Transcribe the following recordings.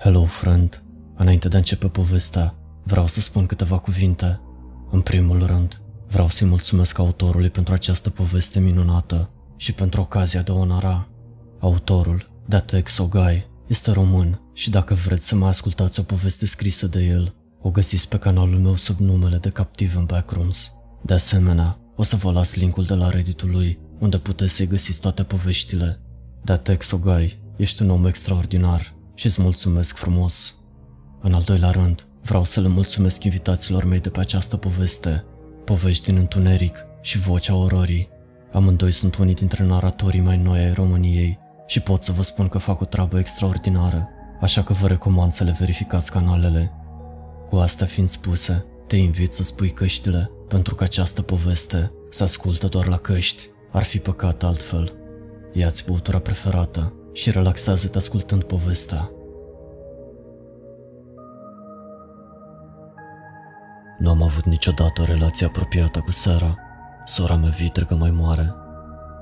Hello, friend. Înainte de a începe povestea, vreau să spun câteva cuvinte. În primul rând, vreau să-i mulțumesc autorului pentru această poveste minunată și pentru ocazia de a onora. Autorul, Datex Ogai, este român și dacă vreți să mai ascultați o poveste scrisă de el, o găsiți pe canalul meu sub numele de Captive în Backrooms. De asemenea, o să vă las linkul de la Reddit-ul lui, unde puteți să-i găsiți toate poveștile. Datex Ogai, ești un om extraordinar și îți mulțumesc frumos. În al doilea rând, vreau să le mulțumesc invitaților mei de pe această poveste, povești din întuneric și vocea ororii. Amândoi sunt unii dintre naratorii mai noi ai României și pot să vă spun că fac o treabă extraordinară, așa că vă recomand să le verificați canalele. Cu asta fiind spuse, te invit să spui căștile, pentru că această poveste se ascultă doar la căști. Ar fi păcat altfel. Ia-ți băutura preferată și relaxează-te ascultând povestea. Nu am avut niciodată o relație apropiată cu Sara, sora mea vitregă mai mare.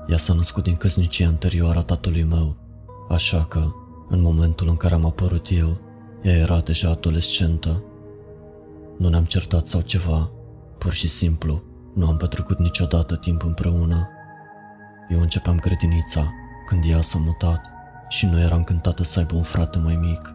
Ea s-a născut din căsnicia anterioară a tatălui meu, așa că, în momentul în care am apărut eu, ea era deja adolescentă. Nu ne-am certat sau ceva, pur și simplu, nu am petrecut niciodată timp împreună. Eu începeam grădinița când ea s-a mutat și nu eram cântată să aibă un frate mai mic.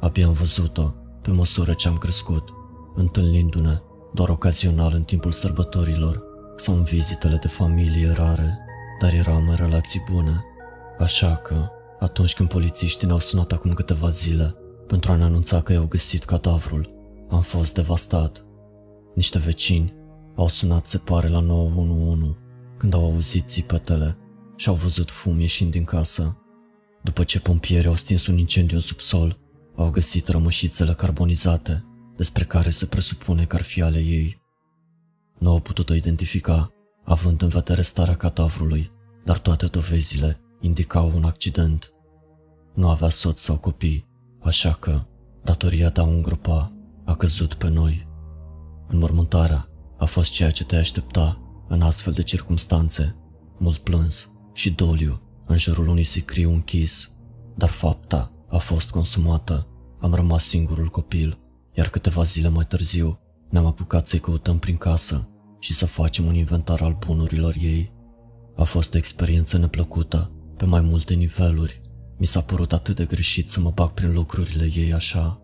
Abia am văzut-o pe măsură ce am crescut, întâlnindu-ne doar ocazional în timpul sărbătorilor sau în vizitele de familie rare, dar eram în relații bune. Așa că, atunci când polițiștii ne-au sunat acum câteva zile pentru a ne anunța că i-au găsit cadavrul, am fost devastat. Niște vecini au sunat se pare la 911 când au auzit țipetele și au văzut fum ieșind din casă. După ce pompierii au stins un incendiu în subsol, au găsit rămășițele carbonizate, despre care se presupune că ar fi ale ei. Nu au putut-o identifica, având în vedere starea cadavrului, dar toate dovezile indicau un accident. Nu avea soț sau copii, așa că datoria de a îngropa a căzut pe noi. Înmormântarea a fost ceea ce te aștepta în astfel de circumstanțe, mult plâns și doliu în jurul unui sicriu închis, dar fapta a fost consumată. Am rămas singurul copil, iar câteva zile mai târziu ne-am apucat să-i căutăm prin casă și să facem un inventar al bunurilor ei. A fost o experiență neplăcută, pe mai multe niveluri. Mi s-a părut atât de greșit să mă bag prin lucrurile ei așa.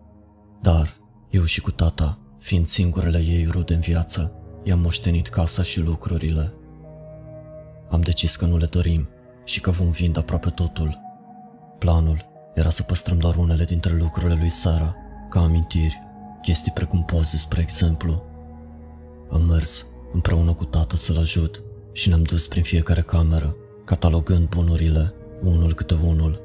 Dar, eu și cu tata, fiind singurele ei rude în viață, i-am moștenit casa și lucrurile. Am decis că nu le dorim și că vom vinde aproape totul. Planul era să păstrăm doar unele dintre lucrurile lui Sara, ca amintiri, chestii precum poze, spre exemplu. Am mers împreună cu tata să-l ajut și ne-am dus prin fiecare cameră, catalogând bunurile, unul câte unul.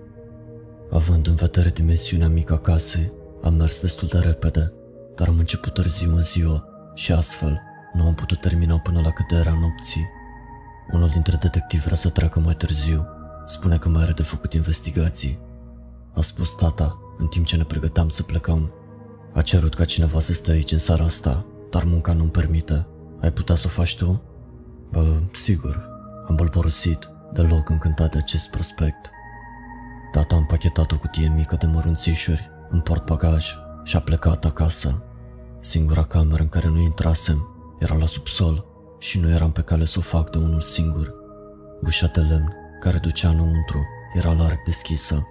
Având în vedere dimensiunea mică a casei, am mers destul de repede, dar am început târziu în ziua și astfel nu am putut termina până la căderea nopții. Unul dintre detectivi vrea să treacă mai târziu. Spune că mai are de făcut investigații. A spus tata, în timp ce ne pregăteam să plecăm. A cerut ca cineva să stea aici în seara asta, dar munca nu-mi permite. Ai putea să o faci tu? Bă, sigur. Am bolborosit, deloc încântat de acest prospect. Tata a împachetat o cutie mică de mărunțișuri în portbagaj și a plecat acasă. Singura cameră în care nu intrasem era la subsol și nu eram pe cale să o fac de unul singur. Ușa de lemn, care ducea înăuntru, era larg deschisă.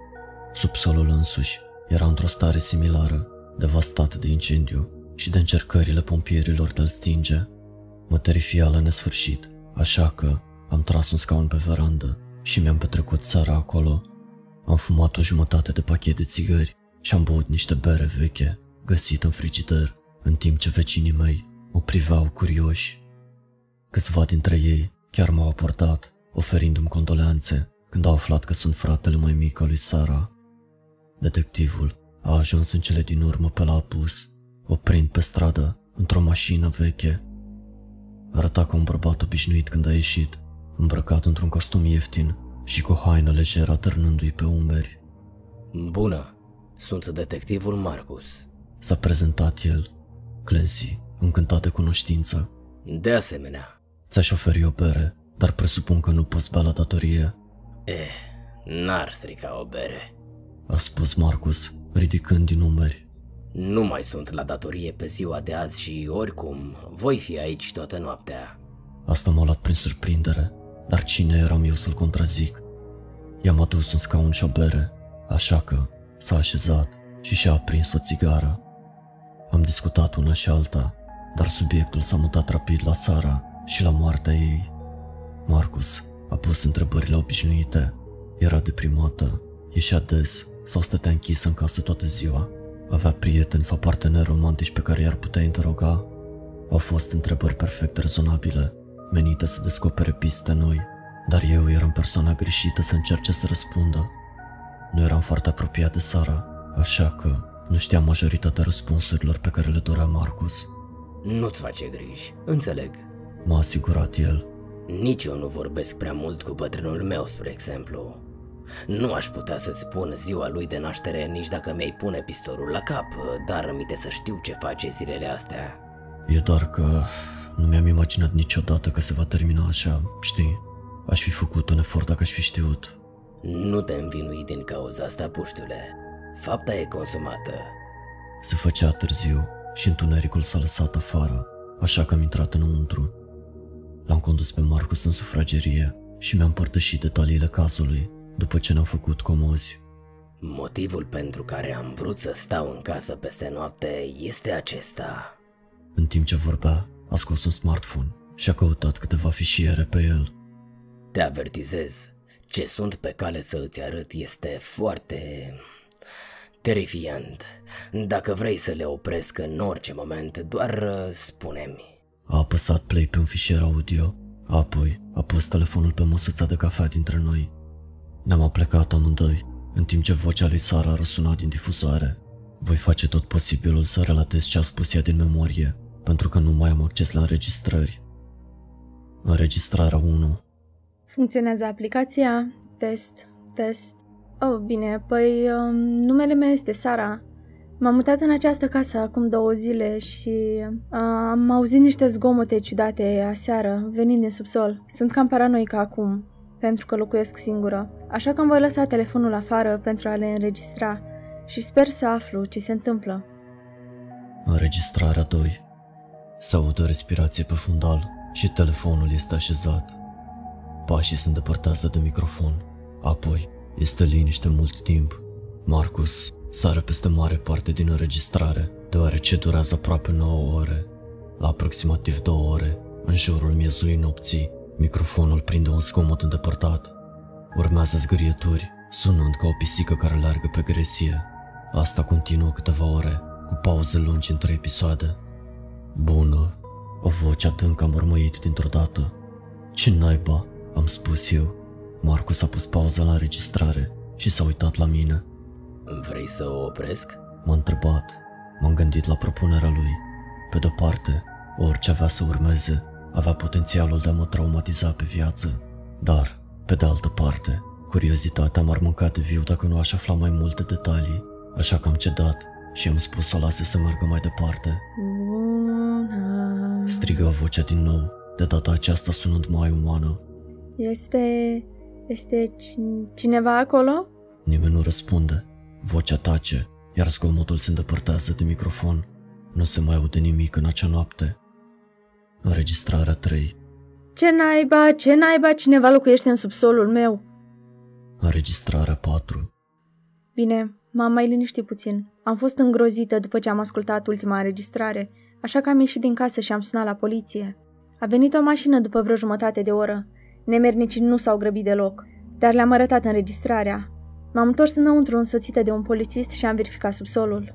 Subsolul însuși era într-o stare similară, devastat de incendiu și de încercările pompierilor de-l stinge. Mă terifia la nesfârșit, așa că am tras un scaun pe verandă și mi-am petrecut seara acolo. Am fumat o jumătate de pachet de țigări și am băut niște bere veche, găsit în frigider, în timp ce vecinii mei mă priveau curioși. Câțiva dintre ei chiar m-au aportat, oferindu-mi condoleanțe când au aflat că sunt fratele mai mic al lui Sara. Detectivul a ajuns în cele din urmă pe la apus, oprind pe stradă într-o mașină veche. Arăta ca un bărbat obișnuit când a ieșit, îmbrăcat într-un costum ieftin și cu o haină lejeră atârnându-i pe umeri. Bună, sunt detectivul Marcus. S-a prezentat el, Clancy, încântat de cunoștință. De asemenea, Ți-aș oferi o bere, dar presupun că nu poți bea la datorie. eh, n-ar strica o bere. a spus Marcus, ridicând din numeri. Nu mai sunt la datorie pe ziua de azi și oricum voi fi aici toată noaptea. Asta m-a luat prin surprindere, dar cine eram eu să-l contrazic? I-am adus un scaun și o bere, așa că s-a așezat și și-a aprins o țigară. Am discutat una și alta, dar subiectul s-a mutat rapid la Sara și la moartea ei. Marcus a pus întrebările obișnuite. Era deprimată, ieșea des sau stătea închisă în casă toată ziua. Avea prieteni sau parteneri romantici pe care i-ar putea interoga. Au fost întrebări perfect rezonabile, menite să descopere piste noi, dar eu eram persoana greșită să încerce să răspundă. Nu eram foarte apropiat de Sara, așa că nu știam majoritatea răspunsurilor pe care le dorea Marcus. Nu-ți face griji, înțeleg. M-a asigurat el. Nici eu nu vorbesc prea mult cu bătrânul meu, spre exemplu. Nu aș putea să-ți spun ziua lui de naștere nici dacă mi-ai pune pistolul la cap, dar rămite să știu ce face zilele astea. E doar că nu mi-am imaginat niciodată că se va termina așa, știi? Aș fi făcut un efort dacă aș fi știut. Nu te învinui din cauza asta, puștule. Fapta e consumată. Se făcea târziu și întunericul s-a lăsat afară, așa că am intrat înăuntru. L-am condus pe Marcus în sufragerie și mi-am împărtășit detaliile cazului după ce ne-am făcut comozi. Motivul pentru care am vrut să stau în casă peste noapte este acesta. În timp ce vorbea, a scos un smartphone și a căutat câteva fișiere pe el. Te avertizez, ce sunt pe cale să îți arăt este foarte terifiant. Dacă vrei să le opresc în orice moment, doar uh, spune-mi. A apăsat play pe un fișier audio, apoi a pus telefonul pe măsuța de cafea dintre noi. Ne-am aplecat amândoi, în timp ce vocea lui Sara a răsunat din difuzoare. Voi face tot posibilul să relatez ce a spus ea din memorie, pentru că nu mai am acces la înregistrări. Înregistrarea 1 Funcționează aplicația, test, test. Oh, bine, păi um, numele meu este Sara. M-am mutat în această casă acum două zile și uh, am auzit niște zgomote ciudate aseară, venind din subsol. Sunt cam paranoică acum, pentru că locuiesc singură. Așa că îmi voi lăsa telefonul afară pentru a le înregistra și sper să aflu ce se întâmplă. Înregistrarea 2 Se audă respirație pe fundal și telefonul este așezat. Pașii se îndepărtează de microfon. Apoi, este liniște mult timp. Marcus sare peste mare parte din înregistrare, deoarece durează aproape 9 ore. La aproximativ 2 ore, în jurul miezului nopții, microfonul prinde un zgomot îndepărtat. Urmează zgârieturi, sunând ca o pisică care leargă pe gresie. Asta continuă câteva ore, cu pauze lungi între episoade. Bună, o voce adâncă am urmăit dintr-o dată. Ce naiba, am spus eu. Marcus a pus pauza la înregistrare și s-a uitat la mine. Vrei să o opresc? M-a întrebat. M-am gândit la propunerea lui. Pe de-o parte, orice avea să urmeze avea potențialul de a mă traumatiza pe viață. Dar, pe de altă parte, curiozitatea m-ar mânca de viu dacă nu aș afla mai multe detalii, așa că am cedat și am spus să lase să meargă mai departe. Bună. Strigă vocea din nou, de data aceasta sunând mai umană. Este... este cin- cineva acolo? Nimeni nu răspunde. Vocea tace, iar zgomotul se îndepărtează de microfon. Nu se mai aude nimic în acea noapte. Înregistrarea 3 Ce naiba, ce naiba, cineva locuiește în subsolul meu. Înregistrarea 4 Bine, m-am mai liniștit puțin. Am fost îngrozită după ce am ascultat ultima înregistrare, așa că am ieșit din casă și am sunat la poliție. A venit o mașină după vreo jumătate de oră. Nemernicii nu s-au grăbit deloc, dar le-am arătat înregistrarea. M-am întors înăuntru însoțită de un polițist și am verificat subsolul.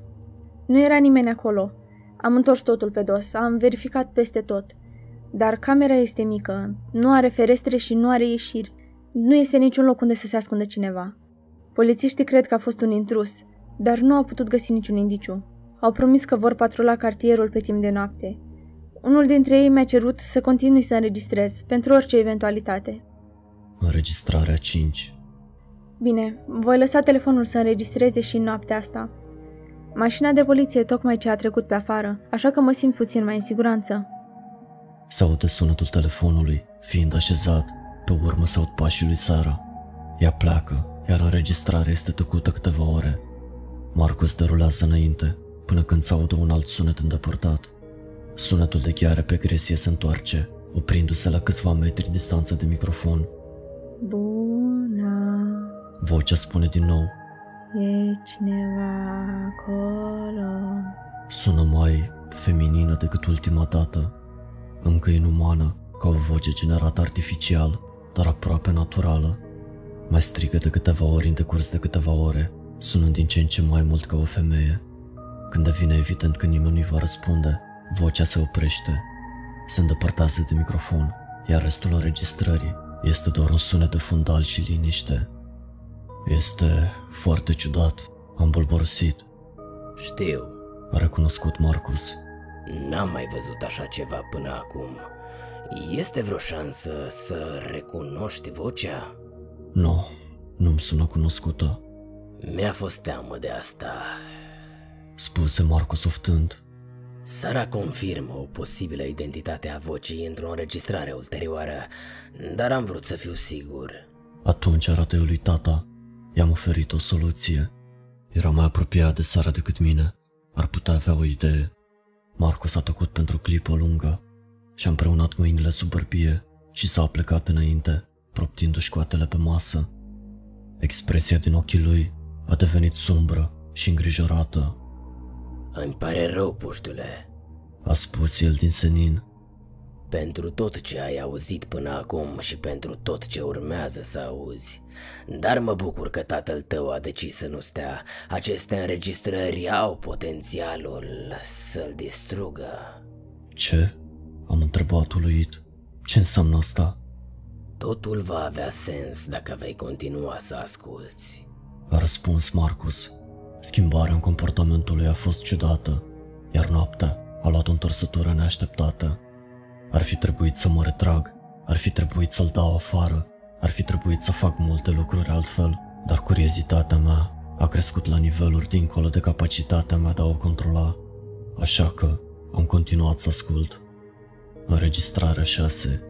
Nu era nimeni acolo. Am întors totul pe dos, am verificat peste tot. Dar camera este mică, nu are ferestre și nu are ieșiri. Nu este niciun loc unde să se ascundă cineva. Polițiștii cred că a fost un intrus, dar nu au putut găsi niciun indiciu. Au promis că vor patrula cartierul pe timp de noapte. Unul dintre ei mi-a cerut să continui să înregistrez, pentru orice eventualitate. Înregistrarea 5 Bine, voi lăsa telefonul să înregistreze și în noaptea asta. Mașina de poliție tocmai ce a trecut pe afară, așa că mă simt puțin mai în siguranță. Se aude sunetul telefonului, fiind așezat, pe urmă se aud pașii lui Sara. Ea pleacă, iar înregistrarea este tăcută câteva ore. Marcus derulează înainte, până când se audă un alt sunet îndepărtat. Sunetul de gheare pe gresie se întoarce, oprindu-se la câțiva metri distanță de microfon. Bună, Vocea spune din nou, e cineva acolo? sună mai feminină decât ultima dată. Încă inumană, ca o voce generată artificial, dar aproape naturală. Mai strigă de câteva ori în decurs de câteva ore, sunând din ce în ce mai mult ca o femeie. Când devine evident că nimeni nu-i va răspunde, vocea se oprește. Se îndepărtează de microfon, iar restul înregistrării este doar un sunet de fundal și liniște. Este foarte ciudat. Am bolborosit, Știu, a recunoscut Marcus. n-am mai văzut așa ceva până acum. Este vreo șansă să recunoști vocea? Nu, nu-mi sună cunoscută, Mi-a fost teamă de asta. spuse Marcus oftând. Sara confirmă o posibilă identitate a vocii într-o înregistrare ulterioară, dar am vrut să fiu sigur. Atunci arată eu lui tata. I-am oferit o soluție. Era mai apropiat de Sara decât mine. Ar putea avea o idee. Marcus a tăcut pentru o clipă lungă și-a împreunat mâinile sub bărbie și s-a plecat înainte, proptindu-și coatele pe masă. Expresia din ochii lui a devenit sumbră și îngrijorată. Îmi pare rău, puștule, A spus el din senin. Pentru tot ce ai auzit până acum și pentru tot ce urmează să auzi. Dar mă bucur că tatăl tău a decis să nu stea. Aceste înregistrări au potențialul să-l distrugă. Ce? Am întrebat uluit. Ce înseamnă asta? Totul va avea sens dacă vei continua să asculți. A răspuns Marcus. Schimbarea în comportamentul lui a fost ciudată, iar noaptea a luat o întorsătură neașteptată. Ar fi trebuit să mă retrag, ar fi trebuit să-l dau afară, ar fi trebuit să fac multe lucruri altfel, dar curiozitatea mea a crescut la niveluri dincolo de capacitatea mea de a o controla. Așa că am continuat să ascult. Înregistrarea 6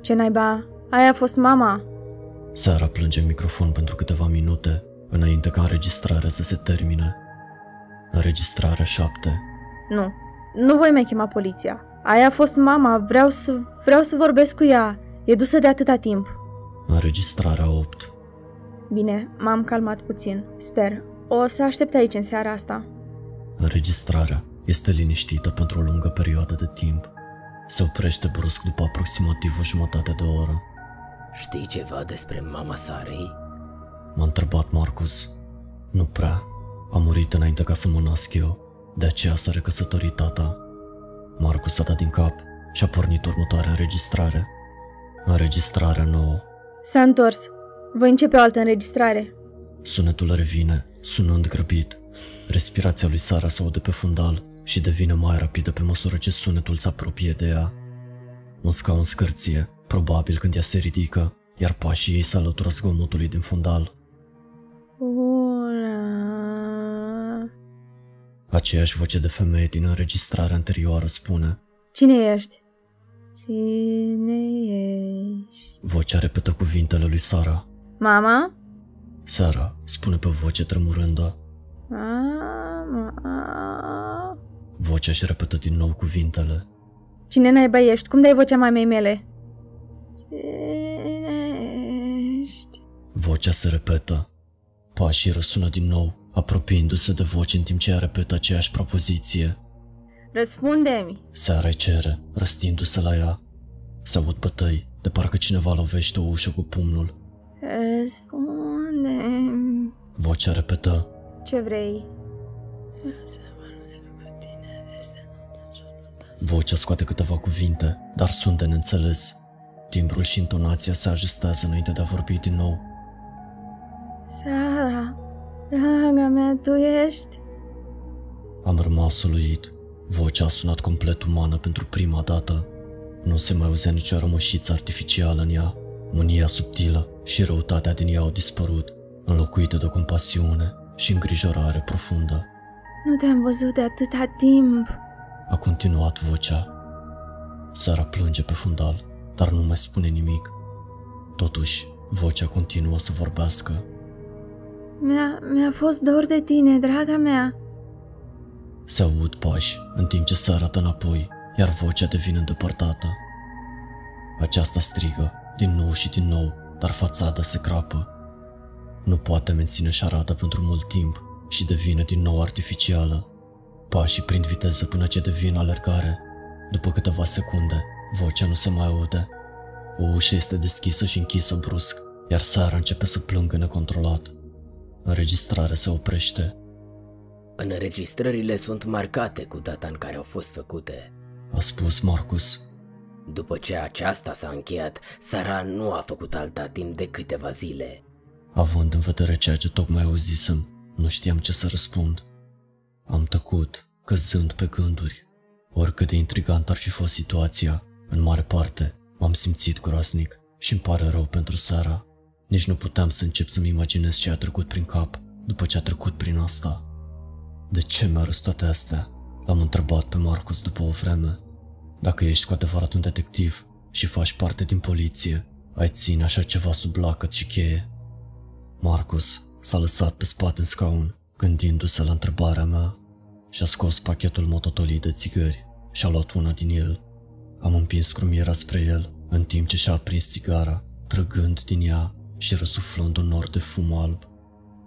Ce naiba? Aia a fost mama. Seara plânge în microfon pentru câteva minute, înainte ca înregistrarea să se termine. Înregistrarea 7. Nu, nu voi mai chema poliția. Aia a fost mama, vreau să, vreau să vorbesc cu ea. E dusă de atâta timp. Înregistrarea 8. Bine, m-am calmat puțin. Sper. O să aștept aici în seara asta. Înregistrarea este liniștită pentru o lungă perioadă de timp. Se oprește brusc după aproximativ o jumătate de oră. Știi ceva despre mama Sarei? M-a întrebat Marcus. Nu prea. A murit înainte ca să mă nasc eu. De aceea s-a recăsătorit tata. Marcus a dat din cap și a pornit următoarea înregistrare. Înregistrarea nouă. S-a întors. Voi începe o altă înregistrare. Sunetul revine, sunând grăbit. Respirația lui Sara se aude pe fundal și devine mai rapidă pe măsură ce sunetul se apropie de ea. Un scaun scârție, probabil când ea se ridică, iar pașii ei se alătură zgomotului din fundal. Bună. Aceeași voce de femeie din înregistrarea anterioară spune. Cine ești? Cine ești? Vocea repetă cuvintele lui Sara. Mama? Sara spune pe voce tremurândă. Mama? Vocea își repetă din nou cuvintele. Cine naiba ești? Cum dai vocea mamei mele? Cine ești? Vocea se repetă. Pașii răsună din nou, apropiindu-se de voce în timp ce ea repetă aceeași propoziție. Răspunde-mi! Seara cere, răstindu-se la ea. Se aud bătăi, de parcă cineva lovește o ușă cu pumnul. Răspunde-mi! Vocea repetă. Ce vrei? Vocea scoate câteva cuvinte, dar sunt de neînțeles. Timbrul și intonația se ajustează înainte de a vorbi din nou. Sara, draga mea, tu ești? Am rămas uluit. Vocea a sunat complet umană pentru prima dată. Nu se mai auzea nicio rămășiță artificială în ea. Mânia subtilă și răutatea din ea au dispărut, înlocuite de o compasiune și îngrijorare profundă. Nu te-am văzut de atâta timp. A continuat vocea. Sara plânge pe fundal, dar nu mai spune nimic. Totuși, vocea continuă să vorbească. Mi-a, mi-a fost dor de tine, draga mea. Se aud pași în timp ce se arată înapoi, iar vocea devine îndepărtată. Aceasta strigă, din nou și din nou, dar fațada se crapă. Nu poate menține șarada pentru mult timp și devine din nou artificială. Pașii prind viteză până ce devin alergare. După câteva secunde, vocea nu se mai aude. O ușă este deschisă și închisă brusc, iar Sara începe să plângă necontrolat. Înregistrarea se oprește. Înregistrările sunt marcate cu data în care au fost făcute. A spus Marcus. După ce aceasta s-a încheiat, Sara nu a făcut alta timp de câteva zile. Având în vedere ceea ce tocmai auzisem, nu știam ce să răspund. Am tăcut, căzând pe gânduri. Oricât de intrigant ar fi fost situația, în mare parte, m-am simțit groaznic și îmi pare rău pentru Sara. Nici nu puteam să încep să-mi imaginez ce a trecut prin cap după ce a trecut prin asta. De ce mi-a râs toate astea? L-am întrebat pe Marcus după o vreme. Dacă ești cu adevărat un detectiv și faci parte din poliție, ai ține așa ceva sub lacăt și cheie. Marcus s-a lăsat pe spate în scaun, gândindu-se la întrebarea mea și-a scos pachetul mototolii de țigări și a luat una din el. Am împins crumiera spre el, în timp ce și-a aprins țigara, trăgând din ea și răsuflând un nor de fum alb.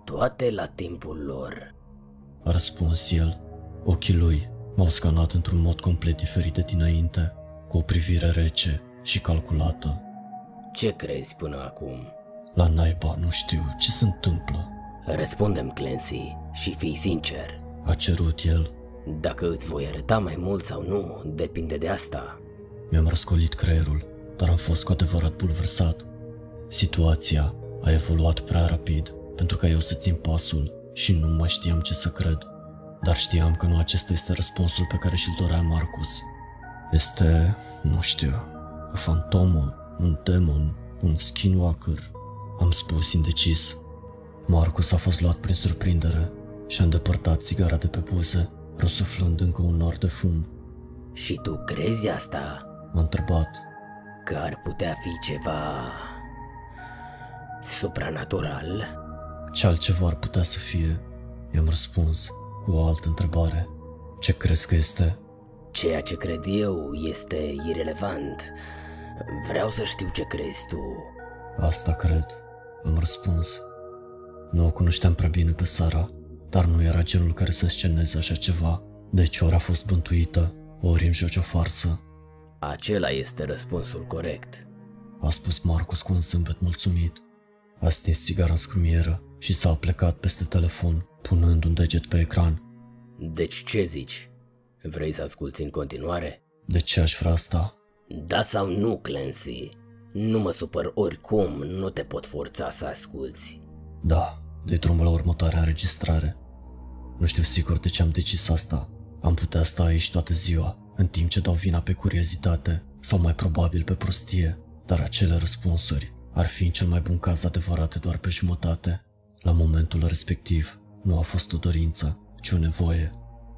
Toate la timpul lor. A răspuns el. Ochii lui m-au scanat într-un mod complet diferit de dinainte, cu o privire rece și calculată. Ce crezi până acum? La naiba nu știu ce se întâmplă, Răspundem, Clancy, și fii sincer. a cerut el. Dacă îți voi arăta mai mult sau nu, depinde de asta. Mi-am răscolit creierul, dar am fost cu adevărat bulversat. Situația a evoluat prea rapid pentru ca eu să țin pasul și nu mai știam ce să cred. Dar știam că nu acesta este răspunsul pe care și-l dorea Marcus. Este, nu știu, o fantomă, un demon, un skinwalker, am spus indecis. Marcus a fost luat prin surprindere și a îndepărtat țigara de pe buze, răsuflând încă un nor de fum. Și tu crezi asta? M-a întrebat. Că ar putea fi ceva... supranatural? Ce altceva ar putea să fie? I-am răspuns cu o altă întrebare. Ce crezi că este? Ceea ce cred eu este irelevant. Vreau să știu ce crezi tu. Asta cred, am răspuns. Nu o cunoșteam prea bine pe Sara, dar nu era genul care să sceneze așa ceva. Deci ori a fost bântuită, ori îmi joci o farsă, Acela este răspunsul corect. a spus Marcus cu un zâmbet mulțumit. A stins țigara în scrumieră și s-a plecat peste telefon, punând un deget pe ecran. Deci ce zici? Vrei să asculți în continuare? De ce aș vrea asta? Da sau nu, Clancy? Nu mă supăr oricum, nu te pot forța să asculți. Da, de drumul la următoarea înregistrare. Nu știu sigur de ce am decis asta. Am putea sta aici toată ziua, în timp ce dau vina pe curiozitate, sau mai probabil pe prostie, dar acele răspunsuri ar fi în cel mai bun caz adevărate doar pe jumătate. La momentul respectiv, nu a fost o dorință, ci o nevoie.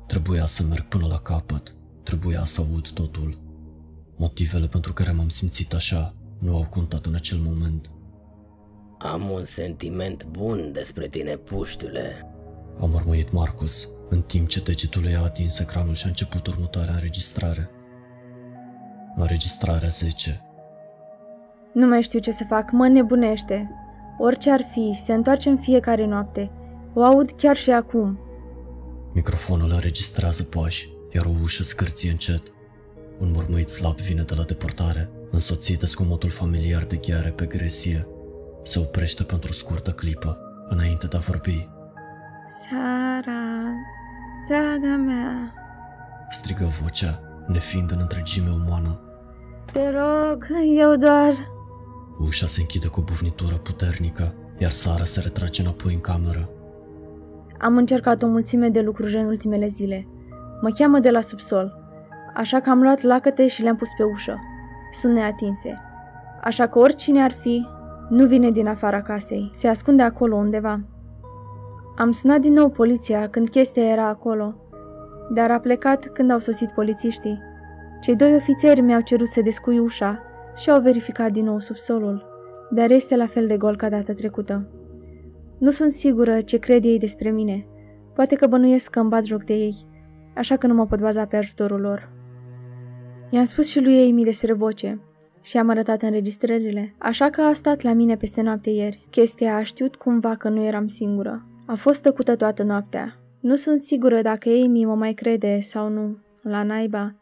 Trebuia să merg până la capăt, trebuia să aud totul. Motivele pentru care m-am simțit așa nu au contat în acel moment. Am un sentiment bun despre tine, puștule. A mormăit Marcus, în timp ce degetul i-a atins ecranul și a început următoarea înregistrare. Înregistrarea 10. Nu mai știu ce să fac, mă nebunește. Orice ar fi, se întoarce în fiecare noapte. O aud chiar și acum. Microfonul înregistrează pași, iar o ușă scârție încet. Un mormăit slab vine de la depărtare, însoțit de scumotul familiar de gheare pe gresie. Se oprește pentru o scurtă clipă, înainte de a vorbi. Sara, draga mea, Strigă vocea, nefiind în întregime umană. te rog, eu doar... Ușa se închide cu o bufnitură puternică, iar Sara se retrage înapoi în cameră. Am încercat o mulțime de lucruri în ultimele zile. Mă cheamă de la subsol, așa că am luat lacăte și le-am pus pe ușă. Sunt neatinse. Așa că oricine ar fi, nu vine din afara casei, se ascunde acolo undeva. Am sunat din nou poliția când chestia era acolo, dar a plecat când au sosit polițiștii. Cei doi ofițeri mi-au cerut să descui ușa și au verificat din nou subsolul, dar este la fel de gol ca data trecută. Nu sunt sigură ce cred ei despre mine. Poate că bănuiesc că îmi bat joc de ei, așa că nu mă pot baza pe ajutorul lor. I-am spus și lui Amy despre voce și am arătat înregistrările, așa că a stat la mine peste noapte ieri. Chestia a știut cumva că nu eram singură. A fost tăcută toată noaptea. Nu sunt sigură dacă Amy mă mai crede sau nu. La naiba.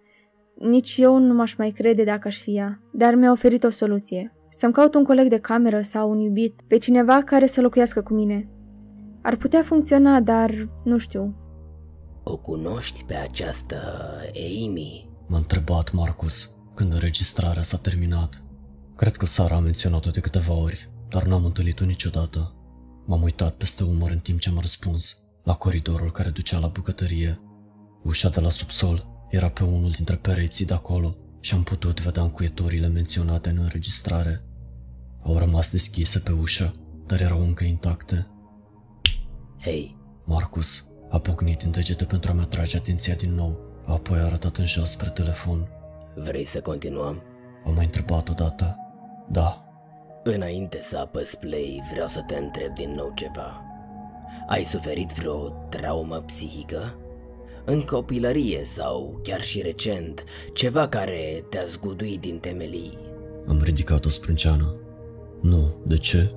Nici eu nu m-aș mai crede dacă aș fi ea, dar mi-a oferit o soluție. Să-mi caut un coleg de cameră sau un iubit, pe cineva care să locuiască cu mine. Ar putea funcționa, dar nu știu. O cunoști pe această Amy? M-a întrebat Marcus când înregistrarea s-a terminat. Cred că Sara a menționat-o de câteva ori, dar n-am întâlnit-o niciodată. M-am uitat peste umăr în timp ce m-a răspuns, la coridorul care ducea la bucătărie. Ușa de la subsol era pe unul dintre pereții de acolo și am putut vedea încuieturile menționate în înregistrare. Au rămas deschise pe ușă, dar erau încă intacte. Hei, Marcus a pocnit în degete pentru a-mi atrage atenția din nou, apoi a arătat în jos spre telefon. vrei să continuăm? Am mai întrebat odată. Da, Înainte să apăs play, vreau să te întreb din nou ceva. Ai suferit vreo traumă psihică? În copilărie sau chiar și recent, ceva care te-a zguduit din temelii. am ridicat o sprânceană. Nu, de ce?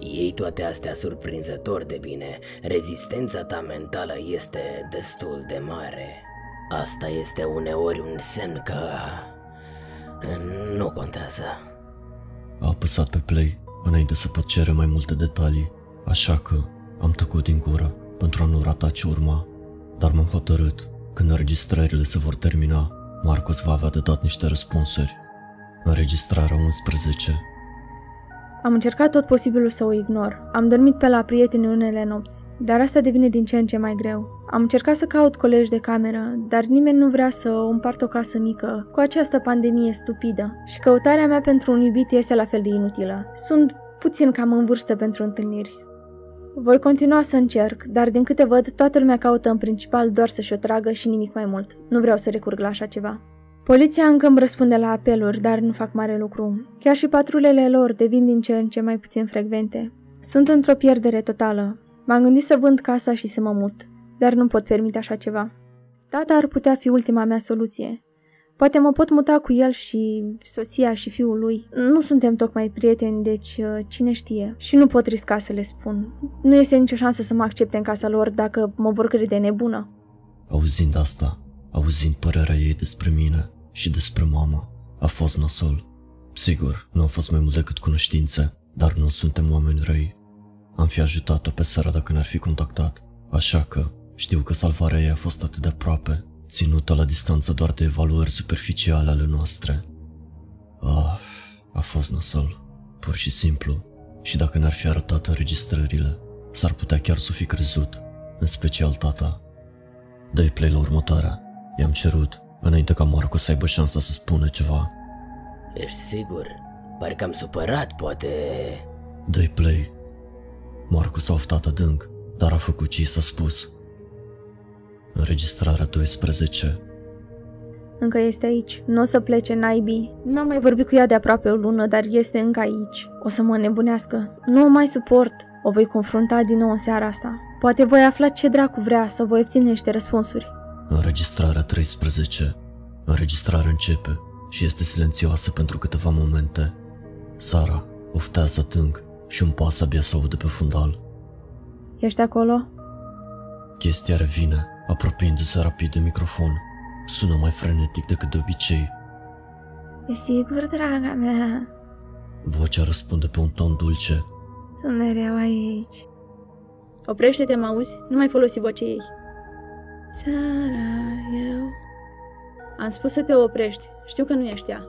Ei toate astea surprinzător de bine. Rezistența ta mentală este destul de mare. Asta este uneori un semn că... Nu contează. A apăsat pe play înainte să pot cere mai multe detalii, așa că am tăcut din gură pentru a nu rata ce urma. Dar m-am hotărât, când înregistrările se vor termina, Marcos va avea de dat niște răspunsuri. Înregistrarea 11. Am încercat tot posibilul să o ignor. Am dormit pe la prieteni unele nopți, dar asta devine din ce în ce mai greu. Am încercat să caut colegi de cameră, dar nimeni nu vrea să o împart o casă mică cu această pandemie stupidă și căutarea mea pentru un iubit este la fel de inutilă. Sunt puțin cam în vârstă pentru întâlniri. Voi continua să încerc, dar din câte văd, toată lumea caută în principal doar să-și o tragă și nimic mai mult. Nu vreau să recurg la așa ceva. Poliția încă îmi răspunde la apeluri, dar nu fac mare lucru. Chiar și patrulele lor devin din ce în ce mai puțin frecvente. Sunt într-o pierdere totală. M-am gândit să vând casa și să mă mut, dar nu pot permite așa ceva. Tata ar putea fi ultima mea soluție. Poate mă pot muta cu el și soția și fiul lui. Nu suntem tocmai prieteni, deci uh, cine știe. Și nu pot risca să le spun. Nu este nicio șansă să mă accepte în casa lor dacă mă vor crede nebună. Auzind asta, auzind părerea ei despre mine și despre mama, a fost nasol. Sigur, nu au fost mai mult decât cunoștințe, dar nu suntem oameni răi. Am fi ajutat-o pe seara dacă ne-ar fi contactat, așa că știu că salvarea ei a fost atât de aproape, ținută la distanță doar de evaluări superficiale ale noastre. Ah, a fost nasol, pur și simplu. Și dacă ne-ar fi arătat înregistrările, s-ar putea chiar să o fi crezut, în special tata. Dă-i play la următoarea. I-am cerut, înainte ca Marco să aibă șansa să spună ceva. Ești sigur? Parcă am supărat, poate... Dă-i play. Marco s-a oftat adânc, dar a făcut ce i s-a spus. Înregistrarea 12. Încă este aici. Nu o să plece naibii. Nu am mai vorbit cu ea de aproape o lună, dar este încă aici. O să mă nebunească. Nu o mai suport. O voi confrunta din nou în seara asta. Poate voi afla ce dracu vrea să voi obține niște răspunsuri. Înregistrarea 13. Înregistrarea începe și este silențioasă pentru câteva momente. Sara oftează adânc și un pas abia se aude pe fundal. Ești acolo? Chestia revine, apropiindu-se rapid de microfon. Sună mai frenetic decât de obicei. E sigur, draga mea. Vocea răspunde pe un ton dulce. Sunt mereu aici. Oprește-te, mă auzi? Nu mai folosi vocea ei. Sara, eu... Am spus să te oprești. Știu că nu ești ea.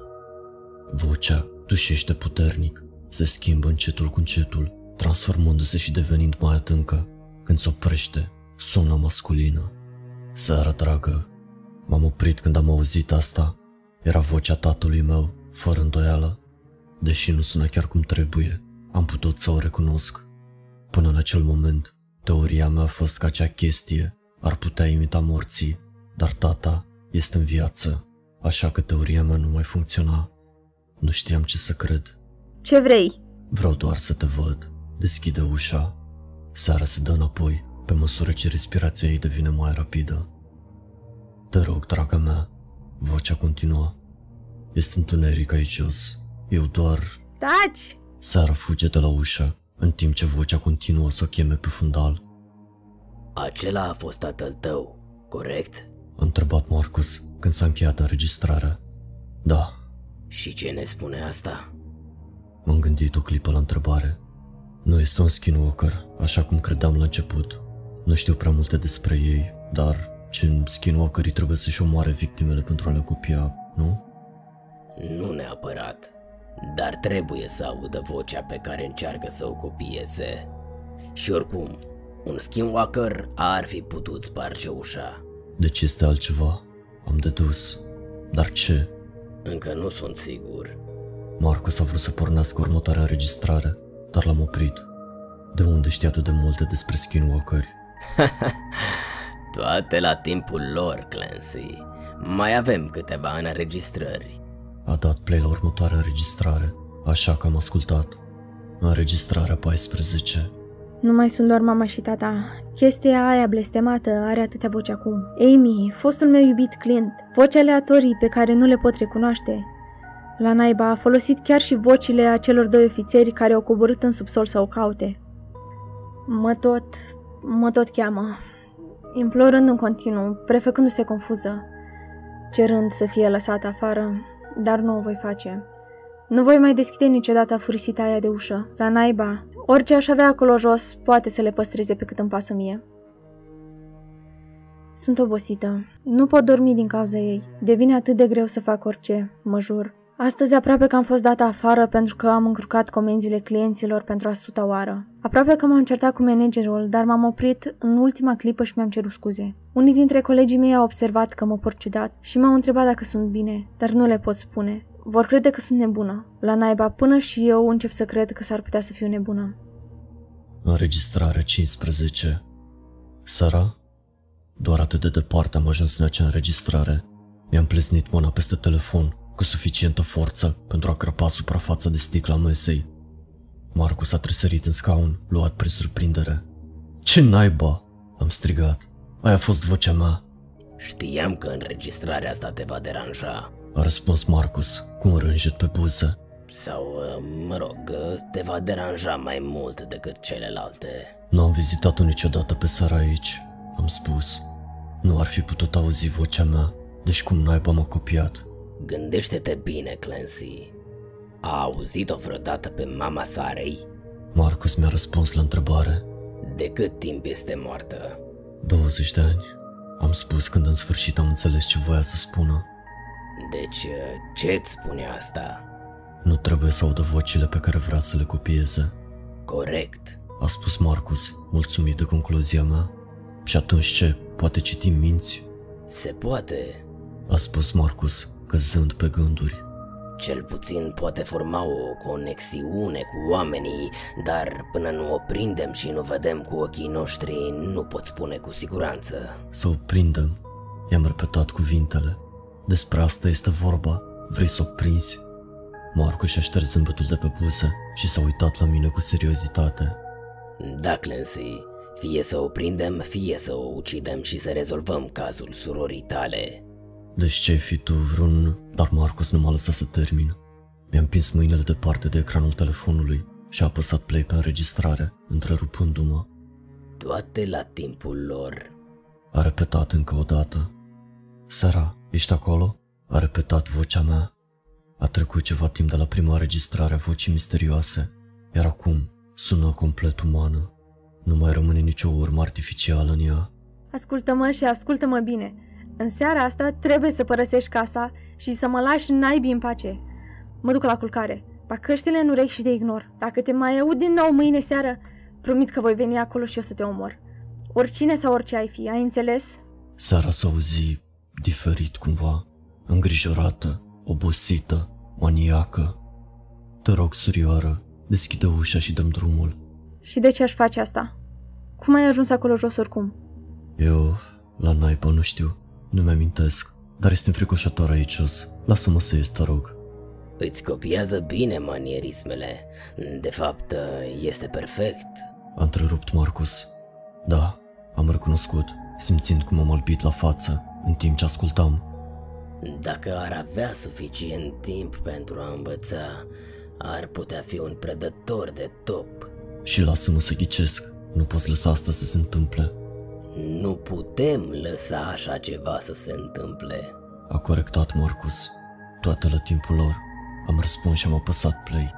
Vocea dușește puternic, se schimbă încetul cu încetul, transformându-se și devenind mai adâncă. Când se oprește, sună masculină. Seara dragă, m-am oprit când am auzit asta. Era vocea tatălui meu, fără îndoială. Deși nu sună chiar cum trebuie, am putut să o recunosc. Până în acel moment, teoria mea a fost că acea chestie ar putea imita morții, dar tata este în viață, așa că teoria mea nu mai funcționa. Nu știam ce să cred. Ce vrei? Vreau doar să te văd. Deschide ușa. Sara se dă înapoi, pe măsură ce respirația ei devine mai rapidă. Te rog, draga mea, vocea continuă. Este întuneric aici jos. Eu doar... Taci! Sara fuge de la ușă, în timp ce vocea continuă să o cheme pe fundal. Acela a fost tatăl tău, corect? A întrebat Marcus când s-a încheiat înregistrarea. Da, Și ce ne spune asta? m-am gândit o clipă la întrebare. Nu este un skinwalker, așa cum credeam la început. Nu știu prea multe despre ei, dar ce skinwalkerii trebuie să-și omoare victimele pentru a le copia, nu? Nu neapărat, dar trebuie să audă vocea pe care încearcă să o copieze. Și oricum, un skinwalker ar fi putut sparge ușa. Deci este altceva. Am dedus. Dar ce? Încă nu sunt sigur. Marcus a vrut să pornească următoarea înregistrare, dar l-am oprit. De unde știi atât de multe despre skinwalkeri? Toate la timpul lor, Clancy. Mai avem câteva înregistrări. A dat play la următoarea înregistrare, așa că am ascultat. Înregistrarea 14. Nu mai sunt doar mama și tata. Chestia aia blestemată are atâtea voci acum. Amy, fostul meu iubit Clint, voci aleatorii pe care nu le pot recunoaște. La naiba a folosit chiar și vocile acelor doi ofițeri care au coborât în subsol să o caute. Mă tot, mă tot cheamă, implorând în continuu, prefăcându-se confuză, cerând să fie lăsată afară, dar nu o voi face. Nu voi mai deschide niciodată furisita aia de ușă. La naiba, orice aș avea acolo jos poate să le păstreze pe cât îmi pasă mie. Sunt obosită. Nu pot dormi din cauza ei. Devine atât de greu să fac orice, mă jur. Astăzi aproape că am fost dată afară pentru că am încurcat comenzile clienților pentru a suta oară. Aproape că m-am certat cu managerul, dar m-am oprit în ultima clipă și mi-am cerut scuze. Unii dintre colegii mei au observat că mă port ciudat și m-au întrebat dacă sunt bine, dar nu le pot spune. Vor crede că sunt nebună. La naiba, până și eu încep să cred că s-ar putea să fiu nebună. Înregistrare 15. Sara? Doar atât de departe am ajuns în acea înregistrare. Mi-am plesnit mâna peste telefon cu suficientă forță pentru a crăpa suprafața de sticla mesei. Marcus a tresărit în scaun, luat prin surprindere. Ce naiba? Am strigat. Aia a fost vocea mea. Știam că înregistrarea asta te va deranja. A răspuns Marcus cu un rânjet pe buze. Sau, uh, mă rog, uh, te va deranja mai mult decât celelalte. Nu am vizitat-o niciodată pe Sara aici, am spus. Nu ar fi putut auzi vocea mea, deci cum naiba m-a copiat. Gândește-te bine, Clancy. A auzit-o vreodată pe mama Sarei? Marcus mi-a răspuns la întrebare. De cât timp este moartă? 20 de ani. Am spus când în sfârșit am înțeles ce voia să spună. Deci, uh, ce-ți spune asta? Nu trebuie să audă vocile pe care vrea să le copieze, Corect. a spus Marcus, mulțumit de concluzia mea. Și atunci ce, poate citi minți? Se poate. A spus Marcus, căzând pe gânduri. Cel puțin poate forma o conexiune cu oamenii, dar până nu o prindem și nu vedem cu ochii noștri, nu pot spune cu siguranță. Să o prindem. I-am repetat cuvintele. Despre asta este vorba. Vrei să o prinzi? Marcus și-a șters zâmbetul de pe buze și s-a uitat la mine cu seriozitate. Da, Clancy, fie să o prindem, fie să o ucidem și să rezolvăm cazul surorii tale. Deci ce fi tu, vreun... Dar Marcus nu m-a lăsat să termin. Mi-am împins mâinile departe de ecranul telefonului și a apăsat play pe înregistrare, întrerupându-mă. Toate la timpul lor. A repetat încă o dată. Sara, ești acolo? A repetat vocea mea. A trecut ceva timp de la prima înregistrare a vocii misterioase, iar acum sună complet umană. Nu mai rămâne nicio urmă artificială în ea. Ascultă-mă și ascultă-mă bine. În seara asta trebuie să părăsești casa și să mă lași naibii în pace. Mă duc la culcare. Pa căștile în urechi și de ignor. Dacă te mai aud din nou mâine seară, promit că voi veni acolo și o să te omor. Oricine sau orice ai fi, ai înțeles? Sara s-a auzi diferit cumva, îngrijorată, obosită, maniacă. Te rog, surioară, deschide ușa și dăm drumul. Și de ce aș face asta? Cum ai ajuns acolo jos oricum? Eu, la naipă, nu știu, nu mi-amintesc, dar este înfricoșător aici jos. Lasă-mă să ies, te rog. Îți copiază bine manierismele. De fapt, este perfect. A întrerupt Marcus. Da, am recunoscut, simțind cum am albit la față, în timp ce ascultam. Dacă ar avea suficient timp pentru a învăța, ar putea fi un predător de top. Și lasă-mă să ghicesc, nu poți lăsa asta să se întâmple. Nu putem lăsa așa ceva să se întâmple. A corectat Marcus. Toate la timpul lor. Am răspuns și am apăsat play.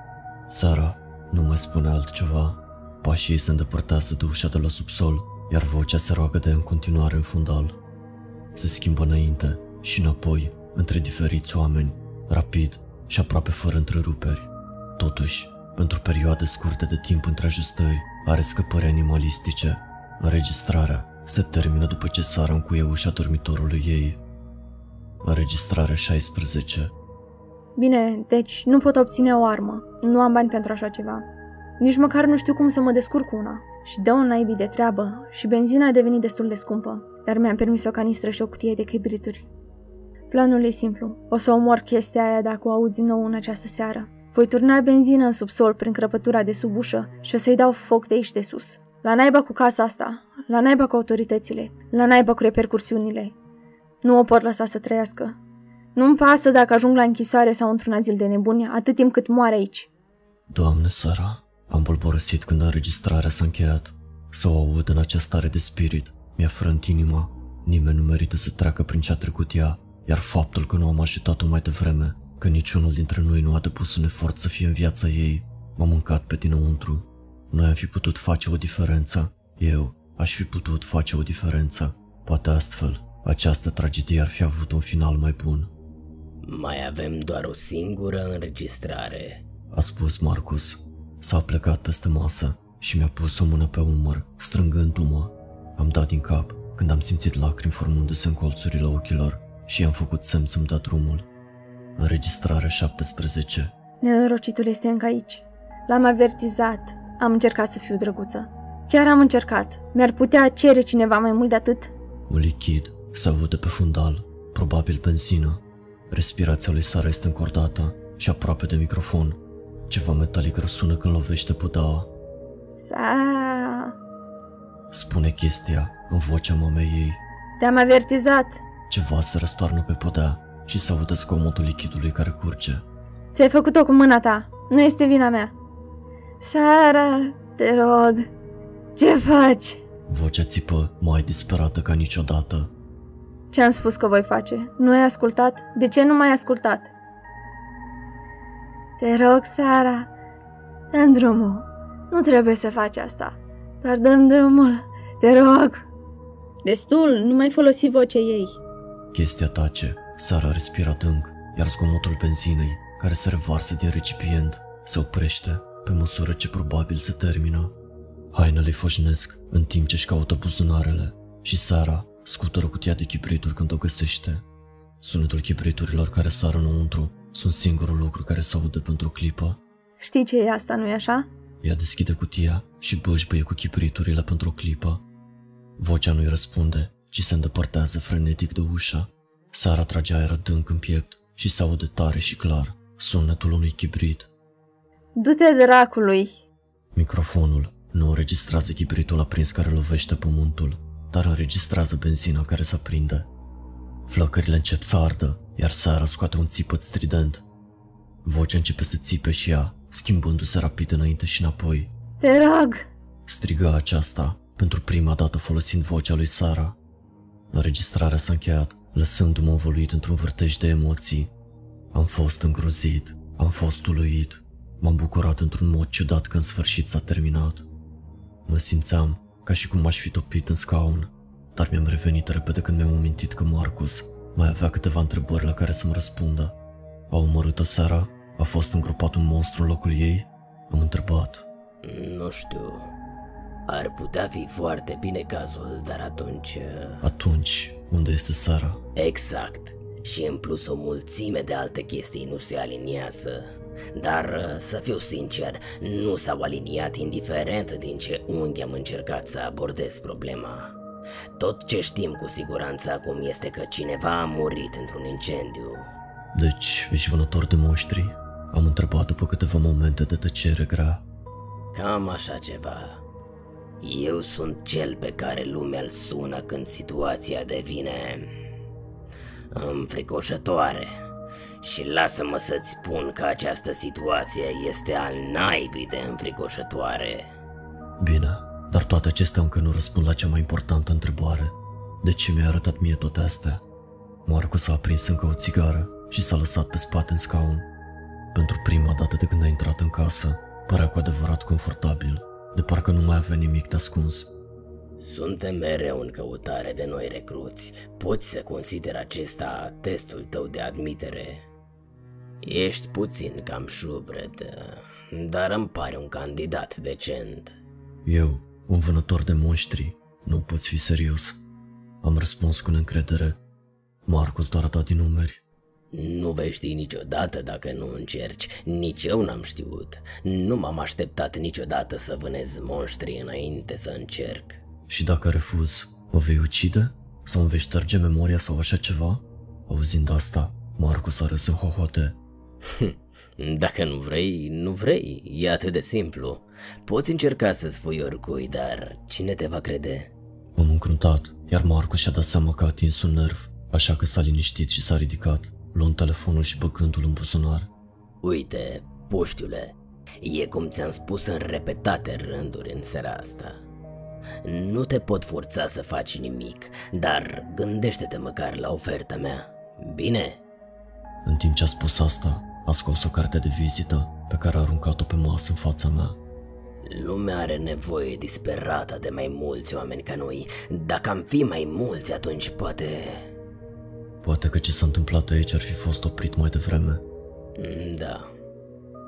Sara nu mai spune altceva. Pașii ei se îndepărtează de ușa de la subsol, iar vocea se roagă de ea în continuare în fundal. Se schimbă înainte și înapoi, între diferiți oameni, rapid și aproape fără întreruperi. Totuși, pentru perioade scurte de timp între ajustări, are scăpări animalistice. Înregistrarea se termină după ce Sara încuie ușa dormitorului ei. Înregistrarea 16 Bine, deci nu pot obține o armă. Nu am bani pentru așa ceva. Nici măcar nu știu cum să mă descurc cu una. Și dă un naibii de treabă și benzina a devenit destul de scumpă, dar mi-am permis o canistră și o cutie de chibrituri. Planul e simplu. O să omor chestia aia dacă o aud din nou în această seară. Voi turna benzină în subsol prin crăpătura de sub ușă și o să-i dau foc de aici de sus. La naiba cu casa asta, la naiba cu autoritățile, la naiba cu repercursiunile. Nu o pot lăsa să trăiască. Nu-mi pasă dacă ajung la închisoare sau într-un azil de nebuni, atât timp cât moare aici. Doamne, Sara, am bolborosit când înregistrarea s-a încheiat. Să o aud în această stare de spirit, mi-a frânt inima. Nimeni nu merită să treacă prin ce a trecut ea, iar faptul că nu am ajutat-o mai devreme, că niciunul dintre noi nu a depus un efort să fie în viața ei, m-a mâncat pe dinăuntru. Noi am fi putut face o diferență. Eu aș fi putut face o diferență. Poate astfel, această tragedie ar fi avut un final mai bun. Mai avem doar o singură înregistrare. A spus Marcus. S-a plecat peste masă și mi-a pus o mână pe umăr, strângându-mă. Am dat din cap când am simțit lacrimi formându-se în colțurile ochilor și i-am făcut semn să-mi dea drumul. Înregistrare 17 Nenorocitul este încă aici. L-am avertizat. Am încercat să fiu drăguță. Chiar am încercat. Mi-ar putea cere cineva mai mult de atât? Un lichid se aude pe fundal, probabil benzină. Respirația lui Sara este încordată și aproape de microfon. Ceva metalic răsună când lovește pudaua. Sa... Spune chestia în vocea mamei ei. Te-am avertizat. Ceva se răstoarnă pe podea și se aude zgomotul lichidului care curge. Ți-ai făcut-o cu mâna ta. Nu este vina mea. Sara, te rog. Ce faci? Vocea țipă mai disperată ca niciodată. Ce am spus că voi face? Nu ai ascultat? De ce nu m-ai ascultat? Te rog, Sara, dăm drumul. Nu trebuie să faci asta. Doar dăm drumul. Te rog. Destul, nu mai folosi vocea ei. Chestia tace, Sara respiră adânc, iar zgomotul benzinei, care se revarsă din recipient, se oprește pe măsură ce probabil se termină. Hainele foșnesc în timp ce își caută buzunarele și Sara scutură cutia de chibrituri când o găsește. Sunetul chibriturilor care sară înăuntru sunt singurul lucru care se aude pentru o clipă. Știi ce e asta, nu-i așa? Ea deschide cutia și bășbăie cu chibriturile pentru o clipă. Vocea nu-i răspunde, ci se îndepărtează frenetic de ușă. Sara trage aer adânc în piept și se aude tare și clar sunetul unui chibrit. Du-te dracului! Microfonul nu înregistrează chibritul aprins care lovește pământul, dar înregistrează benzina care se aprinde. Flăcările încep să ardă, iar Sara scoate un țipăt strident. Vocea începe să țipe și ea, schimbându-se rapid înainte și înapoi. Te rog! Strigă aceasta, pentru prima dată folosind vocea lui Sara. Înregistrarea s-a încheiat, lăsându-mă învăluit într-un vârtej de emoții. Am fost îngrozit, am fost uluit, m-am bucurat într-un mod ciudat că în sfârșit s-a terminat. Mă simțeam ca și cum aș fi topit în scaun, dar mi-am revenit repede când mi-am amintit că Marcus mai avea câteva întrebări la care să-mi răspundă. A omorât-o Sara? A fost îngropat un monstru în locul ei? Am întrebat. Nu știu. Ar putea fi foarte bine cazul, dar atunci... uh, Atunci, unde este Sara? Exact. Și în plus o mulțime de alte chestii nu se aliniază. Dar, uh, să fiu sincer, nu s-au aliniat indiferent din ce unghi am încercat să abordez problema. Tot ce știm cu siguranță acum este că cineva a murit într-un incendiu. Deci, ești vânător de monștri? Am întrebat după câteva momente de tăcere grea. Cam așa ceva. Eu sunt cel pe care lumea îl sună când situația devine înfricoșătoare. Și lasă-mă să-ți spun că această situație este al naibii de înfricoșătoare. Bine, dar toate acestea încă nu răspund la cea mai importantă întrebare. De ce mi-ai arătat mie toate astea? Marcus a aprins încă o țigară și s-a lăsat pe spate în scaun. Pentru prima dată de când a intrat în casă, părea cu adevărat confortabil, de parcă nu mai avea nimic de ascuns. Suntem mereu în căutare de noi recruți. Poți să consideri acesta testul tău de admitere. Ești puțin cam șubred, dar îmi pare un candidat decent. Eu, un vânător de monștri, nu poți fi serios. Am răspuns cu neîncredere. Marcus doar a dat din numeri. Nu vei ști niciodată dacă nu încerci. Nici eu n-am știut. Nu m-am așteptat niciodată să vânez monștri înainte să încerc. Și dacă refuz, mă vei ucide? Sau îmi vei șterge memoria sau așa ceva? Auzind asta, Marcus a râs în hohote. Dacă nu vrei, nu vrei. E atât de simplu. Poți încerca să spui oricui, dar cine te va crede? M-am încruntat, iar Marcus și-a dat seama că a atins un nerv, așa că s-a liniștit și s-a ridicat, luând telefonul și băgându-l în buzunar. Uite, puștiule, e cum ți-am spus în repetate rânduri în seara asta. Nu te pot forța să faci nimic, dar gândește-te măcar la oferta mea. Bine? În timp ce a spus asta, a scos o carte de vizită pe care a aruncat-o pe masă în fața mea. Lumea are nevoie disperată de mai mulți oameni ca noi. Dacă am fi mai mulți, atunci poate... Poate că ce s-a întâmplat aici ar fi fost oprit mai devreme. Mm, Da.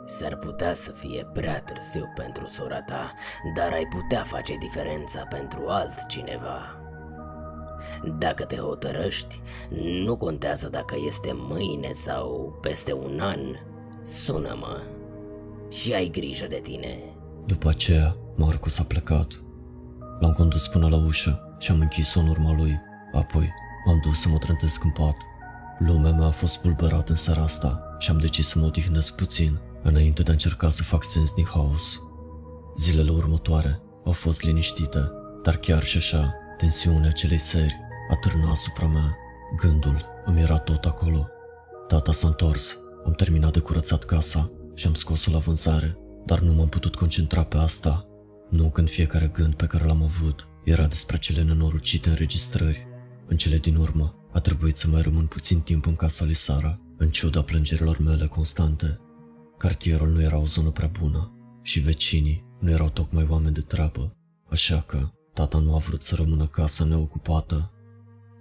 S-ar putea să fie prea târziu pentru sora ta, dar ai putea face diferența pentru altcineva. Dacă te hotărăști, nu contează dacă este mâine sau peste un an, sună-mă și ai grijă de tine. După aceea, Marcus a plecat. L-am condus până la ușă și am închis-o în urma lui. Apoi, m-am dus să mă trântesc în pat. Lumea mea a fost pulberată în seara asta și am decis să mă odihnesc puțin, înainte de a încerca să fac sens din haos. Zilele următoare au fost liniștite, dar chiar și așa, tensiunea acelei seri atârna asupra mea. Gândul îmi era tot acolo. Tata s-a întors, am terminat de curățat casa și am scos-o la vânzare, dar nu m-am putut concentra pe asta. Nu când fiecare gând pe care l-am avut era despre cele nenorocite înregistrări. În cele din urmă, a trebuit să mai rămân puțin timp în casa lui Sara, în ciuda plângerilor mele constante. Cartierul nu era o zonă prea bună și vecinii nu erau tocmai oameni de treabă, așa că tata nu a vrut să rămână casa neocupată.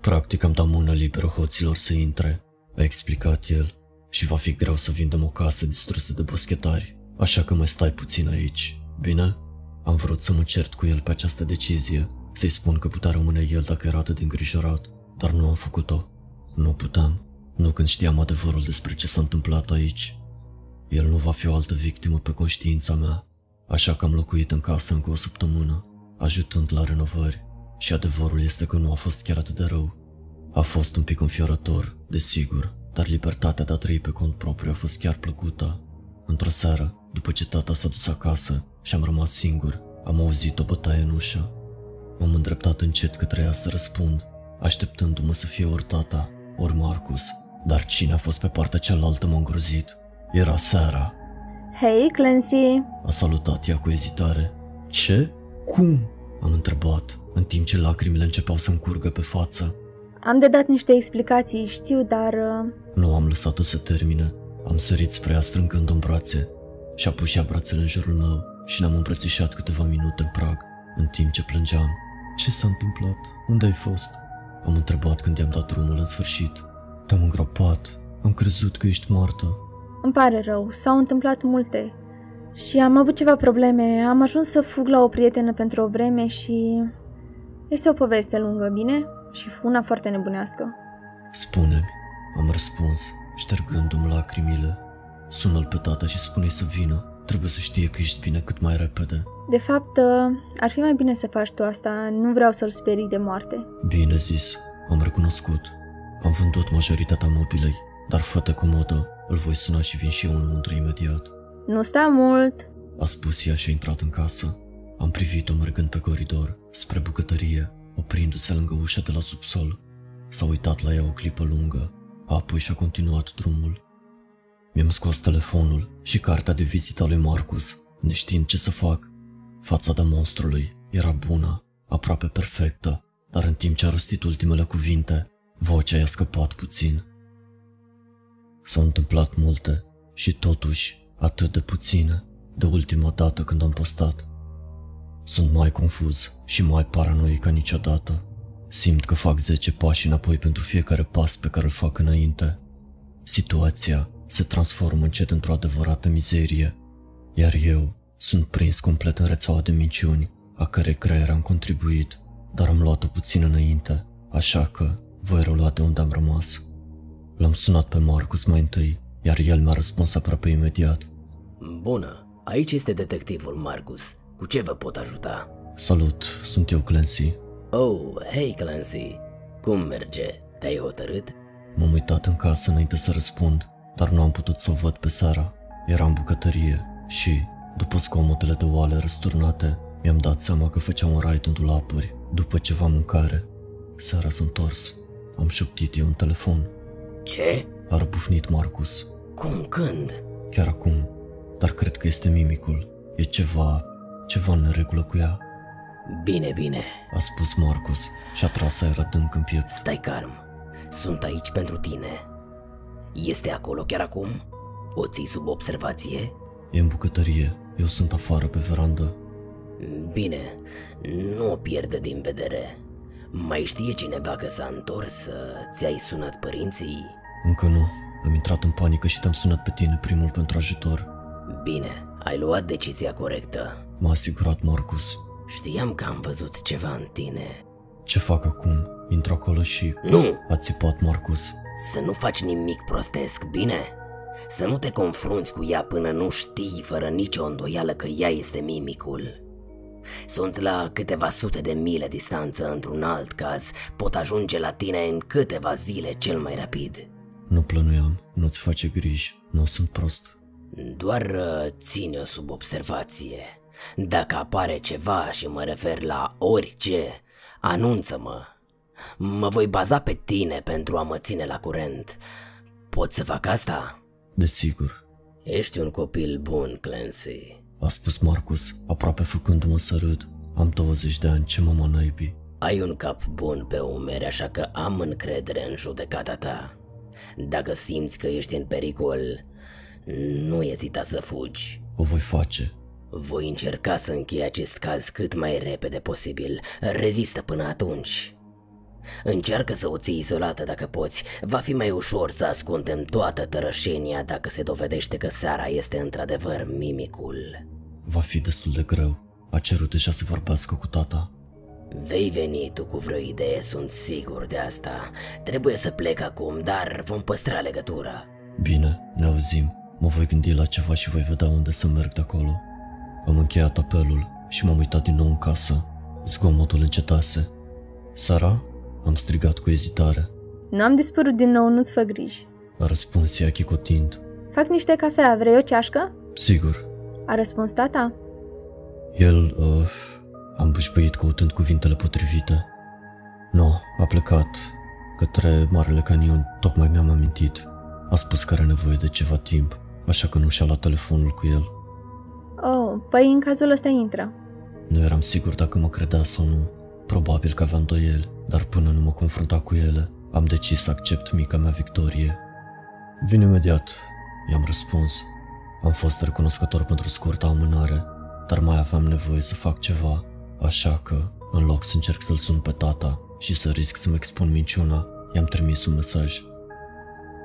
Practic am dat mână liberă hoților să intre, a explicat el, și va fi greu să vindem o casă distrusă de boschetari, așa că mai stai puțin aici, bine? Am vrut să mă cert cu el pe această decizie, să-i spun că putea rămâne el dacă era atât de îngrijorat, dar nu am făcut-o. Nu puteam, nu când știam adevărul despre ce s-a întâmplat aici. El nu va fi o altă victimă pe conștiința mea, așa că am locuit în casă încă o săptămână, ajutând la renovări. Și adevărul este că nu a fost chiar atât de rău. A fost un pic înfiorător, desigur, dar libertatea de a trăi pe cont propriu a fost chiar plăcută. Într-o seară, după ce tata s-a dus acasă și am rămas singur, am auzit o bătaie în ușă. M-am îndreptat încet către ea să răspund, așteptându-mă să fie ori tata, ori Marcus. Dar cine a fost pe partea cealaltă m-a îngrozit. Era Sara. Hei, Clancy! A salutat ea cu ezitare. Ce? Cum? Am întrebat, în timp ce lacrimile începeau să-mi curgă pe față. Am de dat niște explicații, știu, dar... uh, Nu am lăsat-o să termine. Am sărit spre ea strângând-o în brațe și a pus ea brațele în jurul meu și ne-am îmbrățișat câteva minute în prag, în timp ce plângeam. Ce s-a întâmplat? Unde ai fost? Am întrebat când i-am dat drumul în sfârșit. Te-am îngropat. Am crezut că ești moartă. Îmi pare rău, s-au întâmplat multe. Și am avut ceva probleme, am ajuns să fug la o prietenă pentru o vreme și... Este o poveste lungă, bine? Și una foarte nebunească. Spune-mi, am răspuns, ștergându-mi lacrimile. Sună-l pe tata și spune să vină. Trebuie să știe că ești bine cât mai repede. De fapt, uh, ar fi mai bine să faci tu asta, nu vreau să-l sperii de moarte. Bine zis, am recunoscut. Am vândut majoritatea mobilei, dar fă comodă, îl voi suna și vin și eu înăuntru imediat. Nu sta mult! A spus ea și a intrat în casă. Am privit-o mergând pe coridor, spre bucătărie, oprindu-se lângă ușa de la subsol. S-a uitat la ea o clipă lungă, apoi și-a continuat drumul. Mi-am scos telefonul și cartea de vizită a lui Marcus, neștiind ce să fac. Fața de monstrului era bună, aproape perfectă, dar în timp ce a rostit ultimele cuvinte, vocea i-a scăpat puțin. S-au întâmplat multe și totuși atât de puține de ultima dată când am postat. Sunt mai confuz și mai paranoic ca niciodată. Simt că fac 10 pași înapoi pentru fiecare pas pe care îl fac înainte. Situația se transformă încet într-o adevărată mizerie, iar eu sunt prins complet în rețeaua de minciuni, a cărei creier am contribuit, dar am luat-o puțin înainte, așa că voi relua de unde am rămas. L-am sunat pe Marcus mai întâi, iar el mi-a răspuns aproape imediat. Bună, aici este detectivul Marcus. Cu ce vă pot ajuta? Salut, sunt eu Clancy. Oh, hei Clancy, cum merge? Te-ai hotărât? M-am uitat în casă înainte să răspund, dar nu am putut să o văd pe Sara. Era în bucătărie și, după scomotele de oale răsturnate, mi-am dat seama că făceam un raid în dulapuri, după ceva mâncare. Sara s-a întors. Am șoptit eu în telefon. Ce? A răbufnit Marcus. Cum când? Chiar acum. Dar cred că este mimicul. E ceva, ceva în neregulă cu ea. Bine, bine, A spus Marcus și a tras aer adânc în piept. stai calm. Sunt aici pentru tine. Este acolo chiar acum? O ții sub observație? E în bucătărie. Eu sunt afară pe verandă. Bine, nu o pierde din vedere. Mai știe cineva că s-a întors? Ți-ai sunat părinții? Încă nu. Am intrat în panică și te-am sunat pe tine primul pentru ajutor. Bine, ai luat decizia corectă. M-a asigurat Marcus. Știam că am văzut ceva în tine. Ce fac acum? Intru acolo și... Nu! A țipat Marcus. Să nu faci nimic prostesc, bine? Să nu te confrunți cu ea până nu știi fără nicio îndoială că ea este mimicul. Sunt la câteva sute de mile distanță într-un alt caz, pot ajunge la tine în câteva zile cel mai rapid. Nu plănuiam. Nu-ți face griji. Nu sunt prost. Doar uh, ține-o sub observație. Dacă apare ceva și mă refer la orice, anunță-mă. Mă voi baza pe tine pentru a mă ține la curent. Pot să fac asta? Desigur. Ești un copil bun, Clancy. A spus Marcus, aproape făcându-mă să râd. Am 20 de ani, ce mama naibii. Ai un cap bun pe umeri, așa că am încredere în judecata ta. Dacă simți că ești în pericol, nu ezita să fugi. O voi face. Voi încerca să închei acest caz cât mai repede posibil. Rezistă până atunci. Încearcă să o ții izolată dacă poți. Va fi mai ușor să ascundem toată tărășenia dacă se dovedește că Sara este într-adevăr mimicul. Va fi destul de greu. A cerut deja să vorbească cu tata. Vei veni tu cu vreo idee, sunt sigur de asta. Trebuie să plec acum, dar vom păstra legătura. Bine, ne auzim. Mă voi gândi la ceva și voi vedea unde să merg de acolo. Am încheiat apelul și m-am uitat din nou în casă. Zgomotul încetase. Sara? Am strigat cu ezitare. Nu am dispărut din nou, nu-ți fă griji. A răspuns ea chicotind. Fac niște cafea, vrei o ceașcă? Sigur. A răspuns tata. El, uh, am bușbăit căutând cuvintele potrivite. Nu, a plecat. Către Marele Canion, tocmai mi-am amintit. A spus că are nevoie de ceva timp, așa că nu și-a luat telefonul cu el. Oh, păi în cazul ăsta intră. Nu eram sigur dacă mă credea sau nu. Probabil că avea îndoieli, dar până nu mă confrunta cu ele, am decis să accept mica mea victorie. Vin imediat, i-am răspuns. Am fost recunoscător pentru scurta amânare, dar mai aveam nevoie să fac ceva, așa că, în loc să încerc să-l sun pe tata și să risc să-mi expun minciuna, i-am trimis un mesaj.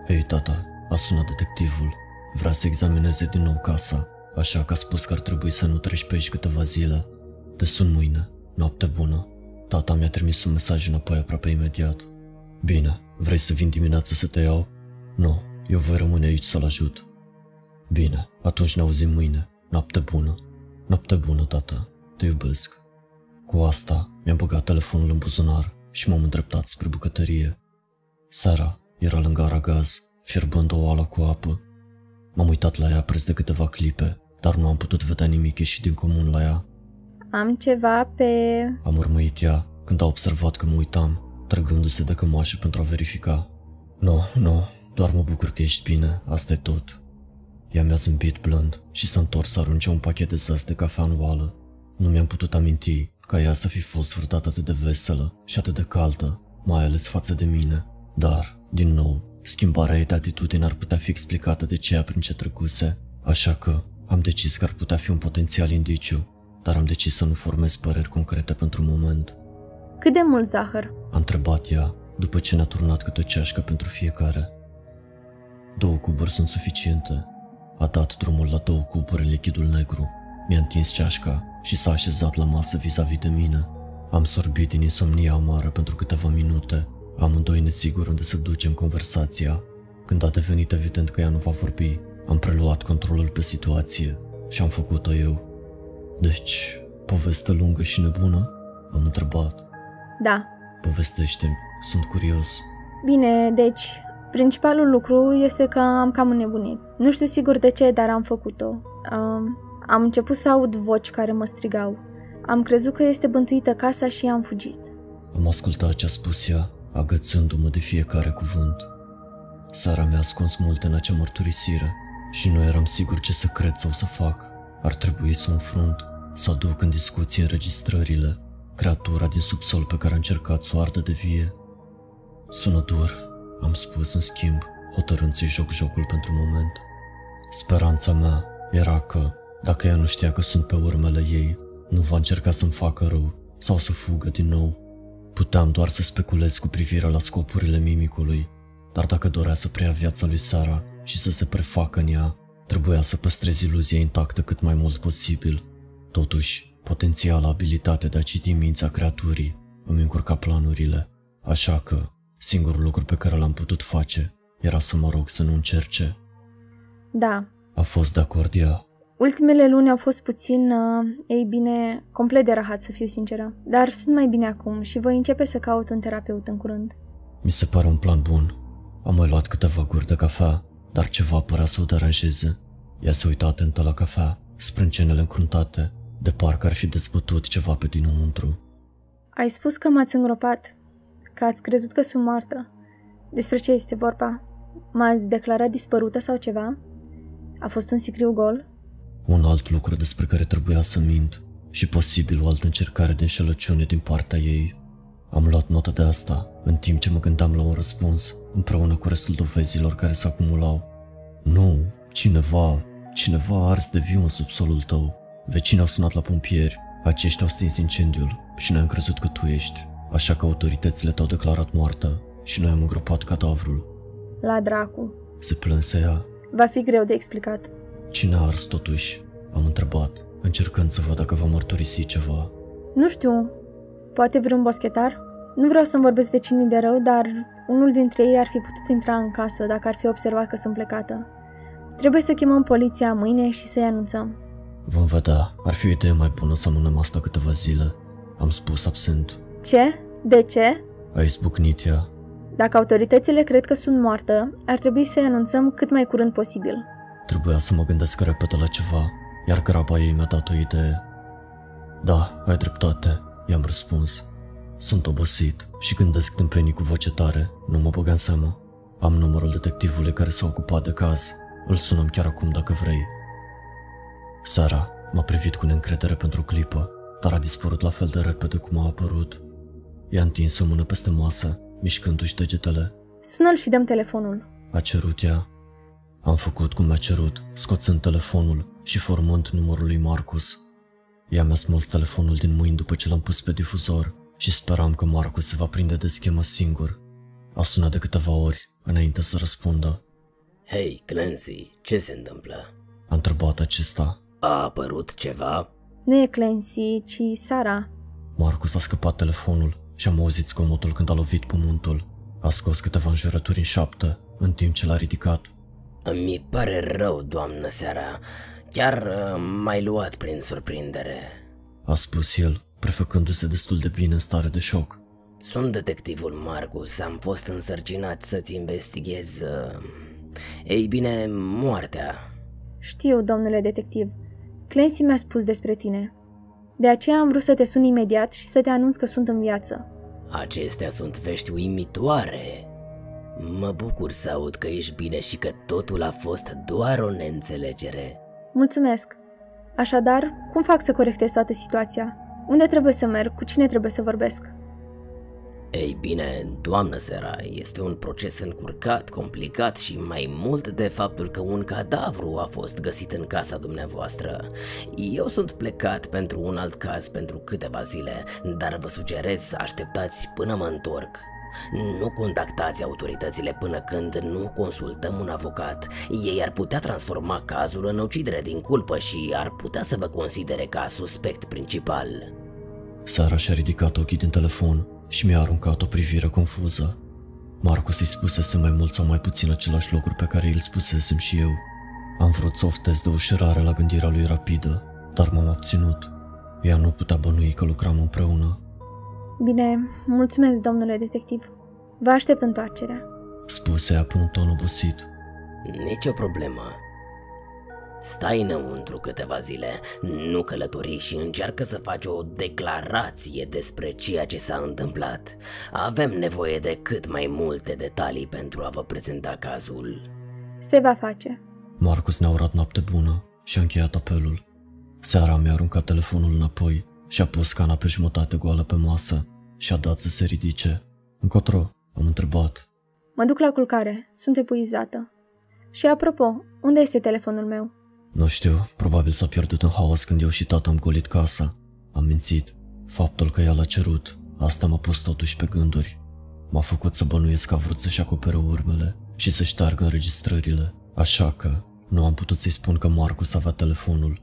Hei, tata, a sunat detectivul. Vrea să examineze din nou casa, așa că a spus că ar trebui să nu treci pe aici câteva zile. Te sun mâine. Noapte bună. Tata mi-a trimis un mesaj înapoi aproape imediat. Bine, vrei să vin dimineața să te iau? Nu, eu voi rămâne aici să-l ajut. Bine, atunci ne auzim mâine. Noapte bună. Noapte bună, tată. Te iubesc. Cu asta, mi-am băgat telefonul în buzunar și m-am îndreptat spre bucătărie. Sara era lângă aragaz, fierbând o oală cu apă. M-am uitat la ea preț de câteva clipe, dar nu am putut vedea nimic ieșit din comun la ea. Am ceva pe... Am urmăit ea când a observat că mă uitam, trăgându-se de cămașă pentru a verifica. Nu, no, nu, no, doar mă bucur că ești bine, asta e tot. Ea mi-a zâmbit blând și s-a întors să arunce un pachet de zăs de cafea în oală. Nu mi-am putut aminti ca ea să fi fost vreodată atât de veselă și atât de caldă, mai ales față de mine. Dar, din nou, schimbarea ei de atitudine ar putea fi explicată de ceea prin ce trecuse, așa că am decis că ar putea fi un potențial indiciu, dar am decis să nu formez păreri concrete pentru moment. Cât de mult zahăr? A întrebat ea, după ce ne-a turnat câte o ceașcă pentru fiecare. Două cuburi sunt suficiente. A dat drumul la două cuburi în lichidul negru. Mi-a întins ceașca și s-a așezat la masă vis-a-vis de mine. Am sorbit din insomnia amară pentru câteva minute, amândoi nesiguri unde să ducem conversația. Când a devenit evident că ea nu va vorbi, am preluat controlul pe situație și am făcut-o eu. Deci, poveste lungă și nebună? Am întrebat. Da. Povestește-mi, sunt curios. Bine, deci, principalul lucru este că am cam înnebunit. Nu știu sigur de ce, dar am făcut-o. Um, am început să aud voci care mă strigau. Am crezut că este bântuită casa și am fugit. Am ascultat ce a spus ea, agățându-mă de fiecare cuvânt. Sara mi-a ascuns multe în acea mărturisire și nu eram sigur ce să cred sau să fac. Ar trebui să o înfrunt, să aduc în discuție înregistrările, creatura din subsol pe care a încercat să o ardă de vie. Sună dur, am spus în schimb, hotărând să-i joc jocul pentru moment. Speranța mea era că, dacă ea nu știa că sunt pe urmele ei, nu va încerca să-mi facă rău sau să fugă din nou. Puteam doar să speculez cu privire la scopurile mimicului, dar dacă dorea să preia viața lui Sara și să se prefacă în ea, trebuia să păstrez iluzia intactă cât mai mult posibil. Totuși, potențiala abilitate de a citi mința creaturii îmi încurca planurile, așa că singurul lucru pe care l-am putut face era să mă rog să nu încerce. Da. A fost de acord ea. Ultimele luni au fost puțin, uh, ei bine, complet de rahat să fiu sinceră. Dar sunt mai bine acum și voi începe să caut un terapeut în curând. Mi se pare un plan bun. Am mai luat câteva guri de cafea, dar ceva părea să o deranjeze. Ea se uita atentă la cafea, sprâncenele încruntate, de parcă ar fi dezbătut ceva pe dinăuntru. Ai spus că m-ați îngropat, că ați crezut că sunt moartă. Despre ce este vorba? M-ați declarat dispărută sau ceva? A fost un sicriu gol? Un alt lucru despre care trebuia să mint și posibil o altă încercare de înșelăciune din partea ei. Am luat notă de asta în timp ce mă gândeam la un răspuns, împreună cu restul dovezilor care se acumulau. Nu, cineva, cineva a ars de viu în subsolul tău. Vecinii au sunat la pompieri, aceștia au stins incendiul și noi am crezut că tu ești, așa că autoritățile te-au declarat moartă și noi am îngropat cadavrul. La dracu. Se plânse ea. Va fi greu de explicat. Cine a ars totuși? Am întrebat, încercând să văd dacă va mărturisi ceva. Nu știu, poate vreun boschetar? Nu vreau să-mi vorbesc vecinii de rău, dar unul dintre ei ar fi putut intra în casă dacă ar fi observat că sunt plecată. Trebuie să chemăm poliția mâine și să-i anunțăm. Vom vedea. Ar fi o idee mai bună să amânăm asta câteva zile. Am spus absent. Ce? De ce? A izbucnit ea. Dacă autoritățile cred că sunt moartă, ar trebui să-i anunțăm cât mai curând posibil. Trebuia să mă gândesc repede la ceva, iar graba ei mi-a dat o idee. Da, ai dreptate, i-am răspuns. Sunt obosit și gândesc tâmpenii cu voce tare, nu mă băga în seamă. Am numărul detectivului care s-a ocupat de caz. Îl sunăm chiar acum dacă vrei. Sara m-a privit cu neîncredere pentru o clipă, dar a dispărut la fel de repede cum a apărut. I-a întins o mână peste masă, mișcându-și degetele. Sună-l și dăm telefonul. A cerut ea. Am făcut cum mi-a cerut, scoțând telefonul și formând numărul lui Marcus. Ea mi-a smuls telefonul din mâini după ce l-am pus pe difuzor și speram că Marcus se va prinde de schemă singur. A sunat de câteva ori înainte să răspundă. Hei, Clancy, ce se întâmplă? A întrebat acesta. A apărut ceva? Nu e Clancy, ci Sara. Marcus a scăpat telefonul și am auzit scomotul când a lovit pământul. A scos câteva înjurături în șaptă, în timp ce l-a ridicat. Mi pare rău, doamnă seara. Chiar uh, m-ai luat prin surprindere. A spus el, prefăcându-se destul de bine în stare de șoc. Sunt detectivul Marcus, am fost însărcinat să-ți investighez... Uh, ei bine, moartea. Știu, domnule detectiv. Clancy mi-a spus despre tine. De aceea am vrut să te sun imediat și să te anunț că sunt în viață. Acestea sunt vești uimitoare. Mă bucur să aud că ești bine și că totul a fost doar o neînțelegere. Mulțumesc! Așadar, cum fac să corectez toată situația? Unde trebuie să merg? Cu cine trebuie să vorbesc? Ei bine, doamnă Sera, este un proces încurcat, complicat și mai mult de faptul că un cadavru a fost găsit în casa dumneavoastră. Eu sunt plecat pentru un alt caz pentru câteva zile, dar vă sugerez să așteptați până mă întorc. Nu contactați autoritățile până când nu consultăm un avocat. Ei ar putea transforma cazul în ucidere din culpă și ar putea să vă considere ca suspect principal. Sara și-a ridicat ochii din telefon și mi-a aruncat o privire confuză. Marcus îi spusese mai mult sau mai puțin același lucruri pe care îl spusesem și eu. Am vrut să oftez de ușurare la gândirea lui rapidă, dar m-am abținut. Ea nu putea bănui că lucram împreună. Bine, mulțumesc, domnule detectiv. Vă aștept întoarcerea. Spuse ea pe un ton obosit. Nici o problemă. Stai înăuntru câteva zile, nu călători și încearcă să faci o declarație despre ceea ce s-a întâmplat. Avem nevoie de cât mai multe detalii pentru a vă prezenta cazul. Se va face. Marcus ne-a urat noapte bună și a încheiat apelul. Seara mi-a aruncat telefonul înapoi și a pus cana pe jumătate goală pe masă și a dat să se ridice. Încotro, am întrebat. Mă duc la culcare, sunt epuizată. Și apropo, unde este telefonul meu? Nu știu, probabil s-a pierdut în haos când eu și tata am golit casa. Am mințit. Faptul că ea l-a cerut, asta m-a pus totuși pe gânduri. M-a făcut să bănuiesc că a vrut să-și acopere urmele și să șteargă înregistrările. Așa că nu am putut să-i spun că Marcus avea telefonul.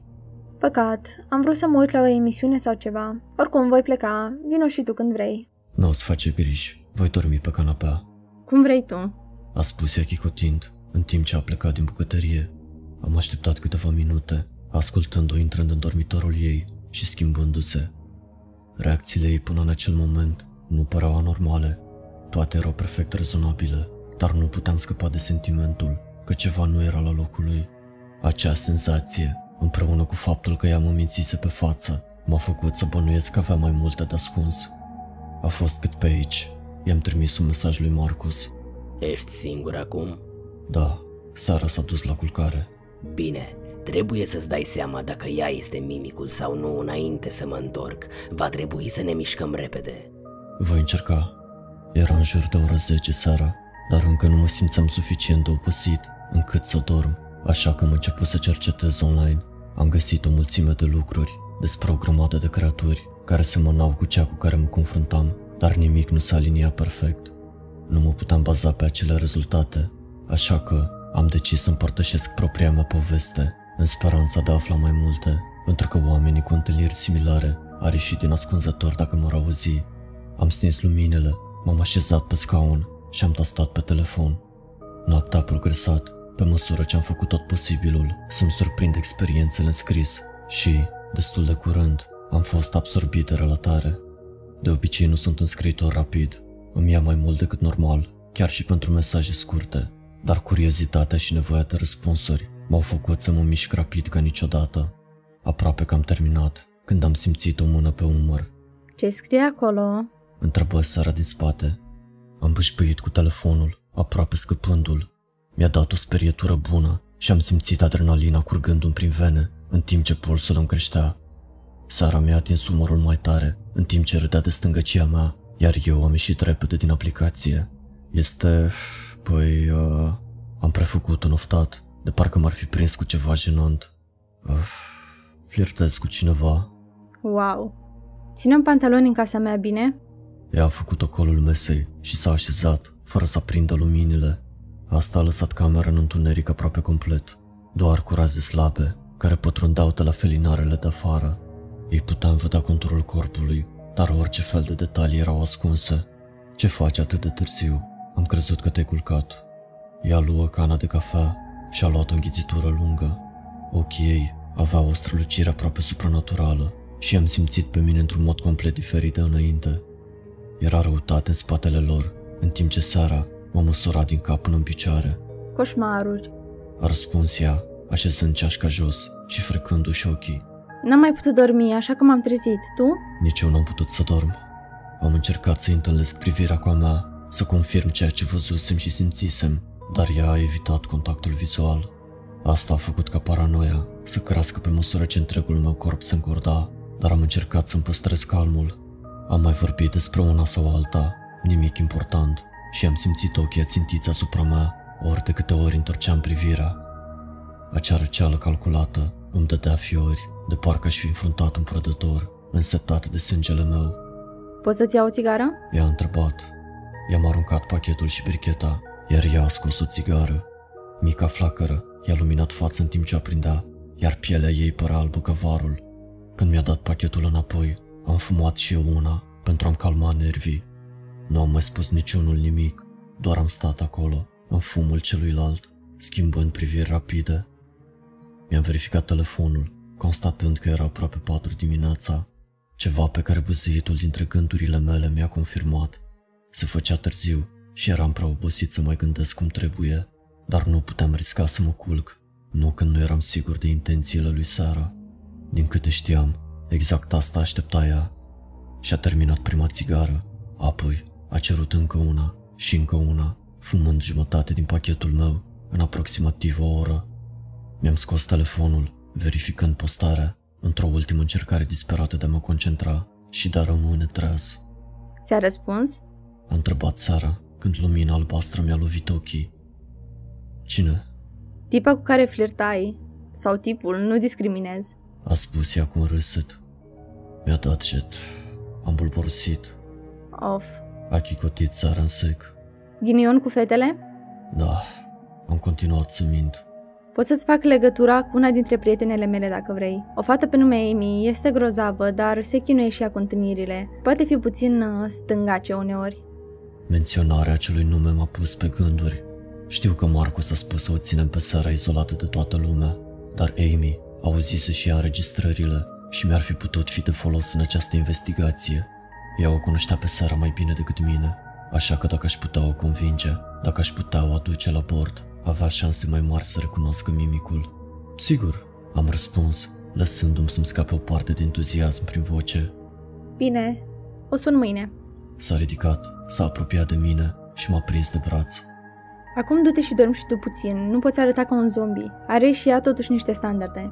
Păcat, am vrut să mă uit la o emisiune sau ceva. Oricum, voi pleca, vino și tu când vrei. Nu o să face griji, voi dormi pe canapea. Cum vrei tu. A spus ea chicotind, în timp ce a plecat din bucătărie. Am așteptat câteva minute, ascultând-o intrând în dormitorul ei și schimbându-se. Reacțiile ei până în acel moment nu păreau anormale. Toate erau perfect rezonabile, dar nu puteam scăpa de sentimentul că ceva nu era la locul lui. Acea senzație, împreună cu faptul că ea mă mințise pe față, m-a făcut să bănuiesc că avea mai multe de ascuns. A fost cât pe aici. I-am trimis un mesaj lui Marcus. Ești singur acum? Da, Sara s-a dus la culcare. Bine, trebuie să-ți dai seama dacă ea este mimicul sau nu înainte să mă întorc. Va trebui să ne mișcăm repede. Voi încerca. Era în jur de ora 10 seara, dar încă nu mă simțeam suficient de obosit încât să dorm, așa că am început să cercetez online. Am găsit o mulțime de lucruri despre o grămadă de creaturi care semănau cu cea cu care mă confruntam, dar nimic nu s-a aliniat perfect. Nu mă puteam baza pe acele rezultate, așa că am decis să împărtășesc propria mea poveste, în speranța de a afla mai multe, pentru că oamenii cu întâlniri similare ar ieși din ascunzător dacă mă auzi. Am stins luminile, m-am așezat pe scaun și am tastat pe telefon. Noaptea a progresat, pe măsură ce am făcut tot posibilul să-mi surprind experiențele în scris și, destul de curând, am fost absorbit de relatare. De obicei nu sunt un scriitor rapid, îmi ia mai mult decât normal, chiar și pentru mesaje scurte, dar curiozitatea și nevoia de răspunsuri m-au făcut să mă mișc rapid ca niciodată. Aproape că am terminat, când am simțit o mână pe umăr. Ce scrie acolo? Întrebă Sara din spate. Am bâșbâit cu telefonul, aproape scăpându-l. Mi-a dat o sperietură bună și am simțit adrenalina curgându-mi prin vene, în timp ce pulsul îmi creștea. Sara mi-a atins umărul mai tare, în timp ce râdea de stângăcia mea, iar eu am ieșit repede din aplicație. Este... păi... Uh, am prefăcut un oftat, de parcă m-ar fi prins cu ceva jenant. Uh, flirtez cu cineva. Wow. Ținem pantaloni în casa mea bine? Ea a făcut ocolul mesei și s-a așezat, fără să aprindă luminile. Asta a lăsat camera în întuneric aproape complet, doar cu raze slabe, care pătrundeau de la felinarele de afară. Ei puteam vedea conturul corpului, dar orice fel de detalii erau ascunse. Ce faci atât de târziu? Am crezut că te-ai culcat. Ea luă cana de cafea și a luat o înghițitură lungă. Ochii ei aveau o strălucire aproape supranaturală și am simțit pe mine într-un mod complet diferit de înainte. Era răutate în spatele lor, în timp ce Sara mă măsura din cap până în picioare. Coșmaruri. A răspuns ea, așezând ceașca jos și frecându-și ochii. N-am mai putut dormi, așa că m-am trezit. Tu? Nici eu n-am putut să dorm. Am încercat să întâlnesc privirea cu a mea, să confirm ceea ce văzusem și simțisem, dar ea a evitat contactul vizual. Asta a făcut ca paranoia să crească pe măsură ce întregul meu corp se încorda, dar am încercat să-mi păstrez calmul. Am mai vorbit despre una sau alta, nimic important, și am simțit ochii ațintiți asupra mea, ori de câte ori întorceam privirea. Acea răceală calculată îmi dădea fiori, de parcă aș fi înfruntat un prădător, însetat de sângele meu. Poți să-ți iau o țigară? I-a întrebat. I-am aruncat pachetul și bricheta, iar ea a scos o țigară. Mica flacără i-a luminat fața în timp ce aprindea, iar pielea ei părea albă ca varul. Când mi-a dat pachetul înapoi, am fumat și eu una pentru a-mi calma nervii. Nu am mai spus niciunul nimic, doar am stat acolo, în fumul celuilalt, schimbând priviri rapide. Mi-am verificat telefonul, constatând că era aproape patru dimineața, ceva pe care băzâitul dintre gândurile mele mi-a confirmat. Se făcea târziu și eram prea obosit să mai gândesc cum trebuie, dar nu puteam risca să mă culc, nu când nu eram sigur de intențiile lui Sara. Din câte știam, exact asta aștepta ea. Și-a terminat prima țigară, apoi a cerut încă una și încă una, fumând jumătate din pachetul meu în aproximativ o oră. Mi-am scos telefonul, verificând postarea, într-o ultimă încercare disperată de a mă concentra și de a rămâne treaz. Ți-a răspuns? A întrebat Sara când lumina albastră mi-a lovit ochii. Cine? Tipa cu care flirtai, sau tipul, nu discriminez. A spus ea cu un râsăt. Mi-a dat jet. Am bulborosit. Of. A chicotit Sara în sec. Ghinion cu fetele? Da, am continuat să mint. Pot să-ți fac legătura cu una dintre prietenele mele dacă vrei. O fată pe nume Amy este grozavă, dar se chinuie și ea cu întâlnirile. Poate fi puțin uh, stângace uneori. Menționarea acelui nume m-a pus pe gânduri. Știu că Marcus a spus să o ținem pe seara izolată de toată lumea, dar Amy auzise și ea înregistrările și mi-ar fi putut fi de folos în această investigație. Ea o cunoștea pe seara mai bine decât mine, așa că dacă aș putea o convinge, dacă aș putea o aduce la bord, avea șanse mai mari să recunoască mimicul. Sigur, am răspuns, lăsându-mi să-mi scape o parte de entuziasm prin voce. Bine, o sun mâine. S-a ridicat, s-a apropiat de mine și m-a prins de braț. Acum du-te și dormi și tu puțin, nu poți arăta ca un zombie. Are și ea totuși niște standarde.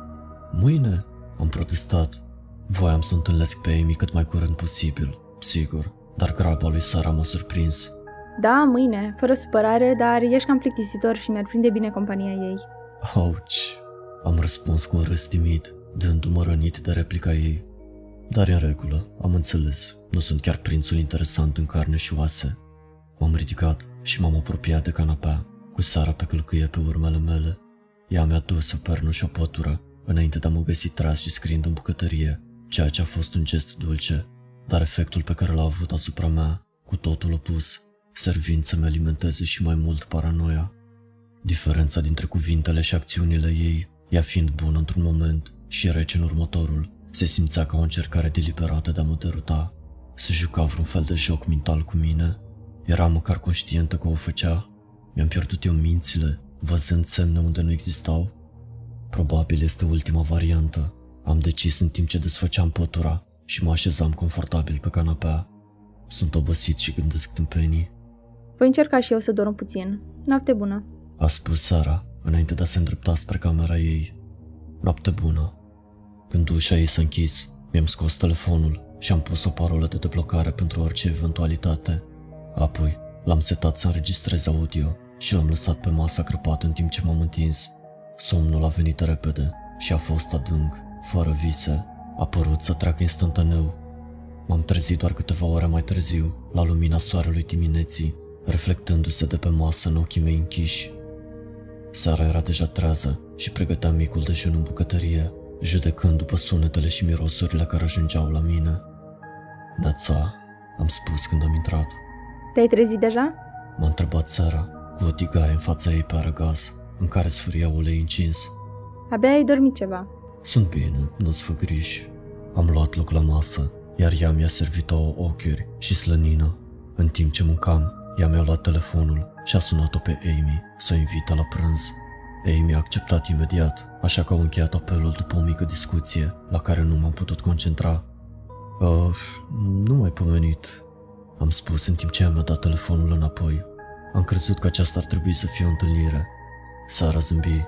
Mâine? Am protestat. Voiam să întâlnesc pe Amy cât mai curând posibil, sigur, dar graba lui Sara m-a surprins. Da, mâine, fără supărare, dar ești cam plictisitor și mi-ar prinde bine compania ei. Auci, am răspuns cu un râs timid, dându-mă rănit de replica ei. Dar în regulă, am înțeles, nu sunt chiar prințul interesant în carne și oase. M-am ridicat și m-am apropiat de canapea, cu Sara pe călcâie pe urmele mele. Ea mi-a dus o pernă și o pătură, înainte de a mă găsi tras și scriind în bucătărie, ceea ce a fost un gest dulce, dar efectul pe care l-a avut asupra mea, cu totul opus, servind să-mi alimenteze și mai mult paranoia. Diferența dintre cuvintele și acțiunile ei, ea fiind bună într-un moment și rece în următorul, se simțea ca o încercare deliberată de a mă deruta. Se juca vreun fel de joc mental cu mine. Era măcar conștientă că o făcea. Mi-am pierdut eu mințile, văzând semne unde nu existau. Probabil este ultima variantă. Am decis în timp ce desfăceam pătura și mă așezam confortabil pe canapea. Sunt obosit și gândesc tâmpenii. Voi încerca și eu să dorm puțin. Noapte bună. A spus Sara, înainte de a se îndrepta spre camera ei. Noapte bună. Când ușa ei s-a închis, mi-am scos telefonul și am pus o parolă de deblocare pentru orice eventualitate. Apoi, l-am setat să înregistrez audio și l-am lăsat pe masa crăpat în timp ce m-am întins. Somnul a venit repede și a fost adânc, fără vise. A părut să treacă instantaneu. M-am trezit doar câteva ore mai târziu, la lumina soarelui dimineții, reflectându-se de pe masă în ochii mei închiși. Seara era deja trează și pregătea micul dejun în bucătărie, judecând după sunetele și mirosurile care ajungeau la mine. Neața, am spus când am intrat. Te-ai trezit deja? M-a întrebat Sara, cu o tigaie în fața ei pe aragaz, în care sfâria ulei încins. Abia ai dormit ceva. Sunt bine, nu-ți fă griji. Am luat loc la masă, iar ea mi-a servit o ochiuri și slănină. În timp ce mâncam, ea mi-a luat telefonul și a sunat-o pe Amy să o invită la prânz. Amy a acceptat imediat, așa că au încheiat apelul după o mică discuție la care nu m-am putut concentra. Uh, nu mai pomenit, am spus în timp ce mi-a dat telefonul înapoi. Am crezut că aceasta ar trebui să fie o întâlnire. Sara zâmbi.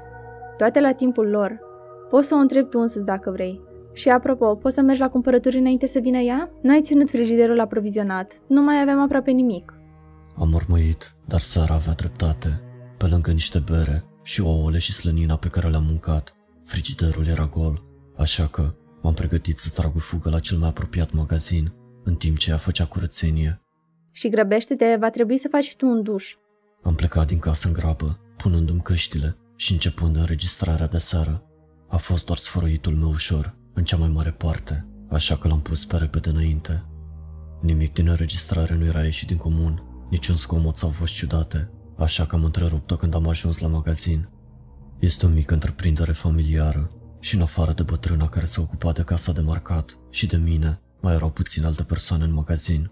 Toate la timpul lor. Poți să o întrebi tu însuți dacă vrei. Și apropo, poți să mergi la cumpărături înainte să vină ea? N-ai ținut frigiderul aprovizionat, nu mai aveam aproape nimic. Am mormăit, dar Sara avea dreptate. Pe lângă niște bere și ouăle și slănina pe care le-am mâncat, frigiderul era gol, așa că m-am pregătit să trag o fugă la cel mai apropiat magazin, în timp ce ea făcea curățenie. Și grăbește-te, va trebui să faci tu un duș. Am plecat din casă în grabă, punându-mi căștile și începând înregistrarea de seară. A fost doar sfărăitul meu ușor, în cea mai mare parte, așa că l-am pus pe repede înainte. Nimic din înregistrare nu era ieșit din comun, niciun scomot sau voci ciudate, așa că am întrerupt-o când am ajuns la magazin. Este o mică întreprindere familiară și în afară de bătrâna care se ocupa de casa de marcat și de mine, mai erau puține alte persoane în magazin.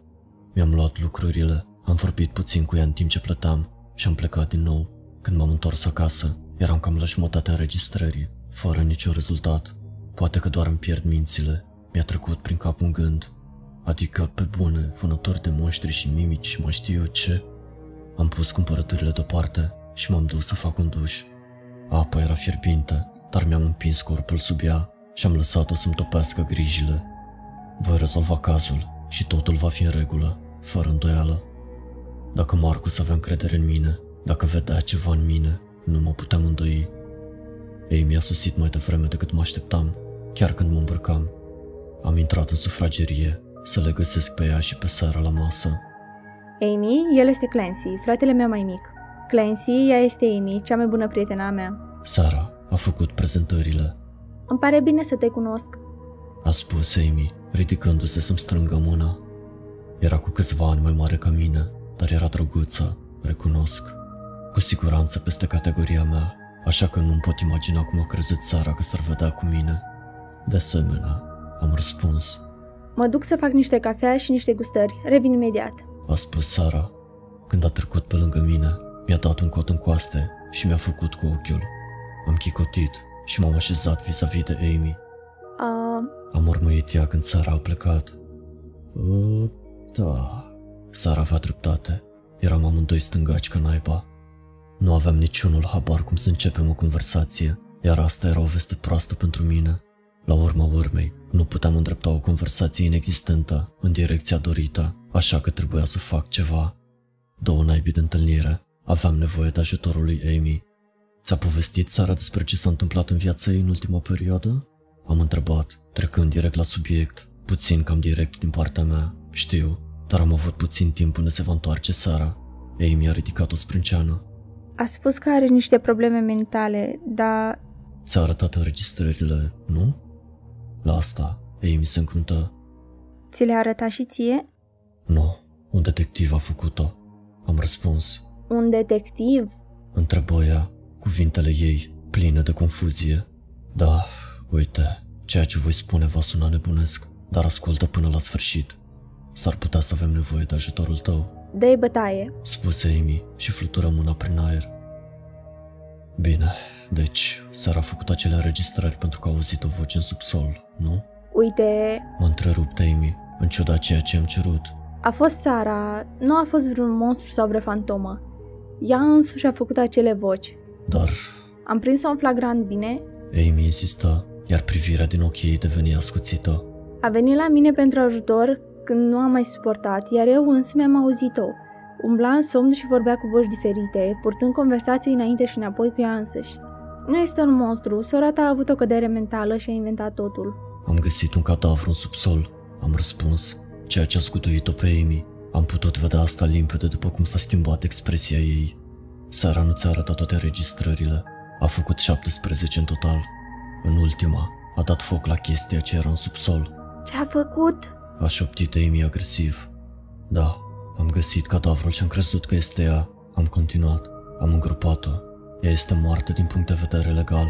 Mi-am luat lucrurile, am vorbit puțin cu ea în timp ce plăteam și am plecat din nou. Când m-am întors acasă, eram cam la jumătatea înregistrării, fără niciun rezultat. Poate că doar îmi pierd mințile. Mi-a trecut prin cap un gând. Adică, pe bune, vânători de monștri și mimici și mai știu eu ce. Am pus cumpărăturile deoparte și m-am dus să fac un duș. Apa era fierbinte, dar mi-am împins corpul sub ea și am lăsat-o să-mi topească grijile. Voi rezolva cazul și totul va fi în regulă, fără îndoială. Dacă Marcus avea încredere în mine, dacă vedea ceva în mine, nu mă puteam îndoi. Ei mi-a sosit mai devreme decât mă așteptam, chiar când mă îmbrăcam. Am intrat în sufragerie să le găsesc pe ea și pe seara la masă. Amy, el este Clancy, fratele meu mai mic. Clancy, ea este Amy, cea mai bună prietena mea. Sara a făcut prezentările. Îmi pare bine să te cunosc. A spus Amy, ridicându-se să-mi strângă mâna. Era cu câțiva ani mai mare ca mine, dar era drăguță, recunosc. Cu siguranță peste categoria mea, așa că nu-mi pot imagina cum a crezut Sara că s-ar vedea cu mine. De asemenea, am răspuns. Mă duc să fac niște cafea și niște gustări. Revin imediat. A spus Sara. Când a trecut pe lângă mine, mi-a dat un cot în coaste și mi-a făcut cu ochiul. Am chicotit și m-am așezat vis-a-vis de Amy. A, Am mormăit ea când Sara a plecat. Uh, da, Sara avea dreptate. Eram amândoi stângaci ca naiba. Nu aveam niciunul habar cum să începem o conversație, iar asta era o veste proastă pentru mine. La urma urmei, nu puteam îndrepta o conversație inexistentă în direcția dorită, așa că trebuia să fac ceva. Două naibii de întâlnire. Aveam nevoie de ajutorul lui Amy. Ți-a povestit Sara despre ce s-a întâmplat în viața ei în ultima perioadă? Am întrebat, trecând direct la subiect, puțin cam direct din partea mea, știu, dar am avut puțin timp până se va întoarce Sara. Amy a ridicat o sprânceană. A spus că are niște probleme mentale, dar Ți-a arătat înregistrările, nu? La asta, Amy se încruntă. ți le-a arătat și ție? Nu, un detectiv a făcut-o. Am răspuns. Un detectiv? Întrebă ea, cuvintele ei, pline de confuzie. Da, uite, ceea ce voi spune va suna nebunesc, dar ascultă până la sfârșit. S-ar putea să avem nevoie de ajutorul tău, Dă-i bătaie. spuse Amy și flutură mâna prin aer. Bine, deci, Sara a făcut acele înregistrări pentru că a auzit o voce în subsol, nu? Uite, M-a întrerupt Amy, în ciuda ceea ce am cerut. a fost Sara, nu a fost vreun monstru sau vreo fantomă. Ea însuși a făcut acele voci. Dar Am prins-o în flagrant bine, Amy insista, iar privirea din ochii ei devenia ascuțită. a venit la mine pentru ajutor când nu am mai suportat, iar eu însumi am auzit-o. Umbla în somn și vorbea cu voci diferite, purtând conversații înainte și înapoi cu ea însăși. Nu este un monstru, sora ta a avut o cădere mentală și a inventat totul. Am găsit un cadavru în subsol, am răspuns, ceea ce a scutuit-o pe Amy. Am putut vedea asta limpede după cum s-a schimbat expresia ei. Sara nu ți-a arătat toate registrările. A făcut 17 în total. În ultima, a dat foc la chestia ce era în subsol. Ce a făcut? A șoptit Amy agresiv. Da, am găsit cadavrul și am crezut că este ea. Am continuat. Am îngropat-o. Ea este moartă din punct de vedere legal.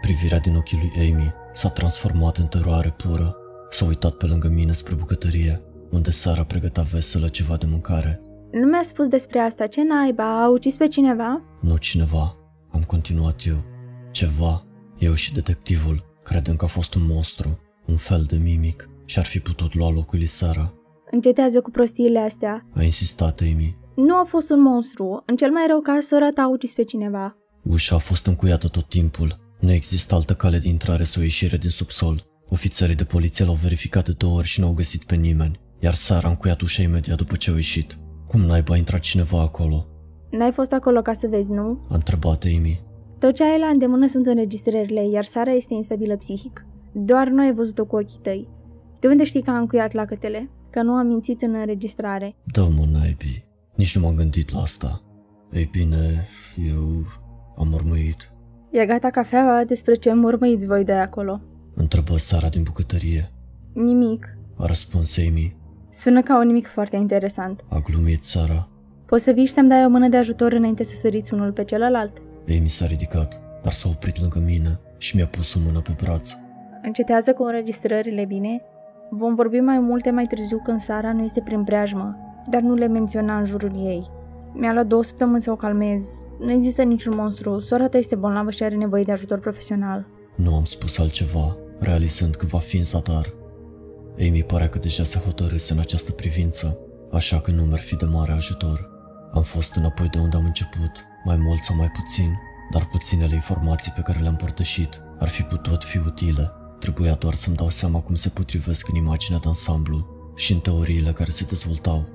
Privirea din ochii lui Amy s-a transformat în teroare pură. S-a uitat pe lângă mine spre bucătărie, unde Sara pregătea veselă ceva de mâncare. Nu mi-a spus despre asta, ce naiba, a ucis pe cineva? Nu cineva. Am continuat eu. Ceva Eu și detectivul credem că a fost un monstru, un fel de mimic, și ar fi putut lua locul lui Sara. Încetează cu prostiile astea. A insistat Amy. Nu a fost un monstru. În cel mai rău caz, sora ta a ucis pe cineva. Ușa a fost încuiată tot timpul. Nu există altă cale de intrare sau ieșire din subsol. Ofițerii de poliție l-au verificat de două ori și n-au găsit pe nimeni, iar Sara a încuiat ușa imediat după ce au ieșit. Cum naiba a intrat cineva acolo? N-ai fost acolo ca să vezi, nu? A întrebat Amy. Tot ce ai la îndemână sunt înregistrările, iar Sara este instabilă psihic. Doar nu ai văzut-o cu ochii tăi. De unde știi că a încuiat lacătele? Că nu a mințit în înregistrare. Da, mă, naibii. Nici nu m-am gândit la asta. Ei bine, eu am mormăit. E gata cafeaua despre ce mormăiți voi de acolo? Întrebă Sara din bucătărie. Nimic. A răspuns Amy. Sună ca un nimic foarte interesant. A glumit Sara. Poți să vii și să-mi dai o mână de ajutor înainte să săriți unul pe celălalt? Amy s-a ridicat, dar s-a oprit lângă mine și mi-a pus o mână pe braț. Încetează cu înregistrările, bine? Vom vorbi mai multe mai târziu când Sara nu este prin preajmă, dar nu le menționa în jurul ei. Mi-a luat două săptămâni să o calmez. Nu există niciun monstru. Sora ta este bolnavă și are nevoie de ajutor profesional. Nu am spus altceva, realizând că va fi în zadar. Amy părea că deja se hotărâse în această privință, așa că nu mi-ar fi de mare ajutor. Am fost înapoi de unde am început, mai mult sau mai puțin, dar puținele informații pe care le-am părtășit ar fi putut fi utile. Trebuia doar să-mi dau seama cum se potrivesc în imaginea de ansamblu și în teoriile care se dezvoltau.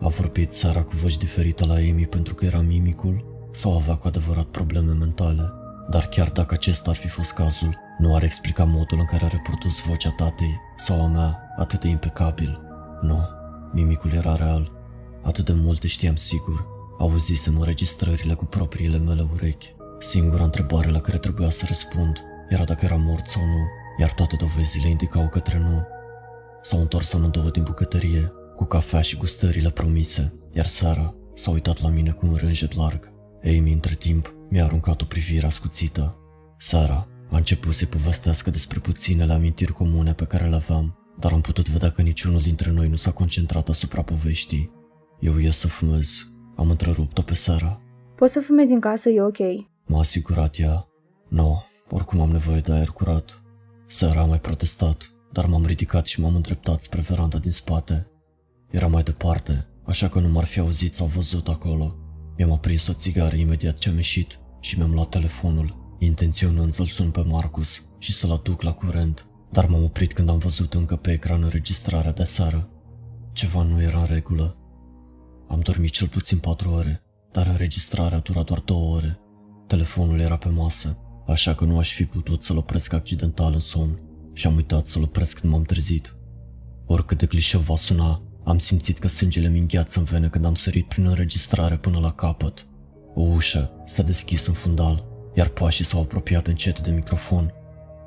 A vorbit Sara cu voci diferite la Amy pentru că era mimicul sau avea cu adevărat probleme mentale? Dar chiar dacă acesta ar fi fost cazul, nu ar explica modul în care a reprodus vocea tatei sau a mea atât de impecabil. Nu, mimicul era real. Atât de multe știam sigur. Auzisem înregistrările cu propriile mele urechi. Singura întrebare la care trebuia să răspund era dacă era mort sau nu, iar toate dovezile indicau către nu. S-au întors amândouă din bucătărie, cu cafea și gustările promise, iar Sara s-a uitat la mine cu un rânjet larg. Amy, între timp, mi-a aruncat o privire ascuțită. Sara a început să-i povestească despre puținele amintiri comune pe care le aveam, dar am putut vedea că niciunul dintre noi nu s-a concentrat asupra poveștii. Eu ies să fumez. Am întrerupt-o pe Sara. Poți să fumezi în casă, e ok. M-a asigurat ea. Nu, no, oricum am nevoie de aer curat. Sara a mai protestat, dar m-am ridicat și m-am îndreptat spre veranda din spate. Era mai departe, așa că nu m-ar fi auzit sau văzut acolo. Mi-am aprins o țigară imediat ce am ieșit și mi-am luat telefonul, intenționând să-l sun pe Marcus și să-l aduc la curent, dar m-am oprit când am văzut încă pe ecran înregistrarea de seară. Ceva nu era în regulă. Am dormit cel puțin patru ore, dar înregistrarea dura doar două ore. Telefonul era pe masă, așa că nu aș fi putut să-l opresc accidental în somn și am uitat să-l opresc când m-am trezit. Oricât de clișeu va suna, am simțit că sângele mi îngheață în vene când am sărit prin înregistrare până la capăt. O ușă s-a deschis în fundal, iar pașii s-au apropiat încet de microfon.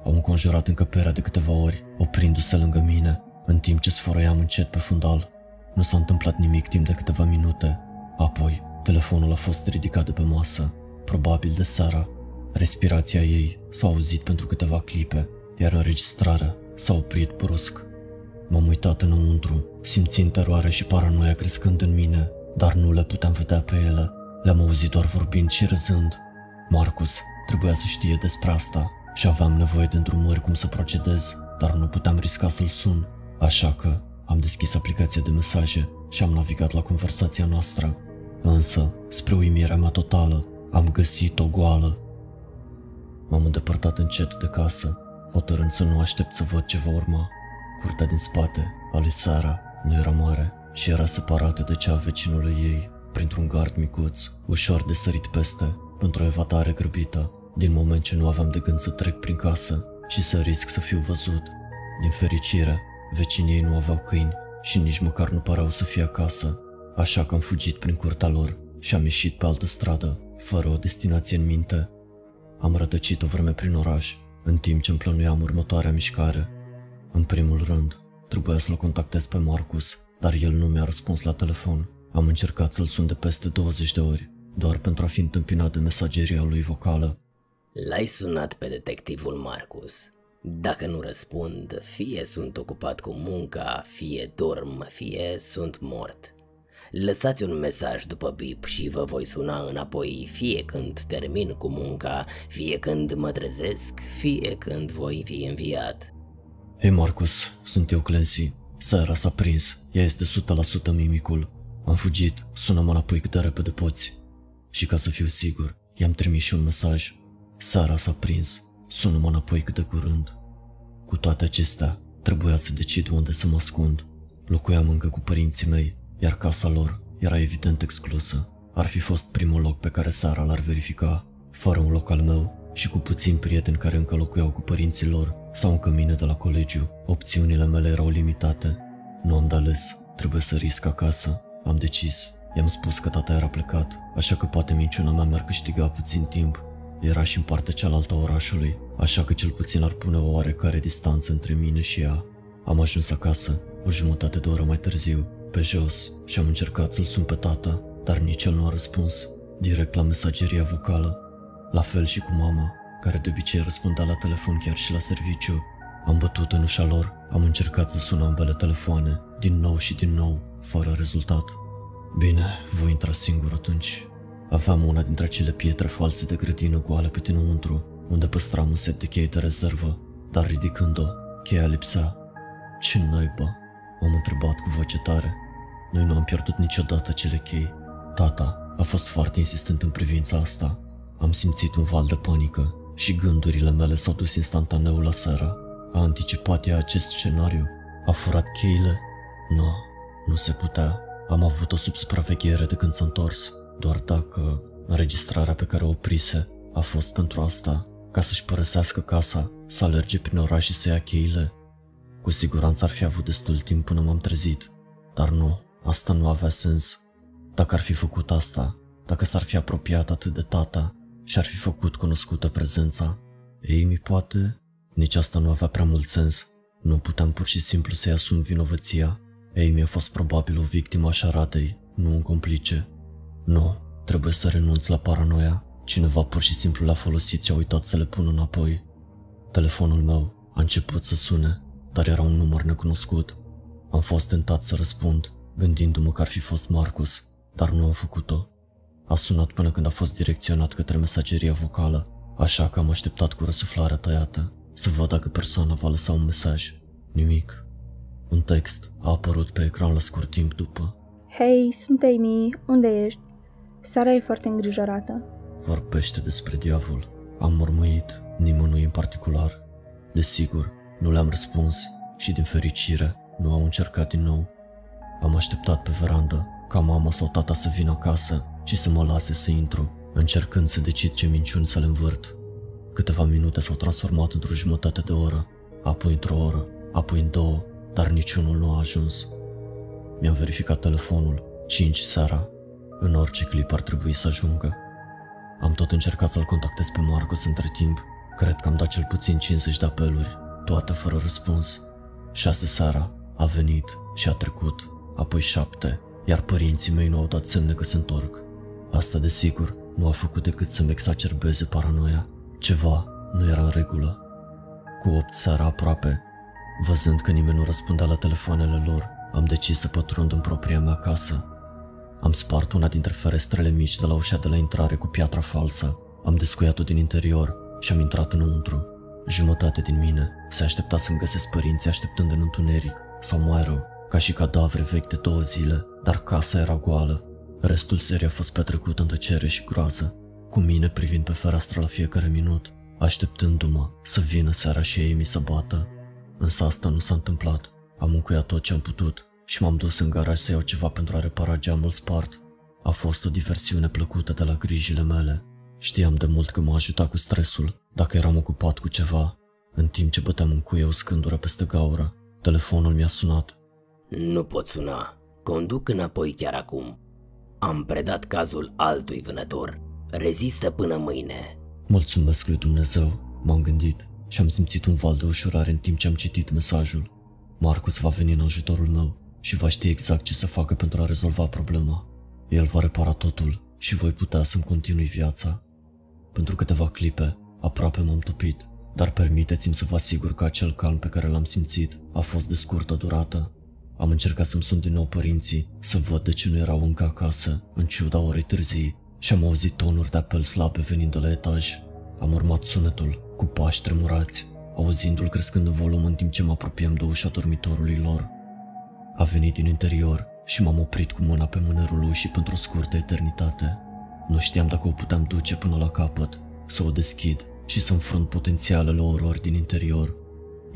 Au înconjurat încăperea de câteva ori, oprindu-se lângă mine, în timp ce sfărăiam încet pe fundal. Nu s-a întâmplat nimic timp de câteva minute. Apoi, telefonul a fost ridicat de pe masă, probabil de Sara. Respirația ei s-a auzit pentru câteva clipe, iar înregistrarea s-a oprit brusc. M-am uitat înăuntru, simțind teroare și paranoia crescând în mine, dar nu le puteam vedea pe ele. Le-am auzit doar vorbind și râzând. Marcus trebuia să știe despre asta și aveam nevoie de îndrumări cum să procedez, dar nu puteam risca să-l sun. Așa că am deschis aplicația de mesaje și am navigat la conversația noastră. Însă, spre uimirea mea totală, am găsit-o goală. M-am îndepărtat încet de casă, hotărând să nu aștept să văd ce va urma. Curtea din spate, a lui Sara, nu era mare și era separată de cea a vecinului ei, printr-un gard micuț, ușor de sărit peste, pentru o evadare grăbită, din moment ce nu aveam de gând să trec prin casă și să risc să fiu văzut. Din fericire, vecinii ei nu aveau câini și nici măcar nu pareau să fie acasă, așa că am fugit prin curtea lor și am ieșit pe altă stradă, fără o destinație în minte. Am rătăcit o vreme prin oraș, în timp ce îmi plănuiam următoarea mișcare. În primul rând, trebuia să-l contactez pe Marcus, dar el nu mi-a răspuns la telefon. Am încercat să-l sun de peste 20 de ori, doar pentru a fi întâmpinat de mesageria lui vocală. L-ai sunat pe detectivul Marcus. Dacă nu răspund, fie sunt ocupat cu munca, fie dorm, fie sunt mort. Lăsați un mesaj după bip și vă voi suna înapoi fie când termin cu munca, fie când mă trezesc, fie când voi fi înviat. Hei Marcus, sunt eu Clancy. Seara s-a prins, ea este 100% mimicul. Am fugit, sună-mă înapoi cât de repede poți. Și ca să fiu sigur, i-am trimis și un mesaj. Seara s-a prins, sună-mă înapoi cât de curând. Cu toate acestea, trebuia să decid unde să mă ascund. Locuiam încă cu părinții mei, iar casa lor era evident exclusă. Ar fi fost primul loc pe care Sara l-ar verifica, fără un loc al meu și cu puțini prieteni care încă locuiau cu părinții lor sau încă mine de la colegiu. Opțiunile mele erau limitate. Nu am de ales, trebuie să risc acasă. Am decis. I-am spus că tata era plecat, așa că poate minciuna mea mi-ar câștiga puțin timp. Era și în partea cealaltă a orașului, așa că cel puțin ar pune o oarecare distanță între mine și ea. Am ajuns acasă, o jumătate de oră mai târziu, pe jos, și am încercat să-l sun pe tata, dar nici el nu a răspuns, direct la mesageria vocală. La fel și cu mama, care de obicei răspundea la telefon chiar și la serviciu. Am bătut în ușa lor, am încercat să sun ambele telefoane, din nou și din nou, fără rezultat. Bine, voi intra singur atunci. Aveam una dintre acele pietre false de grădină goale pe dinăuntru, unde păstram un set de chei de rezervă, dar ridicând-o, cheia lipsea. Ce naiba? M-am întrebat cu voce tare. Noi nu am pierdut niciodată cele chei. Tata a fost foarte insistent în privința asta. Am simțit un val de panică și gândurile mele s-au dus instantaneu la seara. A anticipat ea acest scenariu? A furat cheile? Nu, nu se putea. Am avut-o sub supraveghere de când s-a întors, doar dacă înregistrarea pe care o oprise a fost pentru asta, ca să-și părăsească casa, să alerge prin oraș și să ia cheile. Cu siguranță ar fi avut destul timp până m-am trezit, dar nu, asta nu avea sens. Dacă ar fi făcut asta, dacă s-ar fi apropiat atât de tata și ar fi făcut cunoscută prezența, ei mi poate, nici asta nu avea prea mult sens. Nu puteam pur și simplu să-i asum vinovăția. Amy a fost probabil o victimă a șaratei, nu un complice. Nu, trebuie să renunț la paranoia. Cineva pur și simplu l-a folosit și a uitat să le pună înapoi. Telefonul meu a început să sune, dar era un număr necunoscut. Am fost tentat să răspund, gândindu-mă că ar fi fost Marcus, dar nu am făcut-o. A sunat până când a fost direcționat către mesageria vocală, așa că am așteptat cu răsuflarea tăiată să văd dacă persoana va lăsa un mesaj. Nimic. Un text a apărut pe ecran la scurt timp după. Hei, sunt Amy, unde ești? Sara e foarte îngrijorată. Vorbește despre diavol. Am mormăit, nimănui în particular. Desigur, nu le-am răspuns și din fericire nu au încercat din nou. Am așteptat pe verandă ca mama sau tata să vină acasă și să mă lase să intru, încercând să decid ce minciuni să le învârt. Câteva minute s-au transformat într-o jumătate de oră, apoi într-o oră, apoi în două, dar niciunul nu a ajuns. Mi-am verificat telefonul, 5 seara. În orice clip ar trebui să ajungă. Am tot încercat să-l contactez pe Marcus între timp. Cred că am dat cel puțin 50 de apeluri, toate fără răspuns. 6 seara, a venit și a trecut, apoi 7, iar părinții mei nu au dat semne că se întorc. Asta, desigur, nu a făcut decât să-mi exacerbeze paranoia. Ceva nu era în regulă. Cu 8 seara aproape, văzând că nimeni nu răspundea la telefoanele lor, am decis să pătrund în propria mea casă. Am spart una dintre ferestrele mici de la ușa de la intrare cu piatra falsă, am descuiat-o din interior și am intrat înăuntru. Jumătate din mine se aștepta să-mi găsesc părinții așteptând în întuneric, sau mai rău, ca și cadavre vechi de două zile, dar casa era goală. Restul serii a fost petrecut în tăcere și groază, cu mine privind pe fereastră la fiecare minut, așteptându-mă să vină seara și ei mi să bată. Însă asta nu s-a întâmplat. Am încuiat tot ce am putut și m-am dus în garaj să iau ceva pentru a repara geamul spart. A fost o diversiune plăcută de la grijile mele. Știam de mult că m-a ajutat cu stresul dacă eram ocupat cu ceva. În timp ce băteam în cuie o scândură peste gaură, telefonul mi-a sunat. Nu pot suna. Conduc înapoi chiar acum. Am predat cazul altui vânător. Rezistă până mâine. Mulțumesc lui Dumnezeu, m-am gândit și am simțit un val de ușurare în timp ce am citit mesajul. Marcus va veni în ajutorul meu și va ști exact ce să facă pentru a rezolva problema. El va repara totul și voi putea să-mi continui viața. Pentru câteva clipe, aproape m-am topit, dar permiteți-mi să vă asigur că acel calm pe care l-am simțit a fost de scurtă durată. Am încercat să-mi sun din nou părinții, să văd de ce nu erau încă acasă, în ciuda orei târzii, și am auzit tonuri de apel slabe venind de la etaj. Am urmat sunetul, cu pași tremurați, auzindu-l crescând în volum în timp ce mă apropiem de ușa dormitorului lor. A venit din interior și m-am oprit cu mâna pe mânerul ușii pentru o scurtă eternitate. Nu știam dacă o puteam duce până la capăt, să o deschid și să înfrunt potențialele orori din interior.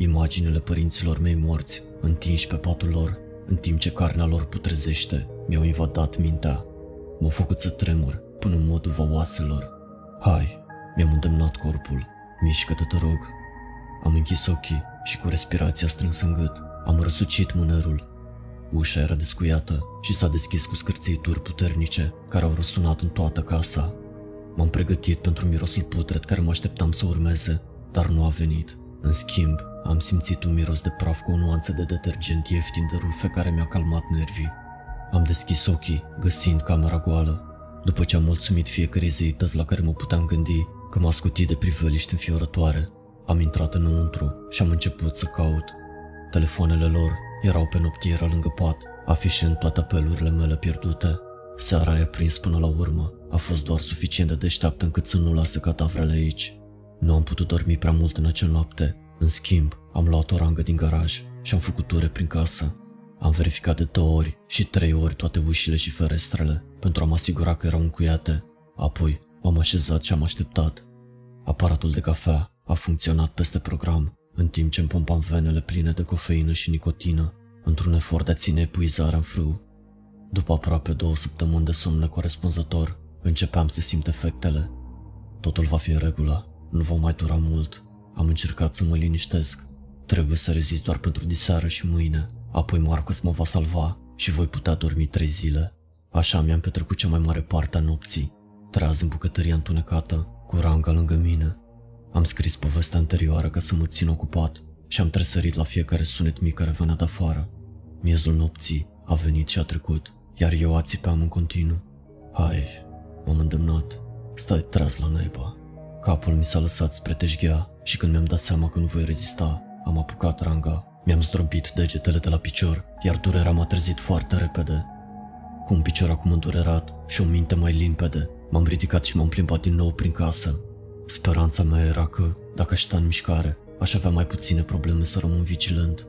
Imaginile părinților mei morți, întinși pe patul lor, în timp ce carnea lor putrezește, mi-au invadat mintea. M-au făcut să tremur până în modul oaselor. Hai, mi-am îndemnat corpul. Mișcă-te, te rog. Am închis ochii și cu respirația strânsă în gât, am răsucit mânerul. Ușa era descuiată și s-a deschis cu scârțituri puternice care au răsunat în toată casa. M-am pregătit pentru mirosul putred care mă așteptam să urmeze, dar nu a venit. În schimb, am simțit un miros de praf cu o nuanță de detergent ieftin de rufe care mi-a calmat nervii. Am deschis ochii, găsind camera goală. După ce am mulțumit fiecare zeități la care mă puteam gândi, că m-a scutit de priveliști înfiorătoare, am intrat înăuntru și am început să caut. Telefoanele lor erau pe noptieră lângă pat, afișând toate apelurile mele pierdute. Seara aia prins până la urmă a fost doar suficient de deșteaptă încât să nu lasă cadavrele aici. Nu am putut dormi prea mult în acea noapte. În schimb, am luat o rangă din garaj și am făcut ture prin casă. Am verificat de două ori și trei ori toate ușile și ferestrele pentru a mă asigura că erau încuiate. Apoi m-am așezat și am așteptat. Aparatul de cafea a funcționat peste program, în timp ce îmi pompam venele pline de cofeină și nicotină, într-un efort de a ține epuizarea în frâu. După aproape două săptămâni de somn necorespunzător, începeam să simt efectele. Totul va fi în regulă, nu va mai dura mult. Am încercat să mă liniștesc. Trebuie să rezist doar pentru diseară și mâine. Apoi Marcus mă va salva și voi putea dormi trei zile. Așa mi-am petrecut cea mai mare parte a nopții, treaz în bucătăria întunecată, cu ranga lângă mine. Am scris povestea anterioară ca să mă țin ocupat și am tresărit la fiecare sunet mic care venea de afară. Miezul nopții a venit și a trecut, iar eu ațipeam în continuu. Hai, m-am îndemnat, stai treaz la naiba. Capul mi s-a lăsat spre teșghea și când mi-am dat seama că nu voi rezista, am apucat ranga. Mi-am zdrobit degetele de la picior, iar durerea m-a trezit foarte repede. Cu un picior acum îndurerat și o minte mai limpede, m-am ridicat și m-am plimbat din nou prin casă. Speranța mea era că, dacă aș sta în mișcare, aș avea mai puține probleme să rămân vigilent.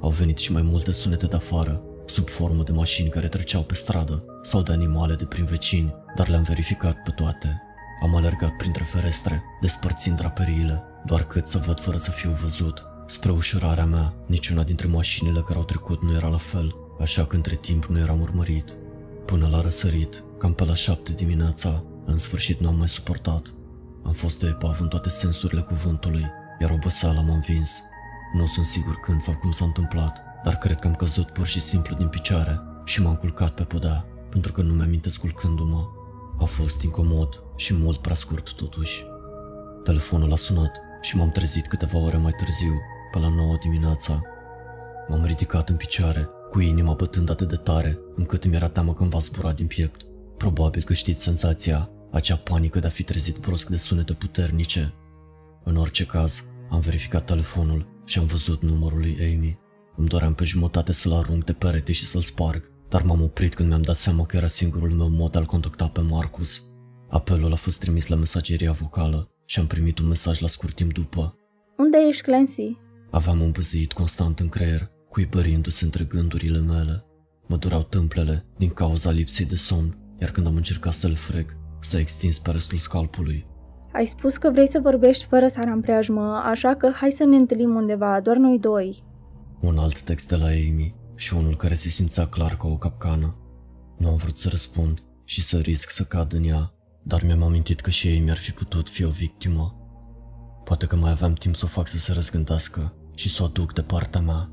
Au venit și mai multe sunete de afară, sub formă de mașini care treceau pe stradă sau de animale de prin vecini, dar le-am verificat pe toate. Am alergat printre ferestre, despărțind draperiile, doar cât să văd fără să fiu văzut. Spre ușurarea mea, niciuna dintre mașinile care au trecut nu era la fel, așa că între timp nu eram urmărit. Până la răsărit, cam pe la șapte dimineața, în sfârșit nu am mai suportat. Am fost de epav în toate sensurile cuvântului, iar oboseala m-a învins. Nu sunt sigur când sau cum s-a întâmplat, dar cred că am căzut pur și simplu din picioare și m-am culcat pe podea, pentru că nu mi-amintesc culcându-mă. A fost incomod și mult prea scurt totuși. Telefonul a sunat și m-am trezit câteva ore mai târziu, pe la 9 dimineața. M-am ridicat în picioare, cu inima bătând atât de tare, încât îmi era teamă că îmi va zbura din piept. Probabil că știți senzația, acea panică de a fi trezit brusc de sunete puternice. În orice caz, am verificat telefonul și am văzut numărul lui Amy. Îmi doream pe jumătate să-l arunc de perete și să-l sparg, dar m-am oprit când mi-am dat seama că era singurul meu mod de a-l contacta pe Marcus. Apelul a fost trimis la mesageria vocală și am primit un mesaj la scurt timp după. Unde ești, Clancy? Aveam un băzit constant în creier, cuibărindu-se între gândurile mele. Mă dureau tâmplele din cauza lipsei de somn, iar când am încercat să-l frec, s-a extins pe restul scalpului. Ai spus că vrei să vorbești fără sara în preajmă, așa că hai să ne întâlnim undeva, doar noi doi. Un alt text de la Amy și unul care se simțea clar ca o capcană. Nu am vrut să răspund și să risc să cad în ea, dar mi-am amintit că și ei mi-ar fi putut fi o victimă. Poate că mai aveam timp să o fac să se răzgândească și să o aduc de partea mea.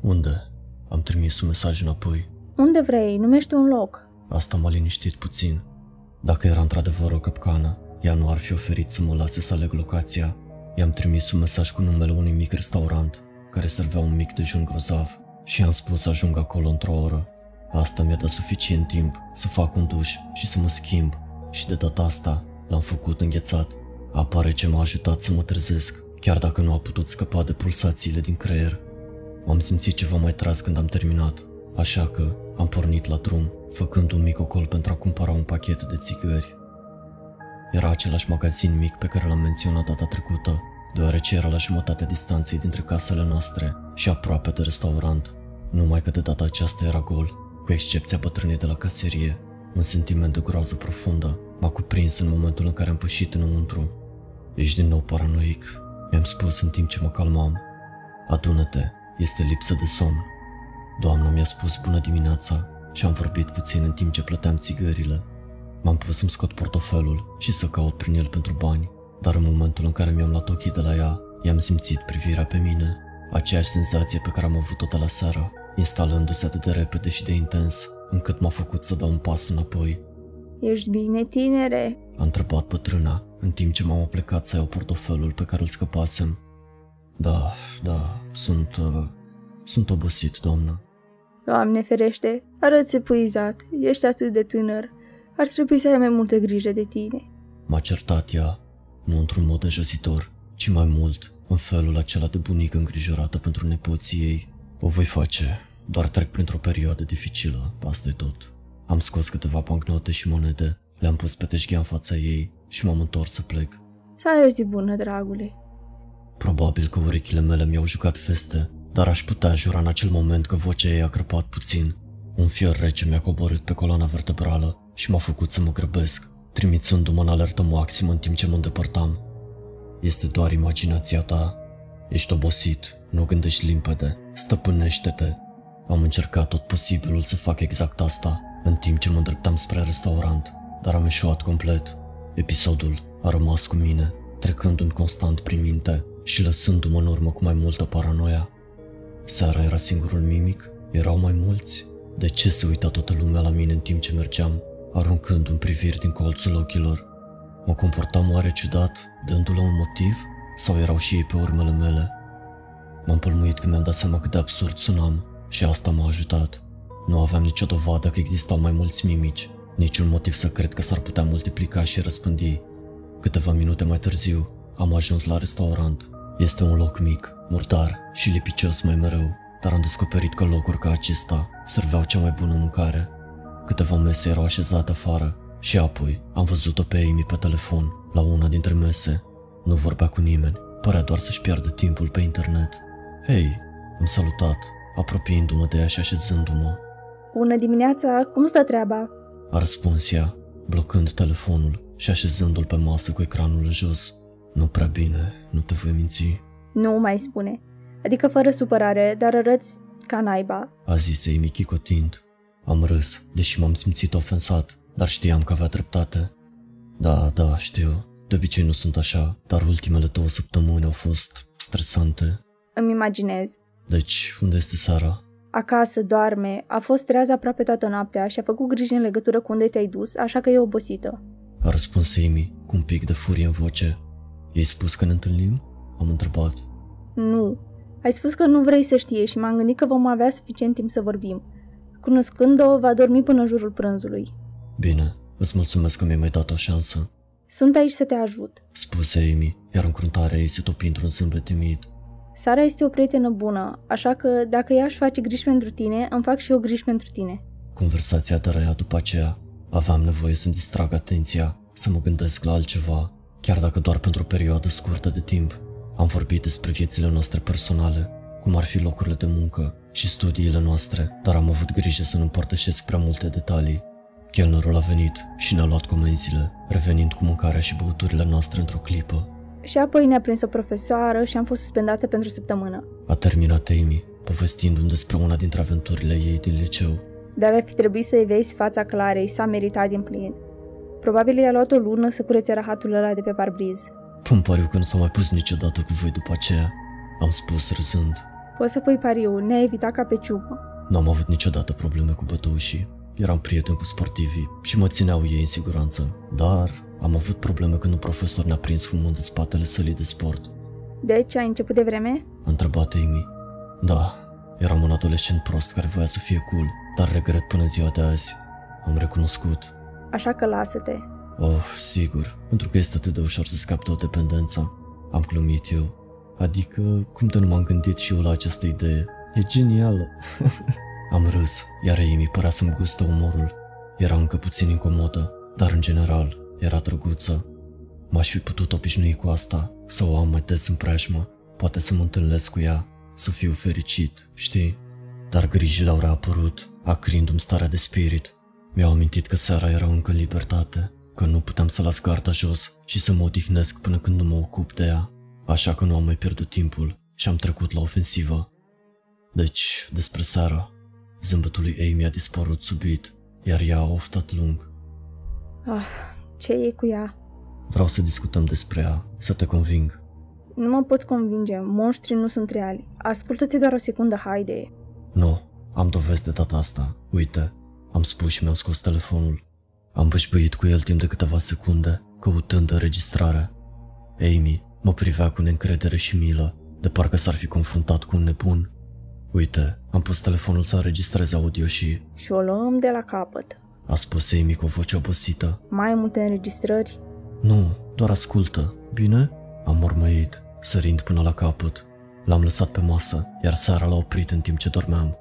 Unde? Am trimis un mesaj înapoi. Unde vrei, numește un loc. Asta m-a liniștit puțin. Dacă era într-adevăr o capcană, ea nu ar fi oferit să mă lase să aleg locația. I-am trimis un mesaj cu numele unui mic restaurant care servea un mic dejun grozav și i-am spus să ajung acolo într-o oră. Asta mi-a dat suficient timp să fac un duș și să mă schimb și de data asta l-am făcut înghețat. Apare ce m-a ajutat să mă trezesc, chiar dacă nu a putut scăpa de pulsațiile din creier. M-am simțit ceva mai tras când am terminat, așa că am pornit la drum, făcând un mic ocol pentru a cumpăra un pachet de țigări. Era același magazin mic pe care l-am menționat data trecută, deoarece era la jumătatea distanței dintre casele noastre și aproape de restaurant. Numai că de data aceasta era gol, cu excepția bătrânei de la caserie. Un sentiment de groază profundă m-a cuprins în momentul în care am pășit înăuntru. Ești din nou paranoic, mi-am spus în timp ce mă calmam. Adună-te, este lipsă de somn. Doamna mi-a spus bună dimineața și am vorbit puțin în timp ce plăteam țigările. M-am pus să-mi scot portofelul și să caut prin el pentru bani, dar în momentul în care mi-am luat ochii de la ea, i-am simțit privirea pe mine, aceeași senzație pe care am avut-o de la seara, instalându-se atât de repede și de intens, încât m-a făcut să dau un pas înapoi. Ești bine, tinere? A întrebat bătrâna, în timp ce m-am plecat să iau portofelul pe care îl scăpasem. Da, da, sunt... Uh, sunt obosit, doamnă. Doamne ferește, arăți epuizat, ești atât de tânăr. Ar trebui să ai mai multă grijă de tine. M-a certat ea, nu într-un mod înjositor, ci mai mult, în felul acela de bunică îngrijorată pentru nepoții ei. O voi face, doar trec printr-o perioadă dificilă, asta e tot. Am scos câteva bancnote și monede, le-am pus pe teșghea în fața ei și m-am întors să plec. Să ai o zi bună, dragule. Probabil că urechile mele mi-au jucat feste, dar aș putea jura în acel moment că vocea ei a crăpat puțin. Un fior rece mi-a coborât pe coloana vertebrală și m-a făcut să mă grăbesc, trimițându-mă în alertă maximă în timp ce mă îndepărtam. Este doar imaginația ta. Ești obosit, nu gândești limpede, stăpânește-te. Am încercat tot posibilul să fac exact asta, în timp ce mă îndreptam spre restaurant, dar am eșuat complet. Episodul a rămas cu mine, trecându-mi constant prin minte și lăsându-mă în urmă cu mai multă paranoia. Seara era singurul mimic? Erau mai mulți? De ce se uita toată lumea la mine în timp ce mergeam, aruncând un priviri din colțul ochilor? Mă comportam oare ciudat, dându-le un motiv? Sau erau și ei pe urmele mele? M-am pălmuit când mi-am dat seama cât de absurd sunam și asta m-a ajutat. Nu aveam nicio dovadă că existau mai mulți mimici, niciun motiv să cred că s-ar putea multiplica și răspândi. Câteva minute mai târziu, am ajuns la restaurant. Este un loc mic, murdar și lipicios mai mereu, dar am descoperit că locuri ca acesta serveau cea mai bună mâncare. Câteva mese erau așezate afară și apoi am văzut-o pe Amy pe telefon, la una dintre mese. Nu vorbea cu nimeni, părea doar să-și piardă timpul pe internet. Hei, am salutat, apropiindu-mă de ea și așezându-mă. Bună dimineața, cum stă treaba? A răspuns ea, blocând telefonul și așezându-l pe masă cu ecranul în jos. Nu prea bine, nu te voi minți. Nu mai spune. Adică fără supărare, dar arăți ca naiba. A zis Amy chicotind. Am râs, deși m-am simțit ofensat, dar știam că avea dreptate. Da, da, știu. De obicei nu sunt așa, dar ultimele două săptămâni au fost stresante. Îmi imaginez. Deci, unde este Sara? Acasă, doarme, a fost trează aproape toată noaptea și a făcut griji în legătură cu unde te-ai dus, așa că e obosită. A răspuns Amy, cu un pic de furie în voce. I-ai spus că ne întâlnim? Am întrebat. Nu. Ai spus că nu vrei să știe și m-am gândit că vom avea suficient timp să vorbim. Cunoscând-o, va dormi până în jurul prânzului. Bine, îți mulțumesc că mi-ai mai dat o șansă. Sunt aici să te ajut. Spuse Amy, iar încruntarea ei se topi într-un zâmbet timid. Sara este o prietenă bună, așa că dacă ea își face griji pentru tine, îmi fac și eu griji pentru tine. Conversația dărăia după aceea. Aveam nevoie să-mi distrag atenția, să mă gândesc la altceva, chiar dacă doar pentru o perioadă scurtă de timp. Am vorbit despre viețile noastre personale, cum ar fi locurile de muncă și studiile noastre, dar am avut grijă să nu împărtășesc prea multe detalii. Chelnerul a venit și ne-a luat comenzile, revenind cu mâncarea și băuturile noastre într-o clipă. Și apoi ne-a prins o profesoară și am fost suspendată pentru o săptămână. A terminat Amy, povestindu-mi despre una dintre aventurile ei din liceu. Dar ar fi trebuit să-i vezi fața Clarei, s-a meritat din plin. Probabil i-a luat o lună să curețe rahatul ăla de pe parbriz. Îmi pariu că nu s-a mai pus niciodată cu voi după aceea. Am spus râzând. Poți să pui pariu, ne-a evitat ca pe ciupă. Nu am avut niciodată probleme cu bătăușii. Eram prieten cu sportivii și mă țineau ei în siguranță. Dar am avut probleme când un profesor ne-a prins fumând în spatele sălii de sport. Deci, ai început de vreme? A întrebat Amy. Da, eram un adolescent prost care voia să fie cool, dar regret până în ziua de azi. Am recunoscut. Așa că lasă-te. Oh, sigur, pentru că este atât de ușor să scap de o dependență. Am glumit eu. Adică, cum de nu m-am gândit și eu la această idee? e genială. Am râs, iar Amy părea să-mi gustă umorul. Era încă puțin incomodă, dar în general era drăguță. M-aș fi putut obișnui cu asta, să o am mai des în preajmă, poate să mă întâlnesc cu ea, să fiu fericit, știi? Dar grijile au reapărut, acrindu-mi starea de spirit. Mi-au amintit că seara era încă în libertate, că nu puteam să las garda jos și să mă odihnesc până când nu mă ocup de ea, așa că nu am mai pierdut timpul și am trecut la ofensivă. Deci, despre seara, zâmbetul lui Amy a dispărut subit, iar ea a oftat lung. Ah, ce e cu ea? Vreau să discutăm despre ea, să te conving. Nu mă pot convinge, monștrii nu sunt reali. Ascultă-te doar o secundă, haide. Nu, am dovezi de data asta. Uite, am spus și mi-am scos telefonul. Am bășbăit cu el timp de câteva secunde, căutând înregistrarea. Amy mă privea cu neîncredere și milă, de parcă s-ar fi confruntat cu un nebun. Uite, am pus telefonul să înregistreze audio și... Și o luăm de la capăt. A spus Amy cu o voce obosită. Mai multe înregistrări? Nu, doar ascultă, bine? Am mormăit, sărind până la capăt. L-am lăsat pe masă, iar seara l-a oprit în timp ce dormeam.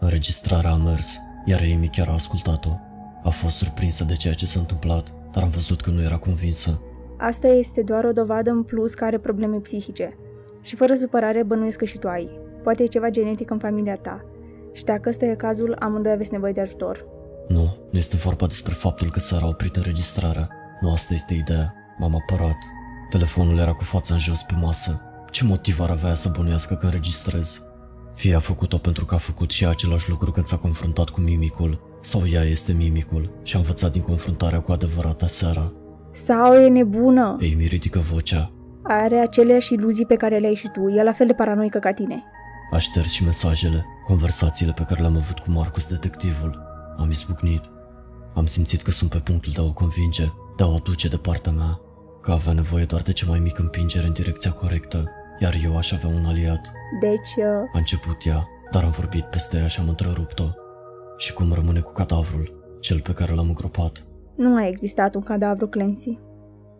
Înregistrarea a mers, iar Amy chiar a ascultat-o. A fost surprinsă de ceea ce s-a întâmplat, dar am văzut că nu era convinsă. Asta este doar o dovadă în plus că are probleme psihice. Și fără supărare bănuiesc că și tu ai. Poate e ceva genetic în familia ta. Și dacă ăsta e cazul, amândoi aveți nevoie de ajutor. Nu, nu este vorba despre faptul că Sara a oprit înregistrarea. Nu asta este ideea. M-am apărat. Telefonul era cu fața în jos pe masă. Ce motiv ar avea să bănuiască că înregistrez? Fie a făcut-o pentru că a făcut și același lucru când s-a confruntat cu mimicul, sau ea este mimicul și a învățat din confruntarea cu adevărata Sara. Sau e nebună. Ei mi ridică vocea. Are aceleași iluzii pe care le ai și tu. E la fel de paranoică ca tine. A șters și mesajele, conversațiile pe care le-am avut cu Marcus detectivul. Am izbucnit. Am simțit că sunt pe punctul de a o convinge, de a o aduce de partea mea, că avea nevoie doar de cea mai mică împingere în direcția corectă, iar eu aș avea un aliat. Deci, uh, A început ea, dar am vorbit peste ea și am întrerupt-o. Și cum rămâne cu cadavrul, cel pe care l-am îngropat? nu a existat un cadavru Clancy.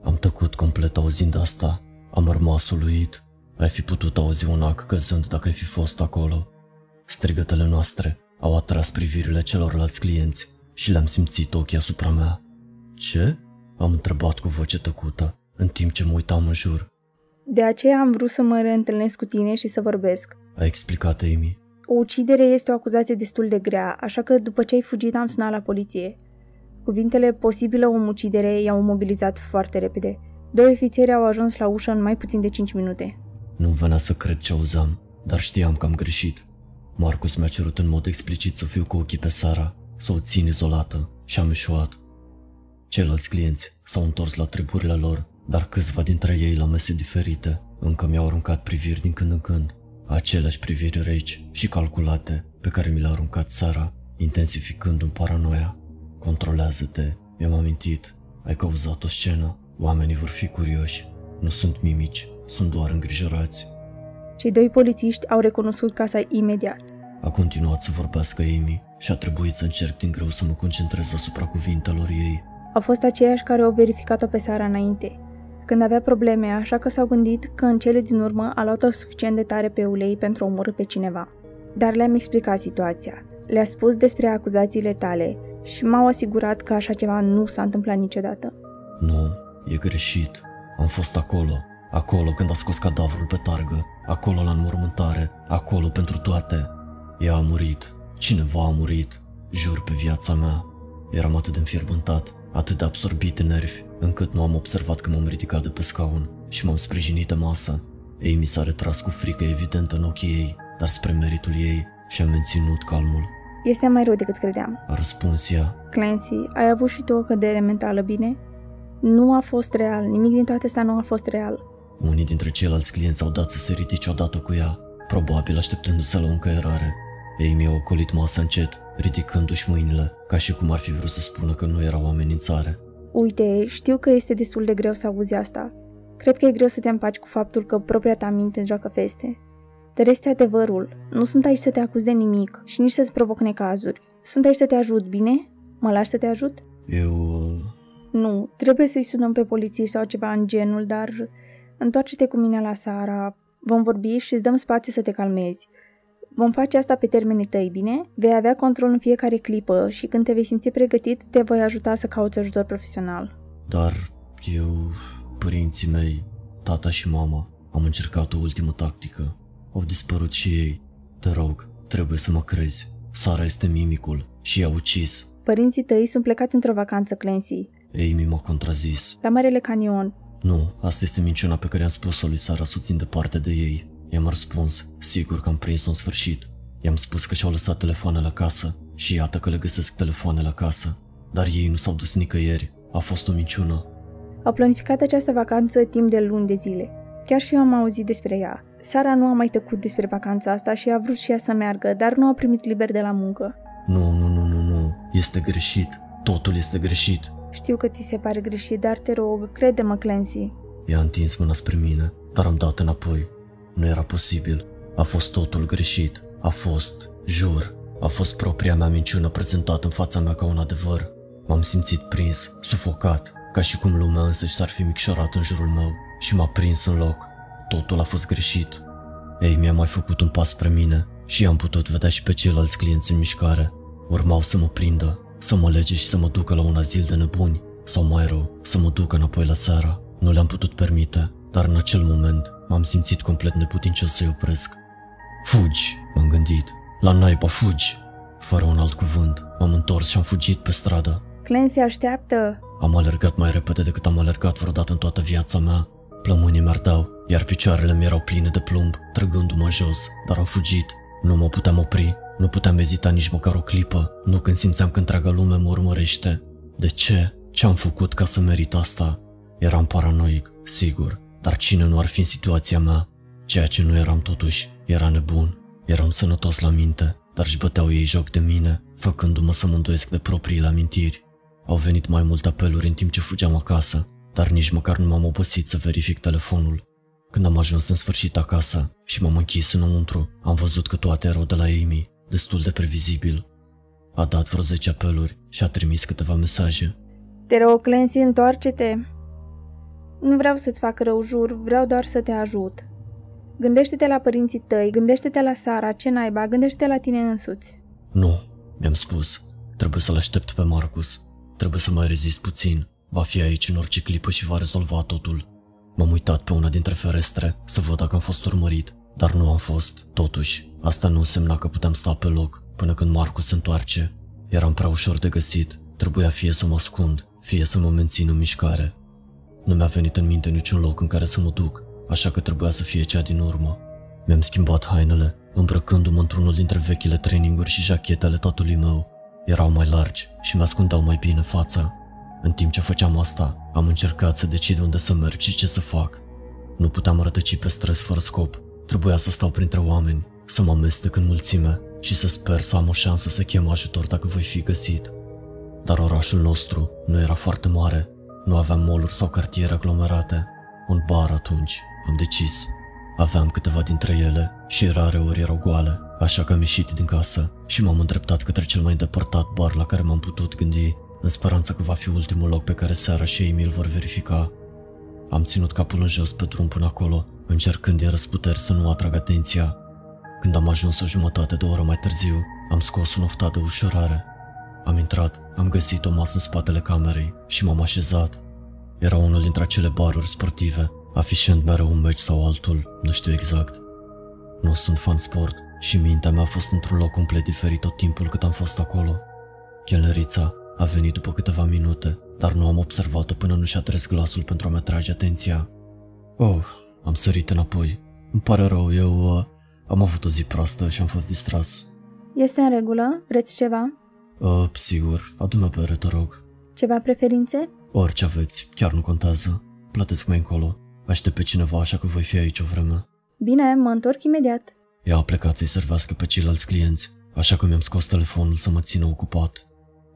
Am tăcut complet auzind asta. Am rămas uluit. Ai fi putut auzi un ac căzând dacă ai fi fost acolo. Strigătele noastre au atras privirile celorlalți clienți și le-am simțit ochii asupra mea. Ce? Am întrebat cu voce tăcută, în timp ce mă uitam în jur. De aceea am vrut să mă reîntâlnesc cu tine și să vorbesc. A explicat Amy. O ucidere este o acuzație destul de grea, așa că după ce ai fugit am sunat la poliție. Cuvintele posibilă omucidere i-au mobilizat foarte repede. Doi ofițeri au ajuns la ușă în mai puțin de 5 minute. Nu venea să cred ce auzam, dar știam că am greșit. Marcus mi-a cerut în mod explicit să fiu cu ochii pe Sara, să o țin izolată și am eșuat. Ceilalți clienți s-au întors la treburile lor, dar câțiva dintre ei la mese diferite încă mi-au aruncat priviri din când în când. Aceleași priviri reci și calculate pe care mi le-a aruncat Sara, intensificându-mi paranoia. Controlează-te, mi-am amintit, ai cauzat o scenă, oamenii vor fi curioși, nu sunt mimici, sunt doar îngrijorați. Cei doi polițiști au recunoscut casa imediat. A continuat să vorbească Amy și a trebuit să încerc din greu să mă concentrez asupra cuvintelor ei. Au fost aceiași care au verificat-o pe Sara înainte, când avea probleme, așa că s-au gândit că în cele din urmă a luat-o suficient de tare pe ulei pentru a omorâ pe cineva. Dar le-am explicat situația. Le-a spus despre acuzațiile tale și m-au asigurat că așa ceva nu s-a întâmplat niciodată. Nu, e greșit. Am fost acolo. Acolo când a scos cadavrul pe targă. Acolo la înmormântare. Acolo pentru toate. Ea a murit. Cineva a murit. Jur pe viața mea. Eram atât de înfierbântat, atât de absorbit în nervi, încât nu am observat că m-am ridicat de pe scaun și m-am sprijinit de masă. Ei mi s-a retras cu frică evidentă în ochii ei, dar spre meritul ei și a menținut calmul. Este mai rău decât credeam. A răspuns ea. Clancy, ai avut și tu o cădere mentală, bine? Nu a fost real, nimic din toate astea nu a fost real. Unii dintre ceilalți clienți au dat să se ridice odată cu ea, probabil așteptându-se la o încăierare. Ei mi-au ocolit masa încet, ridicându-și mâinile, ca și cum ar fi vrut să spună că nu era o amenințare. Uite, știu că este destul de greu să auzi asta. Cred că e greu să te împaci cu faptul că propria ta minte îți joacă feste. Dar este adevărul. Nu sunt aici să te acuz de nimic și nici să-ți provoc necazuri. Sunt aici să te ajut, bine? Mă lași să te ajut? Eu... uh, Nu, trebuie să-i sunăm pe poliție sau ceva în genul, dar întoarce-te cu mine la Sara. Vom vorbi și îți dăm spațiu să te calmezi. Vom face asta pe termenii tăi, bine? Vei avea control în fiecare clipă și când te vei simți pregătit, te voi ajuta să cauți ajutor profesional. Dar eu, părinții mei, tata și mama, am încercat o ultimă tactică. Au dispărut și ei. Te rog, trebuie să mă crezi. Sara este mimicul și i-a ucis. Părinții tăi sunt plecați într-o vacanță, Clancy, Amy m-a contrazis. la Marele Canion. Nu, asta este minciuna pe care am spus-o lui Sara să o țin departe de ei. I-am răspuns, sigur că am prins-o în sfârșit. I-am spus că și-au lăsat telefoanele acasă și iată că le găsesc telefoanele acasă. Dar ei nu s-au dus nicăieri. A fost o minciună. Au planificat această vacanță timp de luni de zile. Chiar și eu am auzit despre ea. Sara nu a mai tăcut despre vacanța asta și a vrut și ea să meargă, dar nu a primit liber de la muncă. Nu, nu, nu, nu, nu. Este greșit. Totul este greșit. Știu că ți se pare greșit, dar te rog, crede-mă, Clancy. I-a întins mâna spre mine, dar am dat înapoi. Nu era posibil. A fost totul greșit. A fost, jur, a fost propria mea minciună prezentată în fața mea ca un adevăr. M-am simțit prins, sufocat, ca și cum lumea însăși s-ar fi micșorat în jurul meu și m-a prins în loc. Totul a fost greșit. Ei mi-a mai făcut un pas spre mine și am putut vedea și pe ceilalți clienți în mișcare. Urmau să mă prindă, să mă lege și să mă ducă la un azil de nebuni, sau mai rău, să mă ducă înapoi la seara. Nu le-am putut permite, dar în acel moment m-am simțit complet neputincios să-i opresc. Fugi, m-am gândit. La naiba, fugi! Fără un alt cuvânt, m-am întors și am fugit pe stradă. Clancy așteaptă! Am alergat mai repede decât am alergat vreodată în toată viața mea. Plămânii mi ardeau, iar picioarele mi erau pline de plumb, trăgându-mă jos, dar am fugit. Nu mă puteam opri, nu puteam ezita nici măcar o clipă, nu când simțeam că întreaga lume mă urmărește. De ce? Ce am făcut ca să merit asta? Eram paranoic, sigur, dar cine nu ar fi în situația mea? Ceea ce nu eram totuși, era nebun. Eram sănătos la minte, dar își băteau ei joc de mine, făcându-mă să mă îndoiesc de propriile amintiri. Au venit mai multe apeluri în timp ce fugeam acasă, dar nici măcar nu m-am obosit să verific telefonul. Când am ajuns în sfârșit acasă și m-am închis înăuntru, am văzut că toate erau de la Amy, destul de previzibil. A dat vreo 10 apeluri și a trimis câteva mesaje. Te rog, Clancy, întoarce-te! Nu vreau să-ți fac rău, jur, vreau doar să te ajut. Gândește-te la părinții tăi, gândește-te la Sara, ce naiba, gândește-te la tine însuți. Nu, mi-am spus. Trebuie să-l aștept pe Marcus. Trebuie să mai rezist puțin. Va fi aici în orice clipă și va rezolva totul. M-am uitat pe una dintre ferestre să văd dacă am fost urmărit, dar nu am fost. Totuși, asta nu însemna că puteam sta pe loc până când Marcus se întoarce. Eram prea ușor de găsit. Trebuia fie să mă ascund, fie să mă mențin în mișcare. Nu mi-a venit în minte niciun loc în care să mă duc, așa că trebuia să fie cea din urmă. Mi-am schimbat hainele, îmbrăcându-mă într-unul dintre vechile traininguri și jachetele tatălui meu. Erau mai largi și mi-ascundeau mai bine fața. În timp ce făceam asta, am încercat să decid unde să merg și ce să fac. Nu puteam rătăci pe străzi fără scop. Trebuia să stau printre oameni, să mă amestec în mulțime și să sper să am o șansă să chem ajutor dacă voi fi găsit. Dar orașul nostru nu era foarte mare, nu aveam moluri sau cartiere aglomerate. Un bar atunci, am decis. Aveam câteva dintre ele și rare ori erau goale, așa că am ieșit din casă și m-am îndreptat către cel mai îndepărtat bar la care m-am putut gândi, în speranța că va fi ultimul loc pe care seara și ei mi-l vor verifica. Am ținut capul în jos pe drum până acolo, încercând din răsputeri să nu atrag atenția. Când am ajuns o jumătate de oră mai târziu, am scos un oftat de ușurare. Am intrat, am găsit o masă în spatele camerei și m-am așezat. Era unul dintre acele baruri sportive, afișând mereu un meci sau altul, nu știu exact. Nu sunt fan sport și mintea mea a fost într-un loc complet diferit tot timpul cât am fost acolo. Chelnerița a venit după câteva minute, dar nu am observat-o până nu și-a tres glasul pentru a-mi atrage atenția. Oh, am sărit înapoi. Îmi pare rău, eu uh, am avut o zi proastă și am fost distras. Este în regulă? Vreți ceva? Uh, sigur, adu-mă pe te rog. Ceva preferințe? Orice aveți, chiar nu contează. Plătesc mai încolo. Aștept pe cineva, așa că voi fi aici o vreme. Bine, mă întorc imediat. Ea a plecat să-i servească pe ceilalți clienți, așa că mi-am scos telefonul să mă țină ocupat.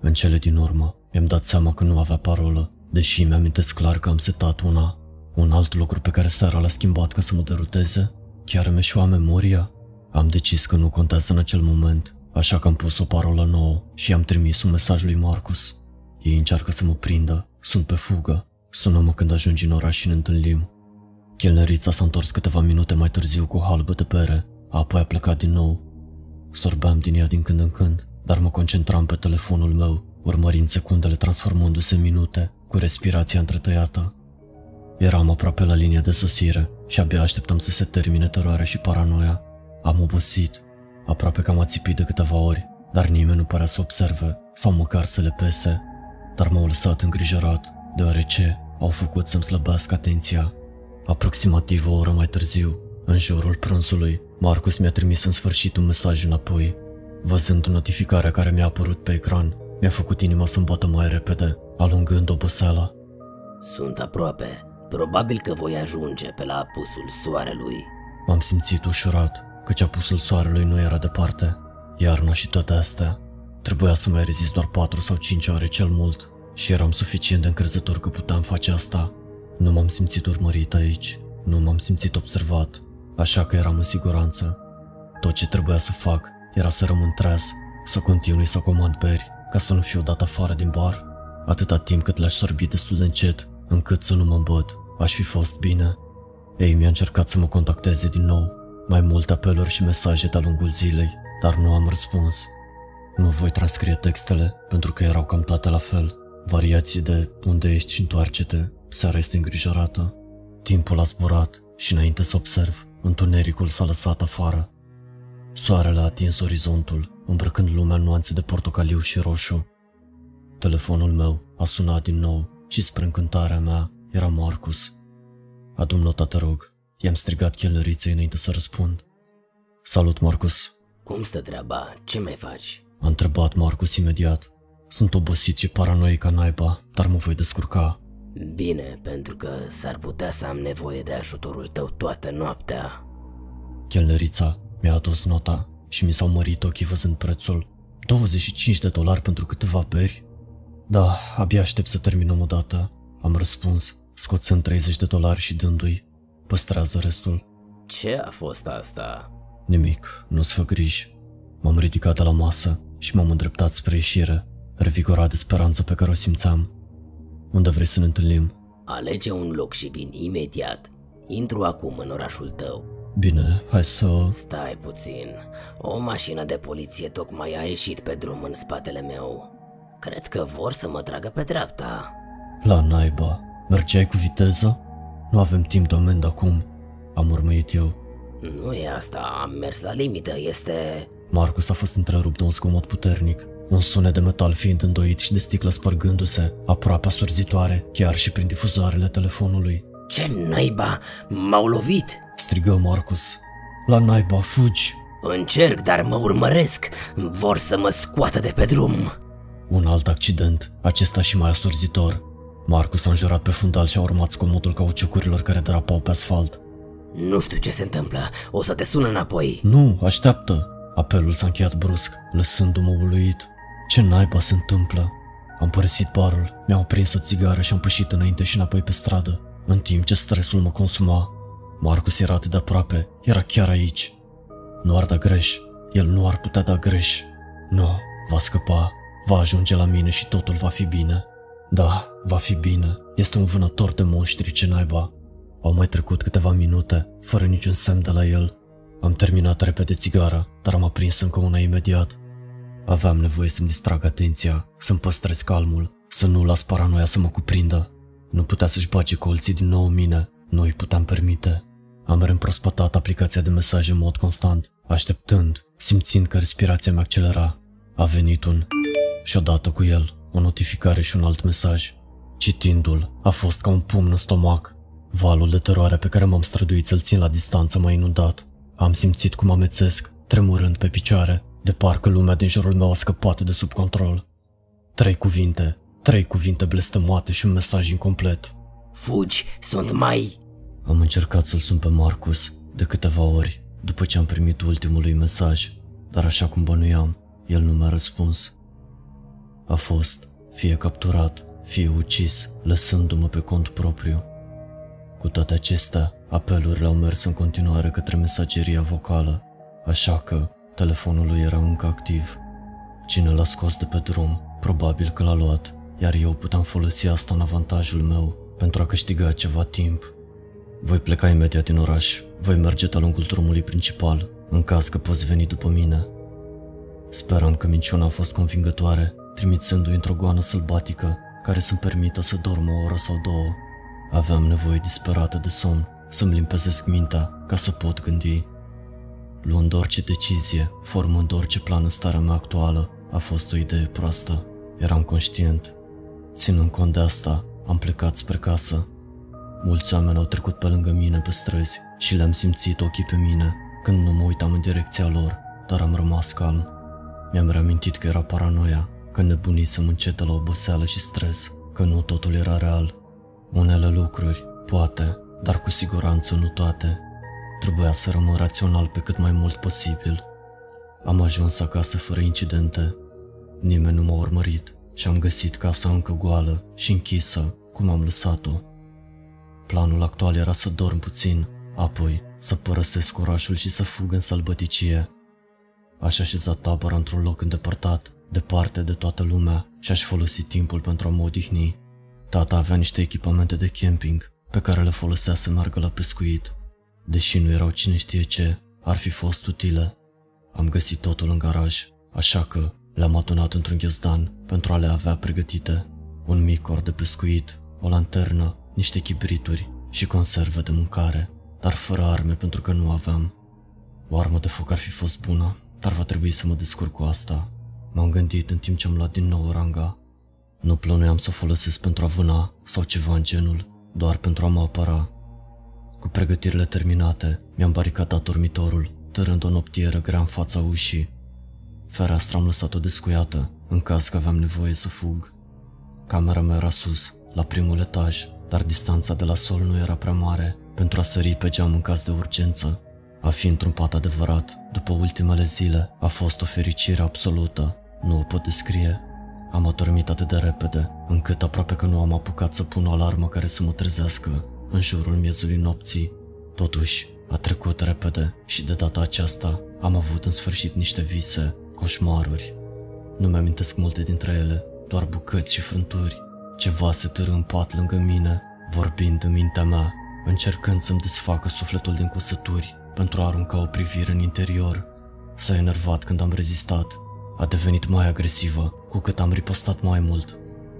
În cele din urmă, mi-am dat seama că nu avea parolă, deși mi-amintesc clar că am setat una. Un alt lucru pe care seara l-a schimbat ca să mă deruteze? Chiar îmi eșua memoria? Am decis că nu contează în acel moment, așa că am pus o parolă nouă și i-am trimis un mesaj lui Marcus. Ei încearcă să mă prindă, sunt pe fugă. Sună-mă când ajungi în oraș și ne întâlnim. Chelnerița s-a întors câteva minute mai târziu cu o halbă de bere, apoi a plecat din nou. Sorbeam din ea din când în când, dar mă concentram pe telefonul meu, urmărind secundele transformându-se în minute, cu respirația întretăiată. Eram aproape la linia de sosire și abia așteptam să se termine teroarea și paranoia. Am obosit, aproape că am ațipit de câteva ori, dar nimeni nu părea să observe sau măcar să le pese. Dar m-au lăsat îngrijorat, deoarece au făcut să-mi slăbească atenția. Aproximativ o oră mai târziu, în jurul prânzului, Marcus mi-a trimis în sfârșit un mesaj înapoi. Văzând notificarea care mi-a apărut pe ecran, mi-a făcut inima să-mi bată mai repede, alungând oboseala. Sunt aproape. Probabil că voi ajunge pe la apusul soarelui. M-am simțit ușurat, căci apusul soarelui nu era departe. Iarna și toate astea. Trebuia să mai rezist doar 4 sau 5 ore cel mult și eram suficient de încrezător că puteam face asta. Nu m-am simțit urmărit aici, nu m-am simțit observat, așa că eram în siguranță. Tot ce trebuia să fac era să rămân treaz, să continui să comand beri, ca să nu fiu dat afară din bar. Atâta timp cât le-aș sorbi destul de încet, încât să nu mă îmbăt, aș fi fost bine. Ei mi-a încercat să mă contacteze din nou, mai multe apeluri și mesaje de-a lungul zilei, dar nu am răspuns. Nu voi transcrie textele, pentru că erau cam toate la fel. Variații de unde ești și întoarce-te, seara este îngrijorată. Timpul a zburat și înainte să observ, întunericul s-a lăsat afară. Soarele a atins orizontul, îmbrăcând lumea în nuanțe de portocaliu și roșu. Telefonul meu a sunat din nou și spre încântarea mea era Marcus. Adum nota, te rog. I-am strigat chelneriței înainte să răspund. Salut, Marcus. Cum stă treaba? Ce mai faci? A întrebat Marcus imediat. Sunt obosit și paranoic ca naiba, dar mă voi descurca. Bine, pentru că s-ar putea să am nevoie de ajutorul tău toată noaptea. Chelnerița mi-a adus nota și mi s-au mărit ochii văzând prețul. 25 de dolari pentru câteva beri? Da, abia aștept să terminăm odată. Am răspuns, scoțând 30 de dolari și dându-i. Păstrează restul. Ce a fost asta? Nimic, nu-ți fă griji. M-am ridicat de la masă și m-am îndreptat spre ieșire, revigorat de speranță pe care o simțeam. Unde vrei să ne întâlnim? Alege un loc și vin imediat. Intru acum în orașul tău. Bine, hai să... Stai puțin. O mașină de poliție tocmai a ieșit pe drum în spatele meu. Cred că vor să mă tragă pe dreapta. La naiba, mergeai cu viteză? Nu avem timp de amend acum, am urmăit eu. Nu e asta, am mers la limită, este... Marcus a fost întrerupt de un zgomot puternic, un sunet de metal fiind îndoit și de sticlă spărgându-se, aproape asurzitoare, chiar și prin difuzoarele telefonului. Ce naiba, m-au lovit! Strigă Marcus. La naiba, fugi! Încerc, dar mă urmăresc. Vor să mă scoată de pe drum. Un alt accident, acesta și mai asurzitor. Marcus a înjurat pe fundal și a urmat scomotul cauciucurilor care derapau pe asfalt. Nu știu ce se întâmplă. O să te sun înapoi. Nu, așteaptă! Apelul s-a încheiat brusc, lăsându-mă uluit. Ce naiba se întâmplă? Am părăsit barul, mi-am prins o țigară și am pășit înainte și înapoi pe stradă, în timp ce stresul mă consuma. Marcus era atât de aproape, era chiar aici. Nu ar da greș, el nu ar putea da greș. Nu, va scăpa, va ajunge la mine și totul va fi bine. Da, va fi bine. Este un vânător de monștri ce naiba. Au mai trecut câteva minute, fără niciun semn de la el. Am terminat repede țigara, dar am aprins încă una imediat. Aveam nevoie să-mi distrag atenția, să-mi păstrez calmul, să nu las paranoia să mă cuprindă. Nu putea să-și bage colții din nou în mine, nu îi puteam permite. Am reîmprospătat aplicația de mesaje în mod constant, așteptând, simțind că respirația mea accelera. A venit un și odată cu el o notificare și un alt mesaj. Citindu-l, a fost ca un pumn în stomac. Valul de teroare pe care m-am străduit să-l țin la distanță m-a inundat. Am simțit cum amețesc, tremurând pe picioare, de parcă lumea din jurul meu a scăpat de sub control. Trei cuvinte, trei cuvinte blestemate și un mesaj incomplet. Fugi, sunt mai... Am încercat să-l sun pe Marcus de câteva ori după ce am primit ultimul lui mesaj, dar așa cum bănuiam, el nu mi-a răspuns. A fost fie capturat, fie ucis, lăsându-mă pe cont propriu. Cu toate acestea, apelurile au mers în continuare către mesageria vocală, așa că telefonul lui era încă activ. Cine l-a scos de pe drum, probabil că l-a luat, iar eu puteam folosi asta în avantajul meu pentru a câștiga ceva timp. Voi pleca imediat din oraș, voi merge de-a lungul drumului principal, în caz că poți veni după mine. Speram că minciuna a fost convingătoare, trimițându-i într-o goană sălbatică care să-mi permită să dorm o oră sau două. Aveam nevoie disperată de somn, să-mi limpezesc mintea ca să pot gândi. Luând orice decizie, formând orice plan în starea mea actuală, a fost o idee proastă. Eram conștient. Ținând cont de asta, am plecat spre casă. Mulți oameni au trecut pe lângă mine pe străzi și le-am simțit ochii pe mine când nu mă uitam în direcția lor, dar am rămas calm. Mi-am reamintit că era paranoia, că nebunisem încet la oboseală și stres, că nu totul era real. Unele lucruri, poate, dar cu siguranță nu toate. Trebuia să rămân rațional pe cât mai mult posibil. Am ajuns acasă fără incidente. Nimeni nu m-a urmărit și am găsit casa încă goală și închisă, cum am lăsat-o. Planul actual era să dorm puțin, apoi să părăsesc orașul și să fug în sălbăticie. Aș așeza tabăra într-un loc îndepărtat, departe de toată lumea și aș folosi timpul pentru a mă odihni. Tata avea niște echipamente de camping pe care le folosea să meargă la pescuit. Deși nu erau cine știe ce, ar fi fost utile. Am găsit totul în garaj, așa că le-am adunat într-un ghiozdan pentru a le avea pregătite. Un mic cor de pescuit, o lanternă, niște chibrituri și conserve de mâncare, dar fără arme pentru că nu aveam. O armă de foc ar fi fost bună, dar va trebui să mă descurc cu asta. M-am gândit în timp ce am luat din nou ranga. Nu plănuiam să o folosesc pentru a vâna sau ceva în genul, doar pentru a mă apăra. Cu pregătirile terminate, mi-am baricadat dormitorul, târând o noptieră grea în fața ușii. Fereastra am lăsat-o descuiată, în caz că aveam nevoie să fug. Camera mea era sus, la primul etaj, dar distanța de la sol nu era prea mare pentru a sări pe geam în caz de urgență. A fi într-un pat adevărat, după ultimele zile, a fost o fericire absolută. Nu o pot descrie. Am adormit atât de repede, încât aproape că nu am apucat să pun o alarmă care să mă trezească în jurul miezului nopții. Totuși, a trecut repede și de data aceasta am avut în sfârșit niște vise, coșmaruri. Nu mi-amintesc multe dintre ele, doar bucăți și frânturi. Ceva se târâ în pat lângă mine, vorbind în mintea mea, încercând să-mi desfacă sufletul din cusături pentru a arunca o privire în interior. S-a enervat când am rezistat. A devenit mai agresivă, cu cât am ripostat mai mult.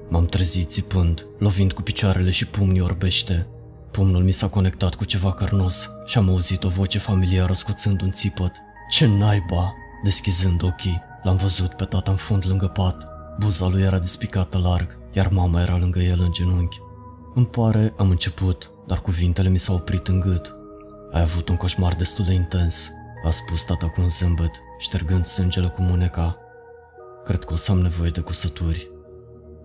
M-am trezit țipând, lovind cu picioarele și pumnii orbește. Pumnul mi s-a conectat cu ceva cărnos și am auzit o voce familiară scoțând un țipăt. Ce naiba! Deschizând ochii, l-am văzut pe tata în fund lângă pat. Buza lui era despicată larg, iar mama era lângă el în genunchi. Îmi pare, am început, dar cuvintele mi s-au oprit în gât. Ai avut un coșmar destul de intens, a spus tata cu un zâmbet, ștergând sângele cu mâneca. Cred că o să am nevoie de cusături.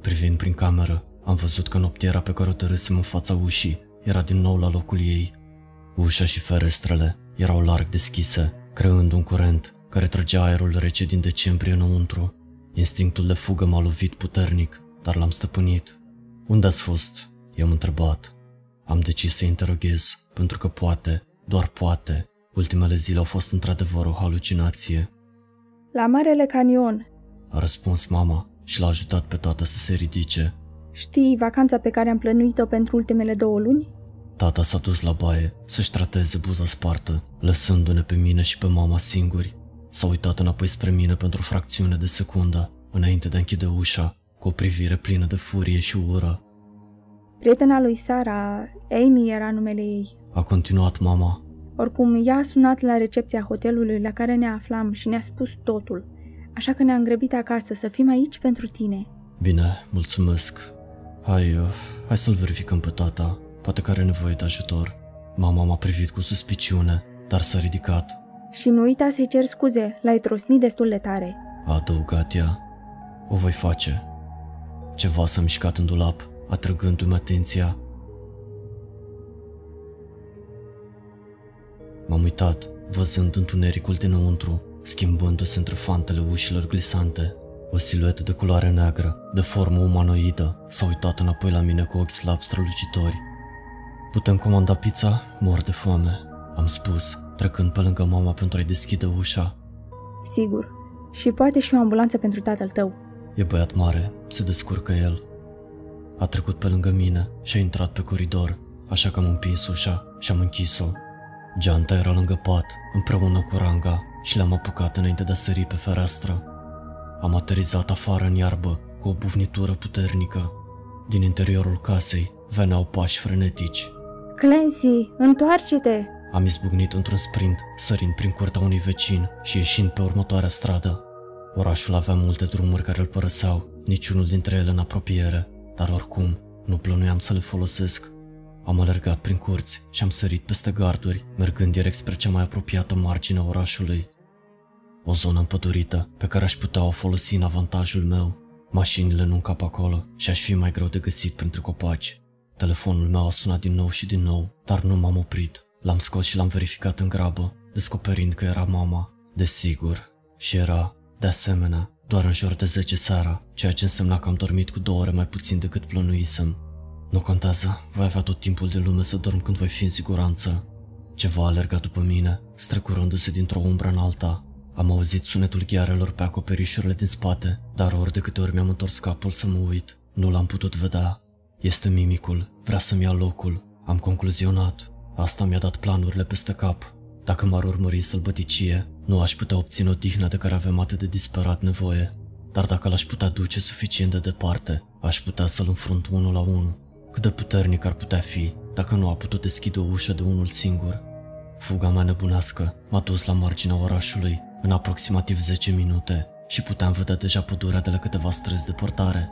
Privind prin cameră, am văzut că noptiera pe care o tărâsem în fața ușii era din nou la locul ei. Ușa și ferestrele erau larg deschise, creând un curent care trăgea aerul rece din decembrie înăuntru. Instinctul de fugă m-a lovit puternic, dar l-am stăpânit. Unde ați fost? I-am întrebat. Am decis să interoghez, pentru că poate, doar poate, ultimele zile au fost într-adevăr o halucinație. La Marele Canion. A răspuns mama și l-a ajutat pe tata să se ridice. Știi vacanța pe care am plănuit-o pentru ultimele două luni? Tata s-a dus la baie să-și trateze buza spartă, lăsându-ne pe mine și pe mama singuri. S-a uitat înapoi spre mine pentru o fracțiune de secundă, înainte de a închide ușa, cu o privire plină de furie și ură. Prietena lui Sara, Amy era numele ei. A continuat mama. Oricum, ea a sunat la recepția hotelului la care ne aflam și ne-a spus totul. Așa că ne-am grăbit acasă să fim aici pentru tine. Bine, mulțumesc. Hai, uh, hai să-l verificăm pe tata. Poate că are nevoie de ajutor. Mama m-a privit cu suspiciune, dar s-a ridicat. Și nu uita să-i cer scuze, l-ai trosnit destul de tare. A adăugat ea. O voi face. Ceva s-a mișcat în dulap, atrăgându-mi atenția. M-am uitat, văzând întunericul dinăuntru, schimbându-se între fantele ușilor glisante. O siluetă de culoare neagră, de formă umanoidă, s-a uitat înapoi la mine cu ochi slab strălucitori. Putem comanda pizza? Mor de foame, am spus, trecând pe lângă mama pentru a-i deschide ușa. Sigur. Și poate și o ambulanță pentru tatăl tău. E băiat mare, se descurcă el. A trecut pe lângă mine și a intrat pe coridor, așa că am împins ușa și am închis-o. Geanta era lângă pat, împreună cu ranga, și le-am apucat înainte de a sări pe fereastră. Am aterizat afară în iarbă cu o bufnitură puternică. Din interiorul casei veneau pași frenetici. Clancy, întoarce-te! Am izbucnit într-un sprint, sărind prin curtea unui vecin și ieșind pe următoarea stradă. Orașul avea multe drumuri care îl părăseau, niciunul dintre ele în apropiere, dar oricum nu plănuiam să le folosesc. Am alergat prin curți și am sărit peste garduri, mergând direct spre cea mai apropiată margine a orașului. O zonă împădurită pe care aș putea o folosi în avantajul meu. Mașinile nu încap acolo și aș fi mai greu de găsit printre copaci. Telefonul meu a sunat din nou și din nou, dar nu m-am oprit. L-am scos și l-am verificat în grabă, descoperind că era mama. Desigur. Și era, de asemenea, doar în jur de 10 seara, ceea ce însemna că am dormit cu două ore mai puțin decât plănuisem. Nu contează, voi avea tot timpul de lume să dorm când voi fi în siguranță. Ceva a alergat după mine, strecurându-se dintr-o umbră în alta. Am auzit sunetul ghearelor pe acoperișurile din spate, dar ori de câte ori mi-am întors capul să mă uit, nu l-am putut vedea. Este mimicul, vrea să-mi ia locul. Am concluzionat. Asta mi-a dat planurile peste cap. Dacă m-ar urmări sălbăticie, nu aș putea obține o dihnă de care aveam atât de disperat nevoie. Dar dacă l-aș putea duce suficient de departe, aș putea să-l înfrunt unul la unul. Cât de puternic ar putea fi dacă nu a putut deschide o ușă de unul singur. Fuga mea nebunească m-a dus la marginea orașului în aproximativ 10 minute și puteam vedea deja pădurea de la câteva străzi de portare.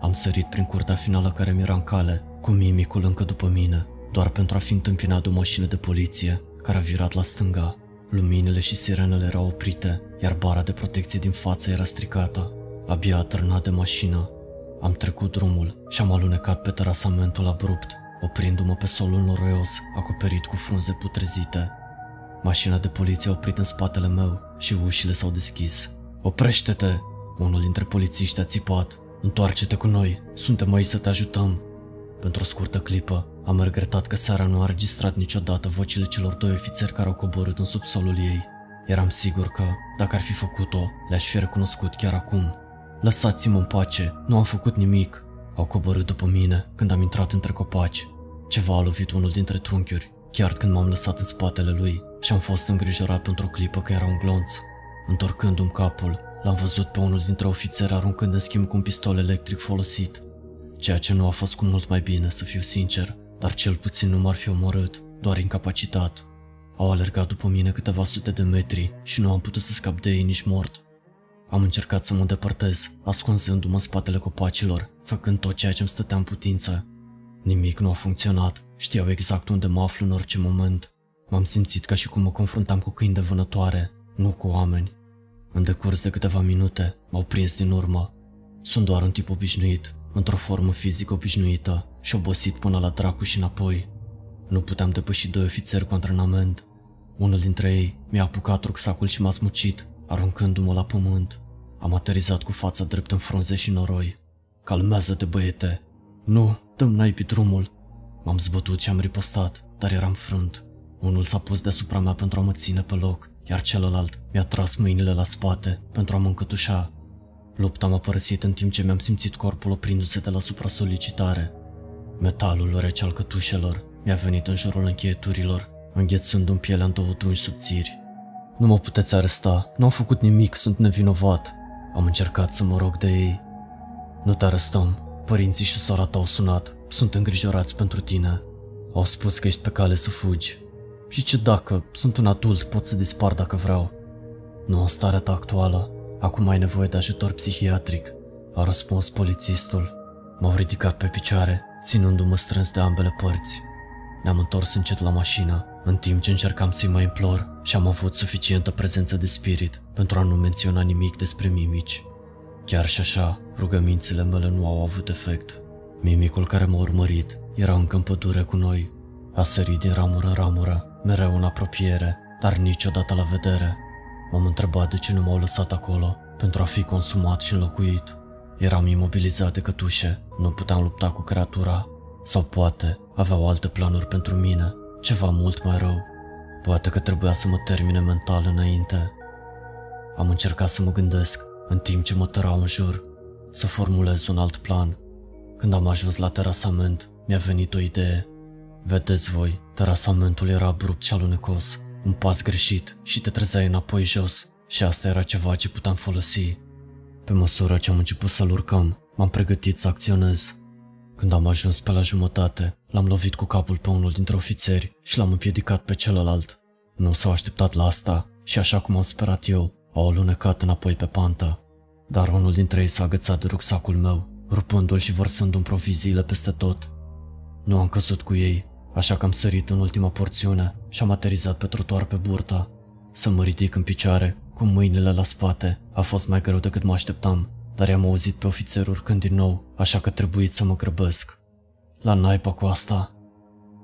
Am sărit prin curtea finală care mi era în cale, cu mimicul încă după mine, doar pentru a fi întâmpinat de o mașină de poliție care a virat la stânga. Luminile și sirenele erau oprite, iar bara de protecție din față era stricată. Abia atârnat de mașină, am trecut drumul și am alunecat pe terasamentul abrupt, oprindu-mă pe solul noroios, acoperit cu frunze putrezite. Mașina de poliție a oprit în spatele meu și ușile s-au deschis. Oprește-te! Unul dintre polițiști a țipat. Întoarce-te cu noi, suntem aici să te ajutăm. Pentru o scurtă clipă, am regretat că seara nu a registrat niciodată vocile celor doi ofițeri care au coborât în subsolul ei. Eram sigur că, dacă ar fi făcut-o, le-aș fi recunoscut chiar acum. Lăsați-mă în pace, nu am făcut nimic. Au coborât după mine când am intrat între copaci. Ceva a lovit unul dintre trunchiuri, chiar când m-am lăsat în spatele lui și am fost îngrijorat pentru o clipă că era un glonț. Întorcându-mi capul, l-am văzut pe unul dintre ofițeri aruncând în schimb cu un pistol electric folosit. Ceea ce nu a fost cu mult mai bine, să fiu sincer, dar cel puțin nu m-ar fi omorât, doar incapacitat. Au alergat după mine câteva sute de metri și nu am putut să scap de ei nici mort. Am încercat să mă depărtez, ascunzându-mă în spatele copacilor, făcând tot ceea ce îmi stătea în putință. Nimic nu a funcționat, știau exact unde mă aflu în orice moment. M-am simțit ca și cum mă confruntam cu câini de vânătoare, nu cu oameni. În decurs de câteva minute, m-au prins din urmă. Sunt doar un tip obișnuit, într-o formă fizică obișnuită și obosit până la dracu și înapoi. Nu puteam depăși doi ofițeri cu antrenament. Unul dintre ei mi-a apucat rucsacul și m-a smucit, aruncându-mă la pământ. Am aterizat cu fața drept în frunze și noroi. Calmează-te, băiete! Nu, dăm naibii drumul! M-am zbătut și am ripostat, dar eram frânt. Unul s-a pus deasupra mea pentru a mă ține pe loc, iar celălalt mi-a tras mâinile la spate pentru a mă încătușa. Lupta m-a părăsit în timp ce mi-am simțit corpul oprindu-se de la supra-solicitare. Metalul rece al cătușelor mi-a venit în jurul încheieturilor, înghețându-mi pielea în două dungi subțiri. Nu mă puteți aresta, nu am făcut nimic, sunt nevinovat. Am încercat să mă rog de ei. Nu te arestăm, părinții și sora ta au sunat, sunt îngrijorați pentru tine. Au spus că ești pe cale să fugi. Și ce dacă, sunt un adult, pot să dispar dacă vreau. Nu în starea ta actuală, acum ai nevoie de ajutor psihiatric, a răspuns polițistul. M-au ridicat pe picioare, ținându-mă strâns de ambele părți. Ne-am întors încet la mașină, în timp ce încercam să-i mai implor și am avut suficientă prezență de spirit pentru a nu menționa nimic despre mimici. Chiar și așa, rugămințele mele nu au avut efect. Mimicul care m-a urmărit era încă în pădure cu noi. A sărit din ramură în ramură, mereu în apropiere, dar niciodată la vedere. M-am întrebat de ce nu m-au lăsat acolo, pentru a fi consumat și înlocuit. Eram imobilizat de cătușe, nu puteam lupta cu creatura. Sau poate aveau alte planuri pentru mine, ceva mult mai rău. Poate că trebuia să mă termine mental înainte. Am încercat să mă gândesc, în timp ce mă tărau în jur, să formulez un alt plan. Când am ajuns la terasament, mi-a venit o idee. Vedeți voi, terasamentul era abrupt și alunecos, un pas greșit și te trezeai înapoi jos și asta era ceva ce puteam folosi. Pe măsură ce am început să-l urcăm, m-am pregătit să acționez. Când am ajuns pe la jumătate, l-am lovit cu capul pe unul dintre ofițeri și l-am împiedicat pe celălalt. Nu s-au așteptat la asta și așa cum am sperat eu, au alunecat înapoi pe pantă. Dar unul dintre ei s-a agățat de rucsacul meu, rupându-l și vărsându-mi proviziile peste tot. Nu am căzut cu ei, așa că am sărit în ultima porțiune și am aterizat pe trotuar pe burta. Să mă ridic în picioare, cu mâinile la spate, a fost mai greu decât mă așteptam, dar i-am auzit pe ofițer urcând din nou, așa că trebuit să mă grăbesc. La naipa cu asta?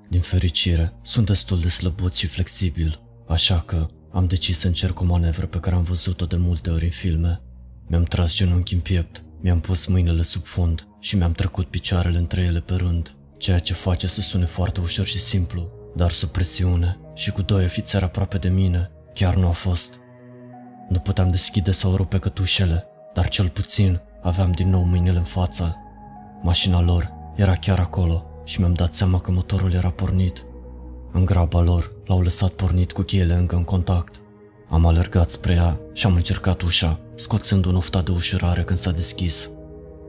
Din fericire, sunt destul de slăbuț și flexibil, așa că am decis să încerc o manevră pe care am văzut-o de multe ori în filme. Mi-am tras genunchi în piept, mi-am pus mâinile sub fund și mi-am trecut picioarele între ele pe rând, ceea ce face să sune foarte ușor și simplu, dar sub presiune și cu doi ofițeri aproape de mine, chiar nu a fost. Nu puteam deschide sau rupe cătușele, dar cel puțin aveam din nou mâinile în față. Mașina lor era chiar acolo și mi-am dat seama că motorul era pornit. În graba lor, l-au lăsat pornit cu cheile încă în contact. Am alergat spre ea și am încercat ușa, scoțând un oftat de ușurare când s-a deschis.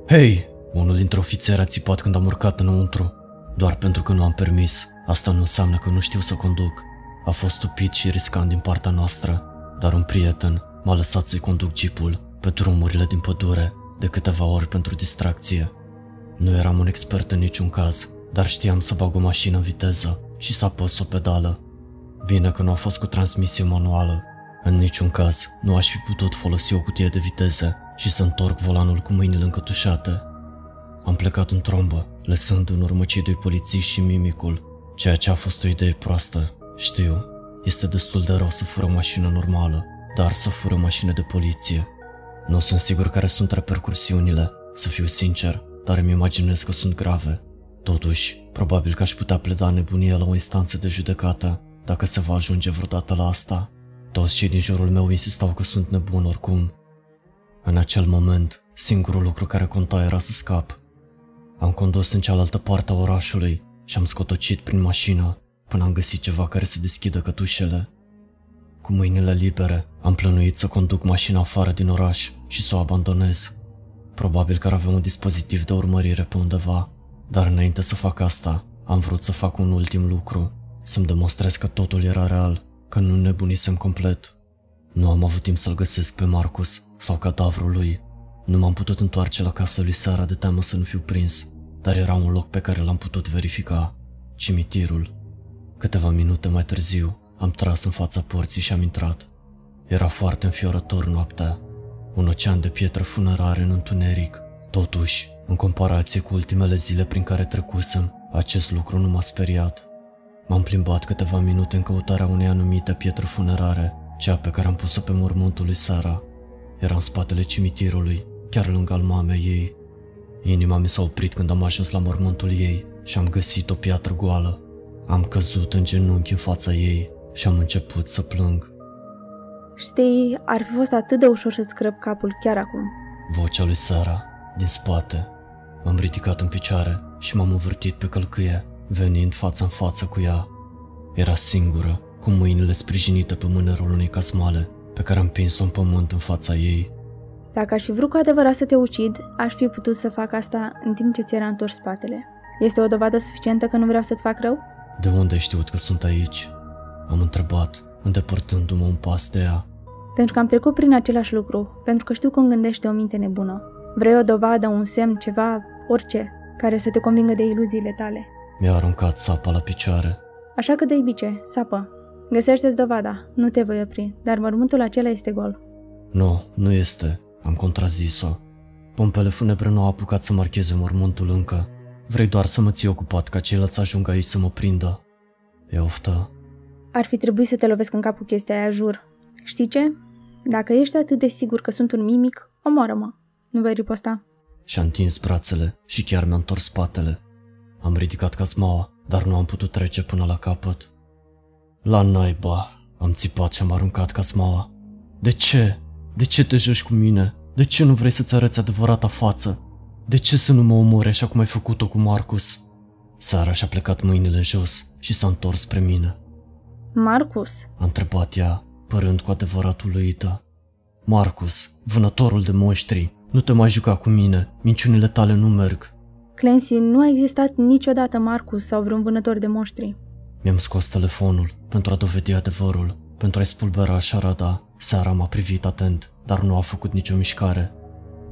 Hei! Unul dintre ofițeri a țipat când am urcat înăuntru. Doar pentru că nu am permis, asta nu înseamnă că nu știu să conduc. A fost stupid și riscant din partea noastră, dar un prieten m-a lăsat să-i conduc jeepul pe drumurile din pădure de câteva ori pentru distracție. Nu eram un expert în niciun caz, dar știam să bag o mașină în viteză și să apăs o pedală. Bine că nu a fost cu transmisie manuală. În niciun caz nu aș fi putut folosi o cutie de viteze și să întorc volanul cu mâinile încătușate. Am plecat în trombă, lăsând în urmă cei doi polițiști și mimicul, ceea ce a fost o idee proastă. Știu, este destul de rău să fură o mașină normală, dar să fură o mașină de poliție. Nu sunt sigur care sunt repercursiunile, să fiu sincer, dar îmi imaginez că sunt grave. Totuși, probabil că aș putea pleda nebunie la o instanță de judecată, dacă se va ajunge vreodată la asta. Toți cei din jurul meu insistau că sunt nebun oricum. În acel moment, singurul lucru care conta era să scap. Am condus în cealaltă parte a orașului și am scotocit prin mașină până am găsit ceva care să deschidă cătușele. Cu mâinile libere, am plănuit să conduc mașina afară din oraș și să o abandonez. Probabil că ar avea un dispozitiv de urmărire pe undeva, dar înainte să fac asta, am vrut să fac un ultim lucru, să-mi demonstrez că totul era real, că nu nebunisem complet. Nu am avut timp să-l găsesc pe Marcus sau cadavrul lui. Nu m-am putut întoarce la casa lui Sara de teamă să nu fiu prins, dar era un loc pe care l-am putut verifica, cimitirul. Câteva minute mai târziu, am tras în fața porții și am intrat. Era foarte înfiorător noaptea. Un ocean de pietre funerare în întuneric. Totuși, în comparație cu ultimele zile prin care trecusem, acest lucru nu m-a speriat. M-am plimbat câteva minute în căutarea unei anumite pietre funerare, cea pe care am pus-o pe mormântul lui Sara. Era în spatele cimitirului, chiar lângă al mamei ei. Inima mi s-a oprit când am ajuns la mormântul ei și am găsit o piatră goală. Am căzut în genunchi în fața ei și am început să plâng. Știi, ar fi fost atât de ușor să-ți crăp capul chiar acum. Vocea lui Sara, din spate. M-am ridicat în picioare și m-am învârtit pe călcâie, venind față în față cu ea. Era singură, cu mâinile sprijinite pe mânerul unei casmale, pe care am pins-o în pământ în fața ei. Dacă aș fi vrut cu adevărat să te ucid, aș fi putut să fac asta în timp ce ți era întors spatele. Este o dovadă suficientă că nu vreau să-ți fac rău? De unde ai știut că sunt aici? Am întrebat, îndepărtându-mă un pas de ea. Pentru că am trecut prin același lucru, pentru că știu cum gândește o minte nebună. Vrei o dovadă, un semn, ceva, orice, care să te convingă de iluziile tale. Mi-a aruncat sapa la picioare. Așa că dă bice, sapă. Găsește-ți dovada, nu te voi opri, dar mormântul acela este gol. Nu, nu este. Am contrazis-o. Pompele funebre nu au apucat să marcheze mormântul încă. Vrei doar să mă ții ocupat ca ceilalți să ajungă aici să mă prindă. E oftă. Ar fi trebuit să te lovesc în capul chestia aia, jur. Știi ce? Dacă ești atât de sigur că sunt un mimic, omoară-mă. Nu vei riposta. Și-a întins brațele și chiar mi-a întors spatele. Am ridicat casmaua, dar nu am putut trece până la capăt. La naiba, am țipat și am aruncat casmaua. De ce? De ce te joci cu mine? De ce nu vrei să-ți arăți adevărata față? De ce să nu mă omori așa cum ai făcut-o cu Marcus? Sara și-a plecat mâinile jos și s-a întors spre mine. Marcus? A întrebat ea, părând cu adevărat uluită. Marcus, vânătorul de moștri, Nu te mai juca cu mine, minciunile tale nu merg. Clancy, nu a existat niciodată Marcus sau vreun vânător de monștri. Mi-am scos telefonul pentru a dovedi adevărul, pentru a-i spulbera șarada. Seara m-a privit atent, dar nu a făcut nicio mișcare.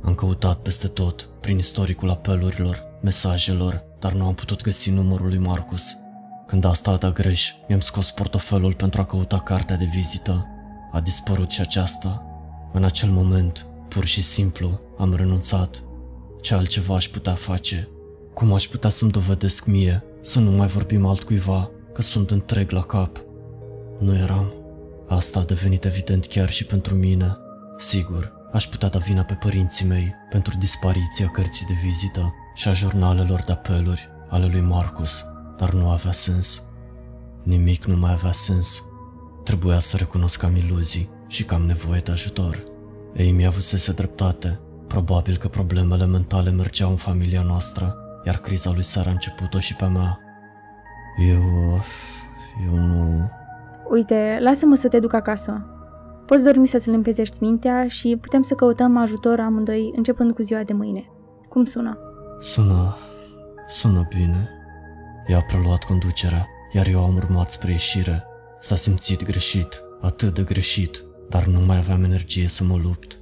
Am căutat peste tot, prin istoricul apelurilor, mesajelor, dar nu am putut găsi numărul lui Marcus. Când a stat greș, mi-am scos portofelul pentru a căuta cartea de vizită. A dispărut și aceasta. În acel moment, pur și simplu, am renunțat. Ce altceva aș putea face? Cum aș putea să-mi dovedesc mie să nu mai vorbim altcuiva că sunt întreg la cap? Nu eram. Asta a devenit evident chiar și pentru mine. Sigur, aș putea da vina pe părinții mei pentru dispariția cărții de vizită și a jurnalelor de apeluri ale lui Marcus, dar nu avea sens. Nimic nu mai avea sens. Trebuia să recunosc că am iluzii și că am nevoie de ajutor. Ei mi-a avusese dreptate. Probabil că problemele mentale mergeau în familia noastră, iar criza lui Sara a început-o și pe mea. Eu... eu nu... Uite, lasă-mă să te duc acasă. Poți dormi să-ți limpezești mintea și putem să căutăm ajutor amândoi începând cu ziua de mâine. Cum sună? Sună... sună bine. Ea a preluat conducerea, iar eu am urmat spre ieșire. S-a simțit greșit, atât de greșit, dar nu mai aveam energie să mă lupt.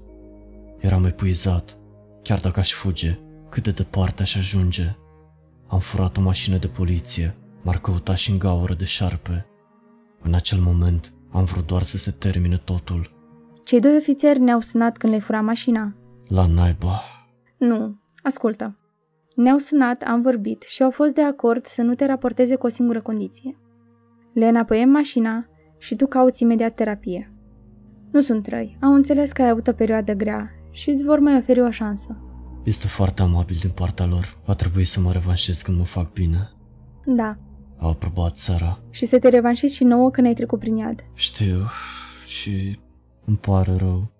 Eram epuizat, chiar dacă aș fuge, cât de departe aș ajunge. Am furat o mașină de poliție, m-ar căuta și în gaură de șarpe. În acel moment, am vrut doar să se termine totul. Cei doi ofițeri ne-au sunat când le fura mașina. La naiba. Nu, ascultă. Ne-au sunat, am vorbit și au fost de acord să nu te raporteze cu o singură condiție. Le înapoiem mașina și tu cauți imediat terapie. Nu sunt răi, au înțeles că ai avut o perioadă grea și îți vor mai oferi o șansă. Este foarte amabil din partea lor. Va trebui să mă revanșez când mă fac bine. Da, Au aprobat Sara. și să te revanșezi și nouă când ai trecut prin iad. Știu și îmi pare rău.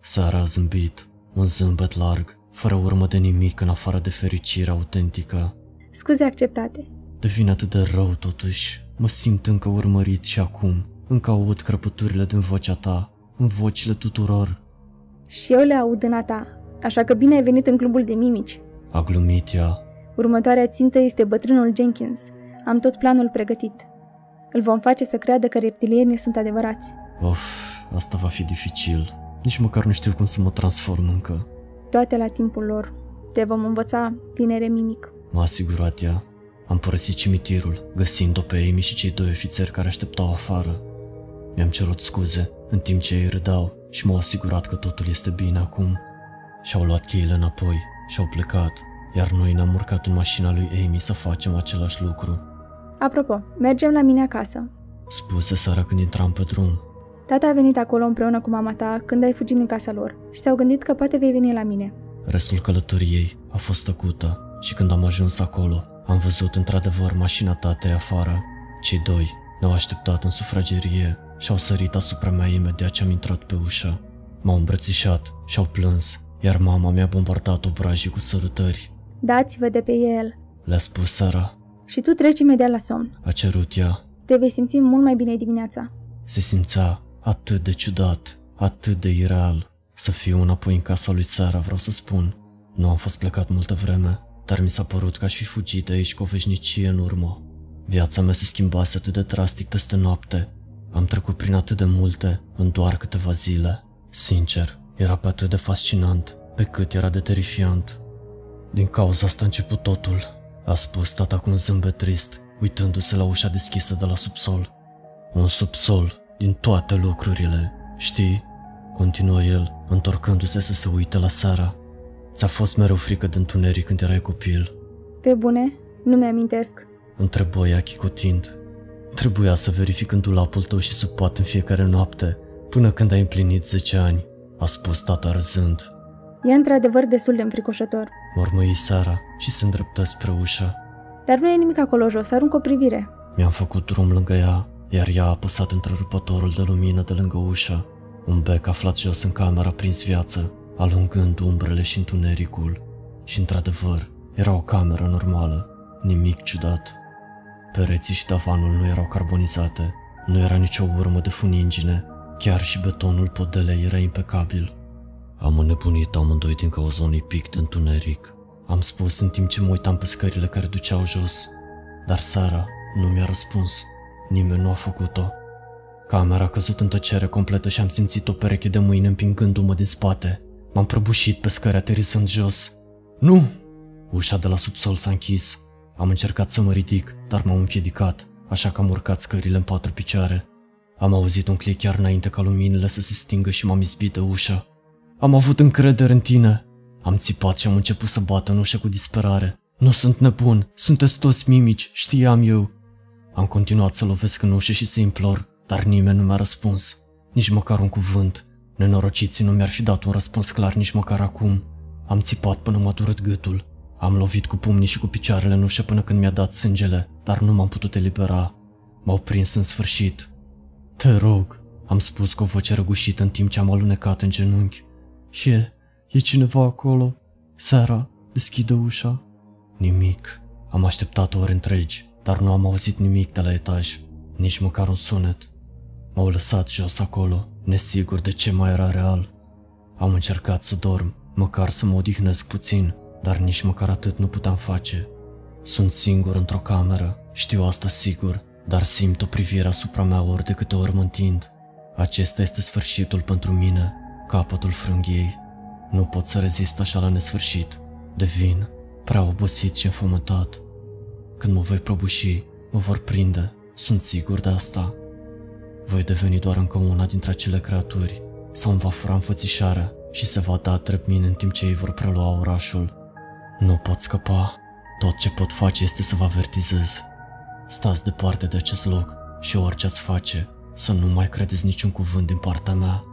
Sara a zâmbit, un zâmbet larg, fără urmă de nimic în afară de fericire autentică. Scuze acceptate. Devine atât de rău totuși. Mă simt încă urmărit și acum. Încă aud crăpăturile din vocea ta, în vocile tuturor. Și eu le aud în a ta, așa că bine ai venit în clubul de mimici. A glumit ea. Următoarea țintă este bătrânul Jenkins. Am tot planul pregătit. Îl vom face să creadă că reptilienii sunt adevărați. Of, asta va fi dificil. Nici măcar nu știu cum să mă transform încă. Toate la timpul lor. Te vom învăța, tinere mimic. M-a asigurat ea. Am părăsit cimitirul, găsind-o pe Amy și cei doi ofițeri care așteptau afară. Mi-am cerut scuze, în timp ce ei râdau și m-au asigurat că totul este bine acum. Și-au luat cheile înapoi și au plecat, iar noi ne-am urcat în mașina lui Amy să facem același lucru. Apropo, mergem la mine acasă. Spuse Sara când intram pe drum. Tata a venit acolo împreună cu mama ta când ai fugit din casa lor și s-au gândit că poate vei veni la mine. Restul călătoriei a fost tăcută și când am ajuns acolo, am văzut într-adevăr mașina tatei afară. Cei doi ne-au așteptat în sufragerie și au sărit asupra mea imediat ce am intrat pe ușă. M-au îmbrățișat și au plâns, iar mama mi-a bombardat obrajii cu sărutări. Dați-vă de pe el Le-a spus Sara. Și tu treci imediat la somn. A cerut ea. Te vei simți mult mai bine dimineața. Se simțea atât de ciudat, atât de ireal. Să fiu înapoi în casa lui Sara, vreau să spun. Nu am fost plecat multă vreme, dar mi s-a părut că aș fi fugit de aici cu o veșnicie în urmă. Viața mea se schimbase atât de drastic peste noapte. Am trecut prin atât de multe în doar câteva zile. Sincer, era pe atât de fascinant, pe cât era de terifiant. Din cauza asta a început totul, a spus tata cu un zâmbet trist, uitându-se la ușa deschisă de la subsol. Un subsol din toate lucrurile, știi? Continuă el, întorcându-se să se uite la Sara. Ți-a fost mereu frică de întuneric când erai copil? Pe bune? Nu mi-amintesc. Întrebă ea chicotind. Trebuia să verific în dulapul tău și sub pat în fiecare noapte, până când ai împlinit 10 ani, a spus tata râzând. E într-adevăr destul de înfricoșător. Mormăi Sara și se îndreptă spre ușă. Dar nu e nimic acolo jos, arunc o privire. Mi-am făcut drum lângă ea, iar ea a apăsat întrerupătorul de lumină de lângă ușă. Un bec aflat jos în camera a prins viață, alungând umbrele și întunericul. Și într-adevăr, era o cameră normală, nimic ciudat. Pereții și tavanul nu erau carbonizate, nu era nicio urmă de funingine, chiar și betonul podelei era impecabil. Am înnebunit amândoi din cauza unui pic de întuneric. Am spus în timp ce mă uitam pe scările care duceau jos, dar Sara nu mi-a răspuns. Nimeni nu a făcut-o. Camera a căzut în tăcere completă și am simțit o pereche de mâini împingându-mă din spate. M-am prăbușit pe scări aterisând jos. Nu! Ușa de la subsol s-a închis. Am încercat să mă ridic, dar m-am împiedicat, așa că am urcat scările în patru picioare. Am auzit un click chiar înainte ca luminile să se stingă și m-am izbit de ușă. Am avut încredere în tine. Am țipat și am început să bat în ușă cu disperare. Nu sunt nebun, sunteți toți mimici, știam eu. Am continuat să lovesc în ușă și să implor, dar nimeni nu mi-a răspuns. Nici măcar un cuvânt. Nenorociții nu mi-ar fi dat un răspuns clar nici măcar acum. Am țipat până m-a durut gâtul. Am lovit cu pumnii și cu picioarele în ușă până când mi-a dat sângele, dar nu m-am putut elibera. M-au prins în sfârșit. Te rog, am spus cu o voce răgușită în timp ce am alunecat în genunchi. E, e cineva acolo? Sara, deschide ușa. Nimic. Am așteptat ore întregi, dar nu am auzit nimic de la etaj, nici măcar un sunet. M-au lăsat jos acolo, nesigur de ce mai era real. Am încercat să dorm, măcar să mă odihnesc puțin, dar nici măcar atât nu puteam face. Sunt singur într-o cameră, știu asta sigur, dar simt o privire asupra mea ori de câte ori mă întind. Acesta este sfârșitul pentru mine, capătul frânghiei. Nu pot să rezist așa la nesfârșit. Devin prea obosit și înfometat. Când mă voi prăbuși, mă vor prinde, sunt sigur de asta. Voi deveni doar încă una dintre acele creaturi, sau îmi va fura înfățișarea și se va da drept mine în timp ce ei vor prelua orașul. Nu pot scăpa. Tot ce pot face este să vă avertizez. Stați departe de acest loc și orice ați face, să nu mai credeți niciun cuvânt din partea mea.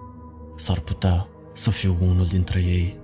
S-ar putea să fiu unul dintre ei.